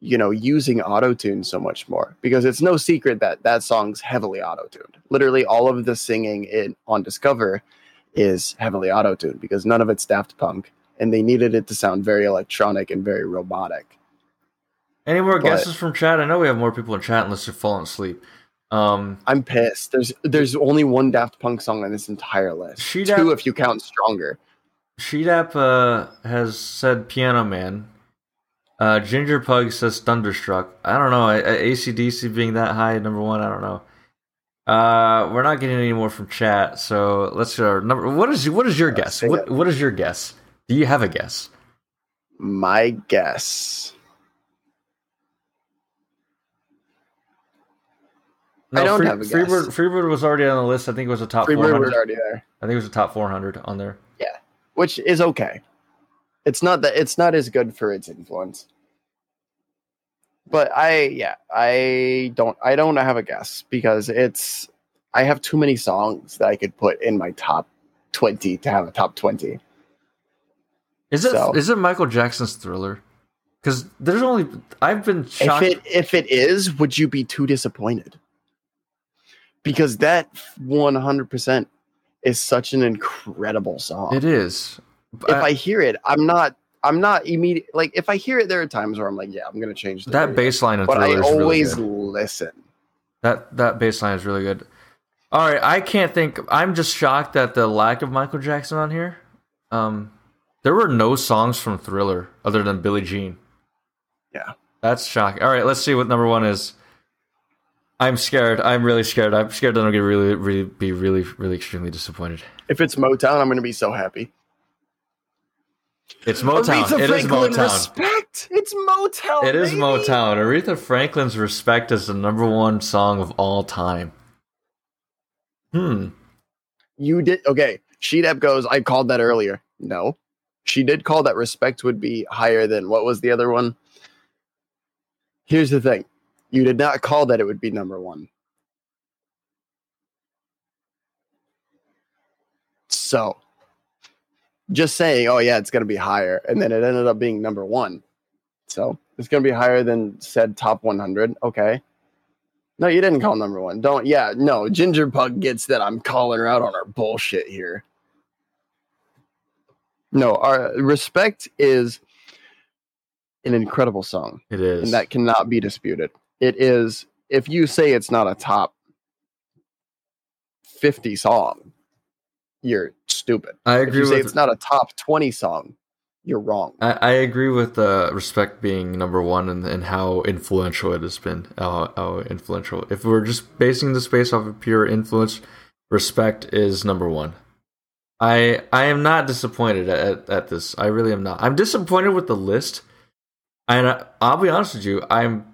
you know using autotune so much more because it's no secret that that song's heavily autotuned literally all of the singing in on discover is heavily autotuned because none of it's daft punk and they needed it to sound very electronic and very robotic. Any more But- guesses from chat? I know we have more people in chat unless they're falling asleep. Um, I'm pissed. There's there's only one Daft Punk song on this entire list. She Two if you count Stronger. Sheedap uh, has said Piano Man. Uh, Ginger Pug says Thunderstruck. I don't know. I, I, ACDC being that high, number one, I don't know. Uh, we're not getting any more from chat, so let's. Number. What is what is your guess? What what is your guess? Do you have a guess? My guess. I don't have a guess. Freebird, Freebird was already on the list. I think it was a top Freebird 400. was already there, I think it was a top 400 on there. Yeah, which is okay. It's not that it's not as good for its influence. But I yeah, I don't I don't have a guess because it's I have too many songs that I could put in my top 20 to have a top 20. Is it is So- it Michael Jackson's Thriller? Because there's only I've been If shocked. it if it is, would you be too disappointed? Because that 100% is such an incredible song. it is. if I hear it, I'm not I'm not immediate like if I hear it there are times where I'm like, yeah, I'm going to change the that radio. bass line in but I is really always good. listen. That that bass line is really good. All right, I can't think. I'm just shocked at the lack of Michael Jackson on here. Um, there were no songs from Thriller other than Billie Jean. Yeah. that's shocking. All right, let's see what number one is. I'm scared. I'm really scared. I'm scared that I'm gonna really, really be really, really extremely disappointed. If it's Motown, I'm going to be so happy. It's Motown. Aretha It is Franklin, Motown. Respect. It's Motown. It is baby. Motown. Aretha Franklin's "Respect" is the number one song of all time. Hmm. You did okay. Sheet goes. I called that earlier. No, she did call that respect would be higher than what was the other one. Here's the thing: you did not call that it would be number one. So, just saying, oh yeah, it's going to be higher, and then it ended up being number one. So it's going to be higher than said top 100. Okay. No, you didn't call number one. Don't. Yeah, no. Ginger Pug gets that I'm calling her out on her bullshit here. No, our respect is an incredible song, It is. and that cannot be disputed. It is. If you say it's not a top fifty song, you're stupid. I If agree you say with it's not a top twenty song, you're wrong. I, I agree with uh, respect being number one and, and how influential it has been. How, how influential. If we're just basing this based off of pure influence, respect is number one. I I am not disappointed at, at this. I really am not. I'm disappointed with the list. And I, I'll be honest with you. I'm.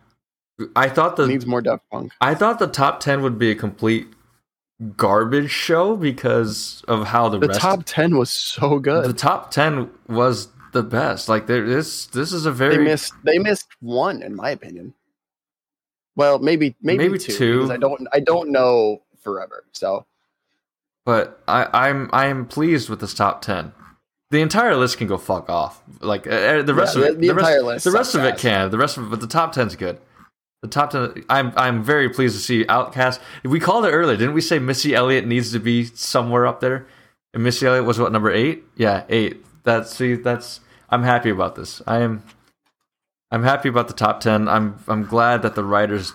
I thought the needs more Daft Punk. I thought the top ten would be a complete garbage show because of how the, The top ten was so good. the top 10 was the best. Like there this this is a very They missed. They missed one, in my opinion. Well, maybe maybe, Maybe two. two. I don't. I don't know forever. So but I, I'm I'm pleased with this top ten. The entire list can go fuck off. Like uh, uh, the rest Yeah, of the- it, the the, rest, entire list the rest of it can. The rest of it, but the top ten's good. The top ten. I'm I'm very pleased to see OutKast. We called it earlier, didn't we? Say Missy Elliott needs to be somewhere up there. And Missy Elliott was what number eight? Yeah, eight. That's see. That's I'm happy about this. I am. I'm happy about the top ten. I'm I'm glad that the writers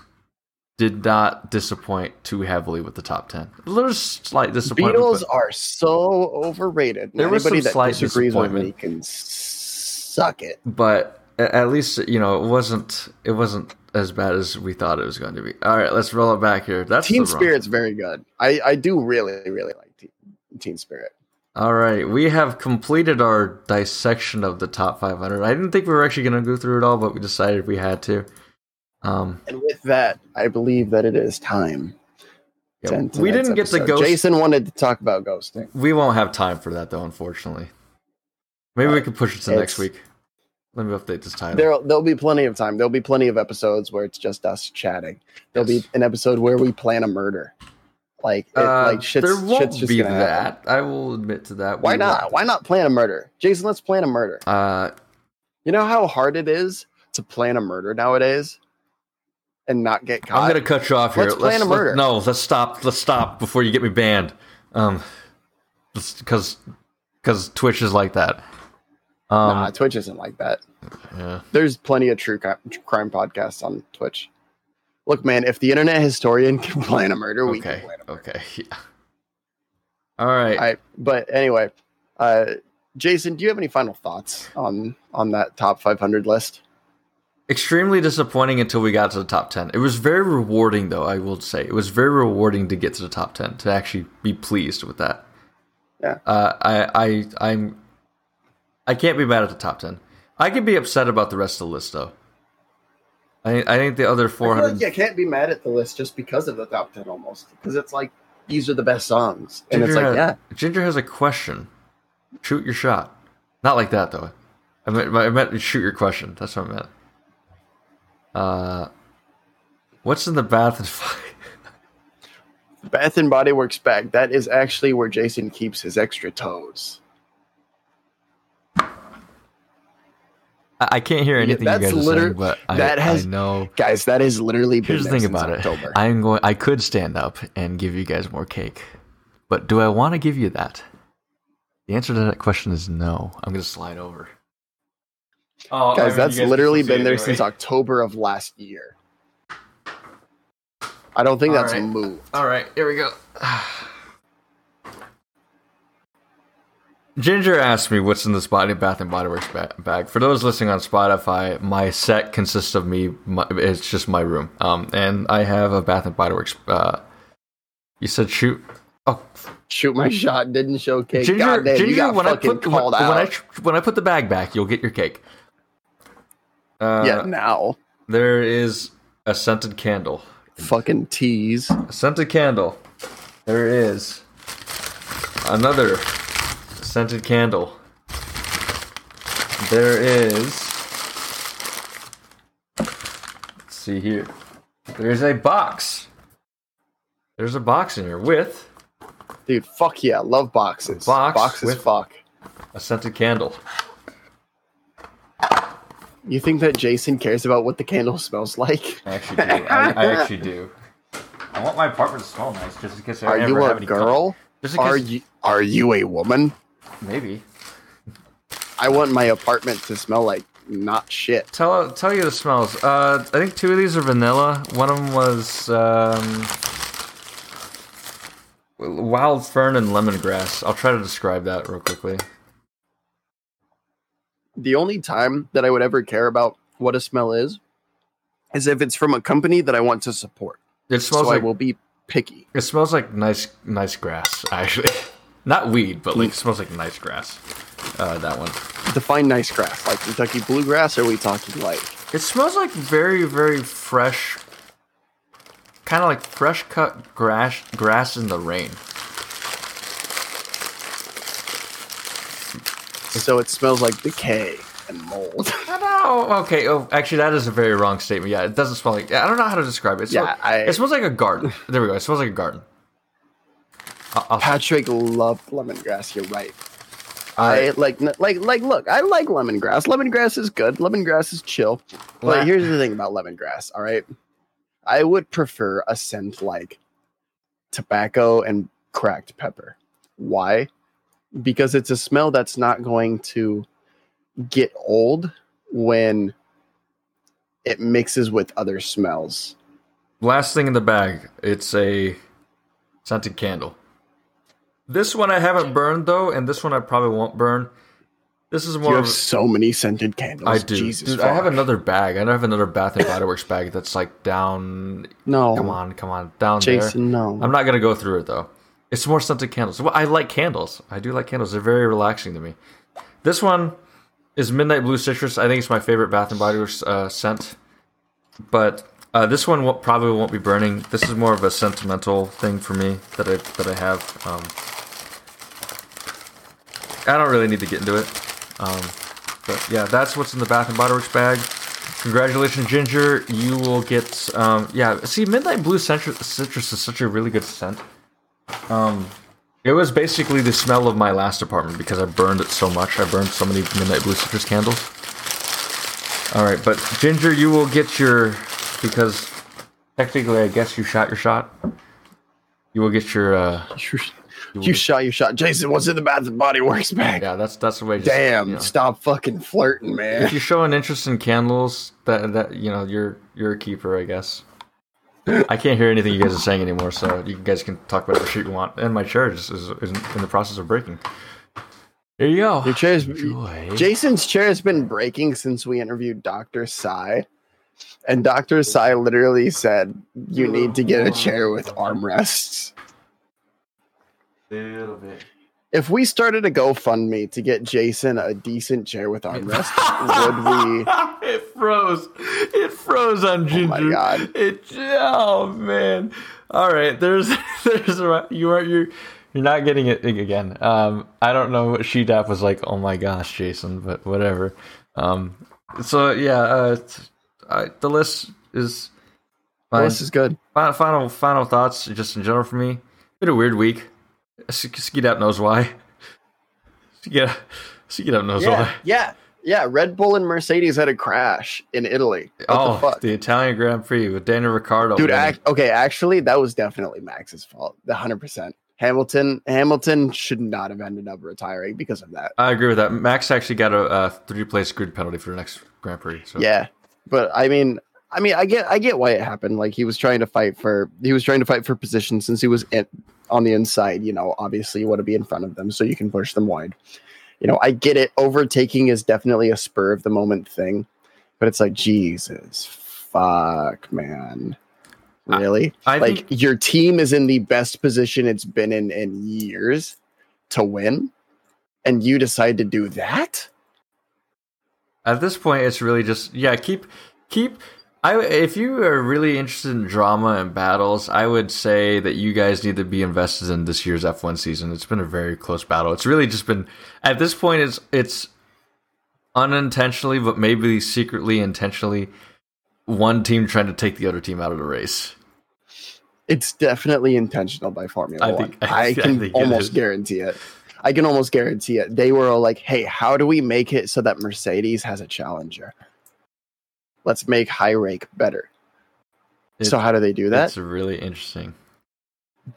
did not disappoint too heavily with the top ten. A little slight disappointment. Beatles are so overrated. There was some that slight with me disappointment. can suck it. but at least you know it wasn't it wasn't as bad as we thought it was going to be. All right, let's roll it back here. That's Teen Spirit's very good. I I do really really like Teen, Teen Spirit. All right, we have completed our dissection of the top 500. I didn't think we were actually going to go through it all, but we decided we had to. Um, And with that, I believe that it is time. yeah, to end we didn't get to episode. go. Jason wanted to talk about ghosting. We won't have time for that though, unfortunately. Maybe we could push it to next week. Let me update this title. There, there'll be plenty of time. There'll be plenty of episodes where it's just us chatting. There'll Yes. be an episode where we plan a murder. Like, it, Uh, like shit's, there won't shit's just be gonna happen. that. I will admit to that. Why We not? won't. Why not plan a murder, Jason? Let's plan a murder. Uh, You know how hard it is to plan a murder nowadays, and not get caught. I'm gonna cut you off here. Let's plan a let- murder. no, let's stop. Let's stop before you get me banned. Um, because because Twitch is like that. Um, nah, Twitch isn't like that. yeah. There's plenty of true cri- crime podcasts on Twitch. Look, man, if the internet historian can plan a murder, we Okay. can plan a murder. Okay. Yeah. All right. I, but anyway, uh, Jason, do you have any final thoughts on on that top 500 list? Extremely disappointing until we got to the top ten. It was very rewarding, though. I will say it was very rewarding to get to the top ten to actually be pleased with that. Yeah. Uh, I I I'm I can't be mad at the top ten. I can be upset about the rest of the list, though. I I think the other I four feel like you can't be mad at the list just because of the top 10 almost. Because it's like, these are the best songs. And it's like, yeah, Ginger has a question. Shoot your shot. Not like that though. I meant, I meant shoot your question. That's what I meant. Uh, what's in the bath and fight? Bath and Body Works bag. That is actually where Jason keeps his extra toes. I I can't hear anything you that's guys are liter- saying, but I, that has- I know. Guys, that has literally been Here's the thing about October. it. I'm going. I could stand up and give you guys more cake, but do I want to give you that? The answer to that question is no. I'm going to slide over. Oh, Guys, that's guys literally been there anyway. since October of last year. I don't think All that's right. a move. All right, here we go. Ginger asked me what's in this body Bath and Body Works ba- bag. For those listening on Spotify, my set consists of me. My, it's just my room, um, and I have a Bath and Body Works. Uh, you said shoot. Oh, Shoot my shot, didn't show cake. Ginger, God damn, Ginger you got when I put when, when I when I put the bag back, you'll get your cake. Uh, yeah, now. There is a scented candle. Fucking tease. A scented candle. There is another scented candle. There is. Let's see here. There's a box. There's a box in here with Dude, fuck yeah. Love boxes. Box boxes with- fuck. a scented candle. You think that Jason cares about what the candle smells like? I actually do. I, I actually do. I want my apartment to smell nice, just in case I Are ever you have a any girl? Just in Are you are you a woman? maybe. I want my apartment to smell like not shit. Tell tell you the smells. Uh, I think two of these are vanilla. One of them was um, wild fern and lemongrass. I'll try to describe that real quickly. The only time that I would ever care about what a smell is is if it's from a company that I want to support. It smells so like I will be picky. it smells like nice nice grass. Actually, not weed, but like it smells like nice grass. Uh, that one. Define nice grass, like Kentucky bluegrass. Or are we talking like It smells like very very fresh, kind of like fresh cut grass grass in the rain. So it smells like decay and mold. Oh, okay. Oh, actually, that is a very wrong statement. Yeah, it doesn't smell like. I don't know how to describe it. It, Yeah, smells, I- it smells like a garden. There we go. It smells like a garden. I'll, Patrick loved lemongrass. You're right. I like like like look. I like lemongrass. Lemongrass is good. Lemongrass is chill. But here's the thing about lemongrass. All right, I would prefer a scent like tobacco and cracked pepper. Why? Because it's a smell that's not going to get old when it mixes with other smells. Last thing in the bag. It's a scented candle. This one I haven't burned though, and this one I probably won't burn. This is more. You of have a- so many scented candles. I do, Jesus dude. I have another bag. I don't have another Bath and Body Works bag that's like down. No, Come on, come on, down there. Jason. No. I'm not gonna go through it though. It's more scented candles. Well, I like candles. I do like candles. They're very relaxing to me. This one is Midnight Blue Citrus. I think it's my favorite Bath and Body Works uh, scent. But uh, this one won't, probably won't be burning. This is more of a sentimental thing for me that I that I have. Um, I don't really need to get into it. Um, but yeah, that's what's in the Bath and Body Works bag. Congratulations, Ginger. You will get um yeah, see Midnight Blue Citrus, Citrus is such a really good scent. Um it was basically the smell of my last apartment because I burned it so much. I burned so many Midnight Blue Citrus candles. Alright, but Ginger, you will get your because technically I guess you shot your shot. You will get your uh You shot your shot. Jason, what's in the Bath and Body Works bag? yeah, that's that's the way just, Damn, you know. stop fucking flirting, man. if you show an interest in candles, that that you know you're you're a keeper, I guess. I can't hear anything you guys are saying anymore, so you guys can talk about whatever shit you want. And my chair is, is, is in the process of breaking. There you go. Your chair's Enjoy. Jason's chair has been breaking since we interviewed Dr. Sai. And Dr. Sai literally said you need to get a chair with armrests. Little bit. If we started a GoFundMe to get Jason a decent chair with armrests, would we it froze. It froze on Ginger. Oh my God. It. Oh man. All right. There's. There's. a- You are. You're. You're not getting it again. Um. I don't know what she dap was like. Oh my gosh, Jason. But whatever. Um. So yeah. Uh. I, the list is. Well, Fine. this is good. Final, final, final thoughts, just in general for me. Been a weird week. Sk- Skeedap knows why. Skeedap, Skeedap knows Yeah, why. yeah, yeah. Red Bull and Mercedes had a crash in Italy. What oh, the fuck? the Italian Grand Prix with Daniel Ricciardo. Dude, ac- okay, actually, that was definitely Max's fault. The hundred percent. Hamilton, Hamilton should not have ended up retiring because of that. I agree with that. Max actually got a, uh three-place grid penalty for the next Grand Prix. So. Yeah, but I mean, I mean, I get, I get why it happened. Like he was trying to fight for, he was trying to fight for position since he was in, on the inside. You know, obviously you want to be in front of them so you can push them wide. You know, I get it. Overtaking is definitely a spur of the moment thing, but it's like Jesus, fuck, man. I- Really? I like think- your team is in the best position it's been in in years to win, and you decide to do that? At this point, it's really just yeah. Keep keep. I if you are really interested in drama and battles, I would say that you guys need to be invested in this year's F1 season. It's been a very close battle. It's really just been at this point. It's it's unintentionally, but maybe secretly intentionally, one team trying to take the other team out of the race. It's definitely intentional by Formula I One. think- I, I can think almost is. guarantee it. I can almost guarantee it. They were all like, "Hey, how do we make it so that Mercedes has a challenger? Let's make high rake better." so how do they do that? It's really interesting.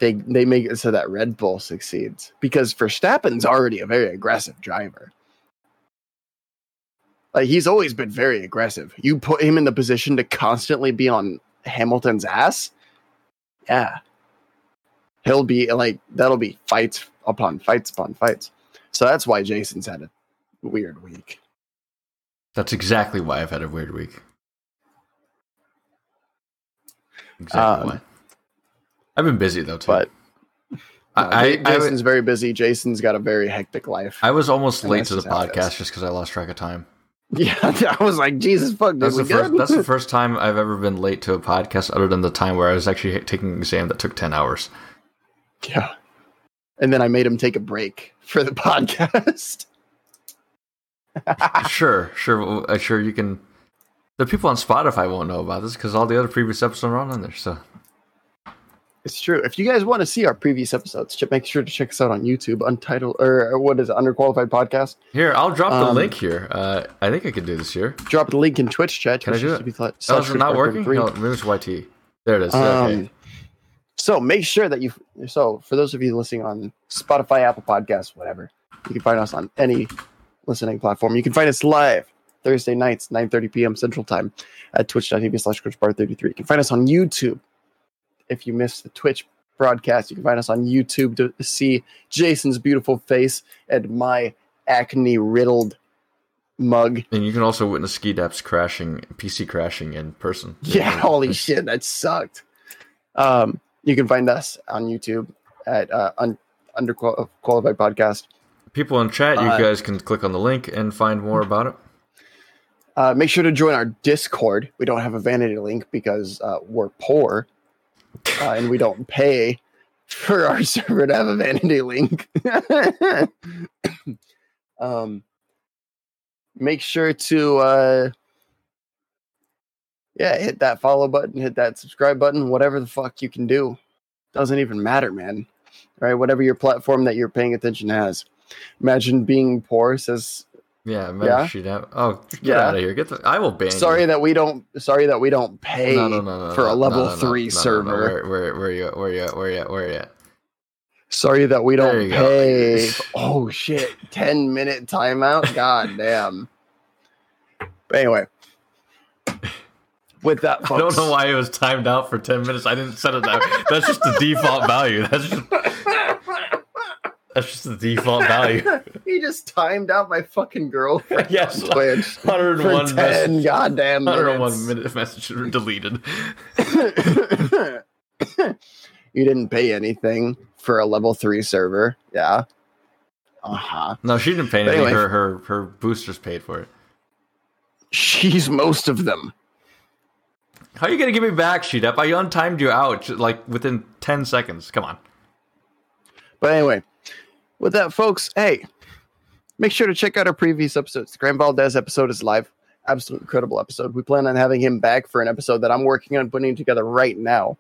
They they make it so that Red Bull succeeds because Verstappen's already a very aggressive driver. Like he's always been very aggressive. You put him in the position to constantly be on Hamilton's ass, yeah. He'll be like that'll be fights upon fights upon fights. So that's why Jason's had a weird week. That's exactly why I've had a weird week. Exactly Um. I've been busy though too. But I, I, Ja- I, Jason's very busy. Jason's got a very hectic life. I was almost And late to the just how it podcast just because I lost track of time. yeah, I was like, Jesus fuck, That's the first. That's the first time I've ever been late to a podcast, other than the time where I was actually taking an exam that took ten hours. Yeah. And then I made him take a break for the podcast. sure, sure, uh, sure. You can. The people on Spotify won't know about this because all the other previous episodes are on there. So It's true. If you guys want to see our previous episodes, make sure to check us out on YouTube, Untitled or what is it, Underqualified Podcast. here, I'll drop the Um, link here. Uh, I think I could do this here. Drop the link in Twitch chat. Can I do it? be flat- Oh, is it not working? No, maybe it's YT. There it is. Um, okay. So make sure that you. So for those of you listening on Spotify, Apple Podcasts, whatever, you can find us on any listening platform. You can find us live Thursday nights, 9:30 p.m. Central Time at twitch.tv slash coachbar33. You can find us on YouTube. If you missed the Twitch broadcast, you can find us on YouTube to see Jason's beautiful face and my acne riddled mug. And you can also witness Skeedap's crashing, PC crashing in person. Yeah, holy shit, that sucked. Um, you can find us on YouTube at uh, un- Underqualified Podcast. People in chat, you Uh, guys can click on the link and find more about it. Uh, make sure to join our Discord. We don't have a vanity link because uh, we're poor uh, and we don't pay for our server to have a vanity link. um, make sure to uh, yeah hit that follow button, hit that subscribe button, whatever the fuck you can do. Doesn't even matter, man. Right? Whatever your platform that you're paying attention has. Imagine being poor says Yeah, Yeah? Oh, get Yeah. out of here! Get the. I will ban. sorry you. that we don't sorry that we don't pay No, no, no, for a level three server. Where, where, where you? at? Where you? at? Where you? at? Where are you? at? Sorry that we don't pay. oh shit! Ten minute timeout. God damn. But anyway, with that, I don't know why it was timed out for ten minutes. I didn't set it that. That's just the default value. That's just. That's just the default value. he just timed out my fucking girlfriend. Yes, on Twitch 101 for ten message. goddamn 101 minutes. minute messages were deleted. you didn't pay anything for a level three server, yeah. Uh huh. No, she didn't pay anything. anyway. Her her her boosters paid for it. She's most of them. How are you gonna give me back, sheet up? I untimed you out like within ten seconds. Come on. But anyway, with that, folks, hey, make sure to check out our previous episodes. The Grand Valdez episode is live. Absolute incredible episode. We plan on having him back for an episode that I'm working on putting together right now.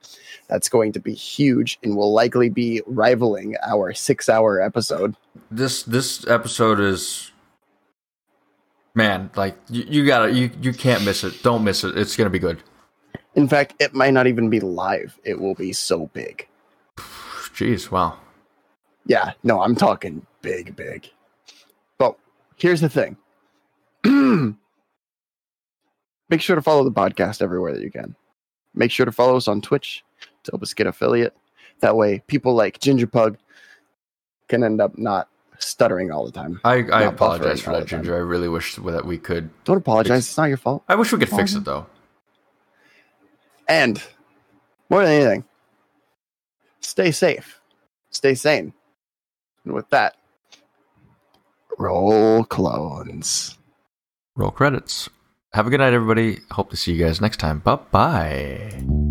That's going to be huge and will likely be rivaling our six hour episode. This this episode is man, like you, you gotta you you can't miss it. Don't miss it. It's gonna be good. In fact, it might not even be live. It will be so big. Jeez, wow. Yeah, no, I'm talking big, big. But here's the thing make sure to follow the podcast everywhere that you can. Make sure to follow us on Twitch to help us get affiliate. That way, people like Ginger Pug can end up not stuttering all the time. I, I apologize for that. Ginger. I really wish that we could. Don't apologize. It's not your fault. I wish we could fix it though. And more than anything, stay safe, stay sane. And with that, roll clones. Roll credits. Have a good night, everybody. Hope to see you guys next time. Bye bye.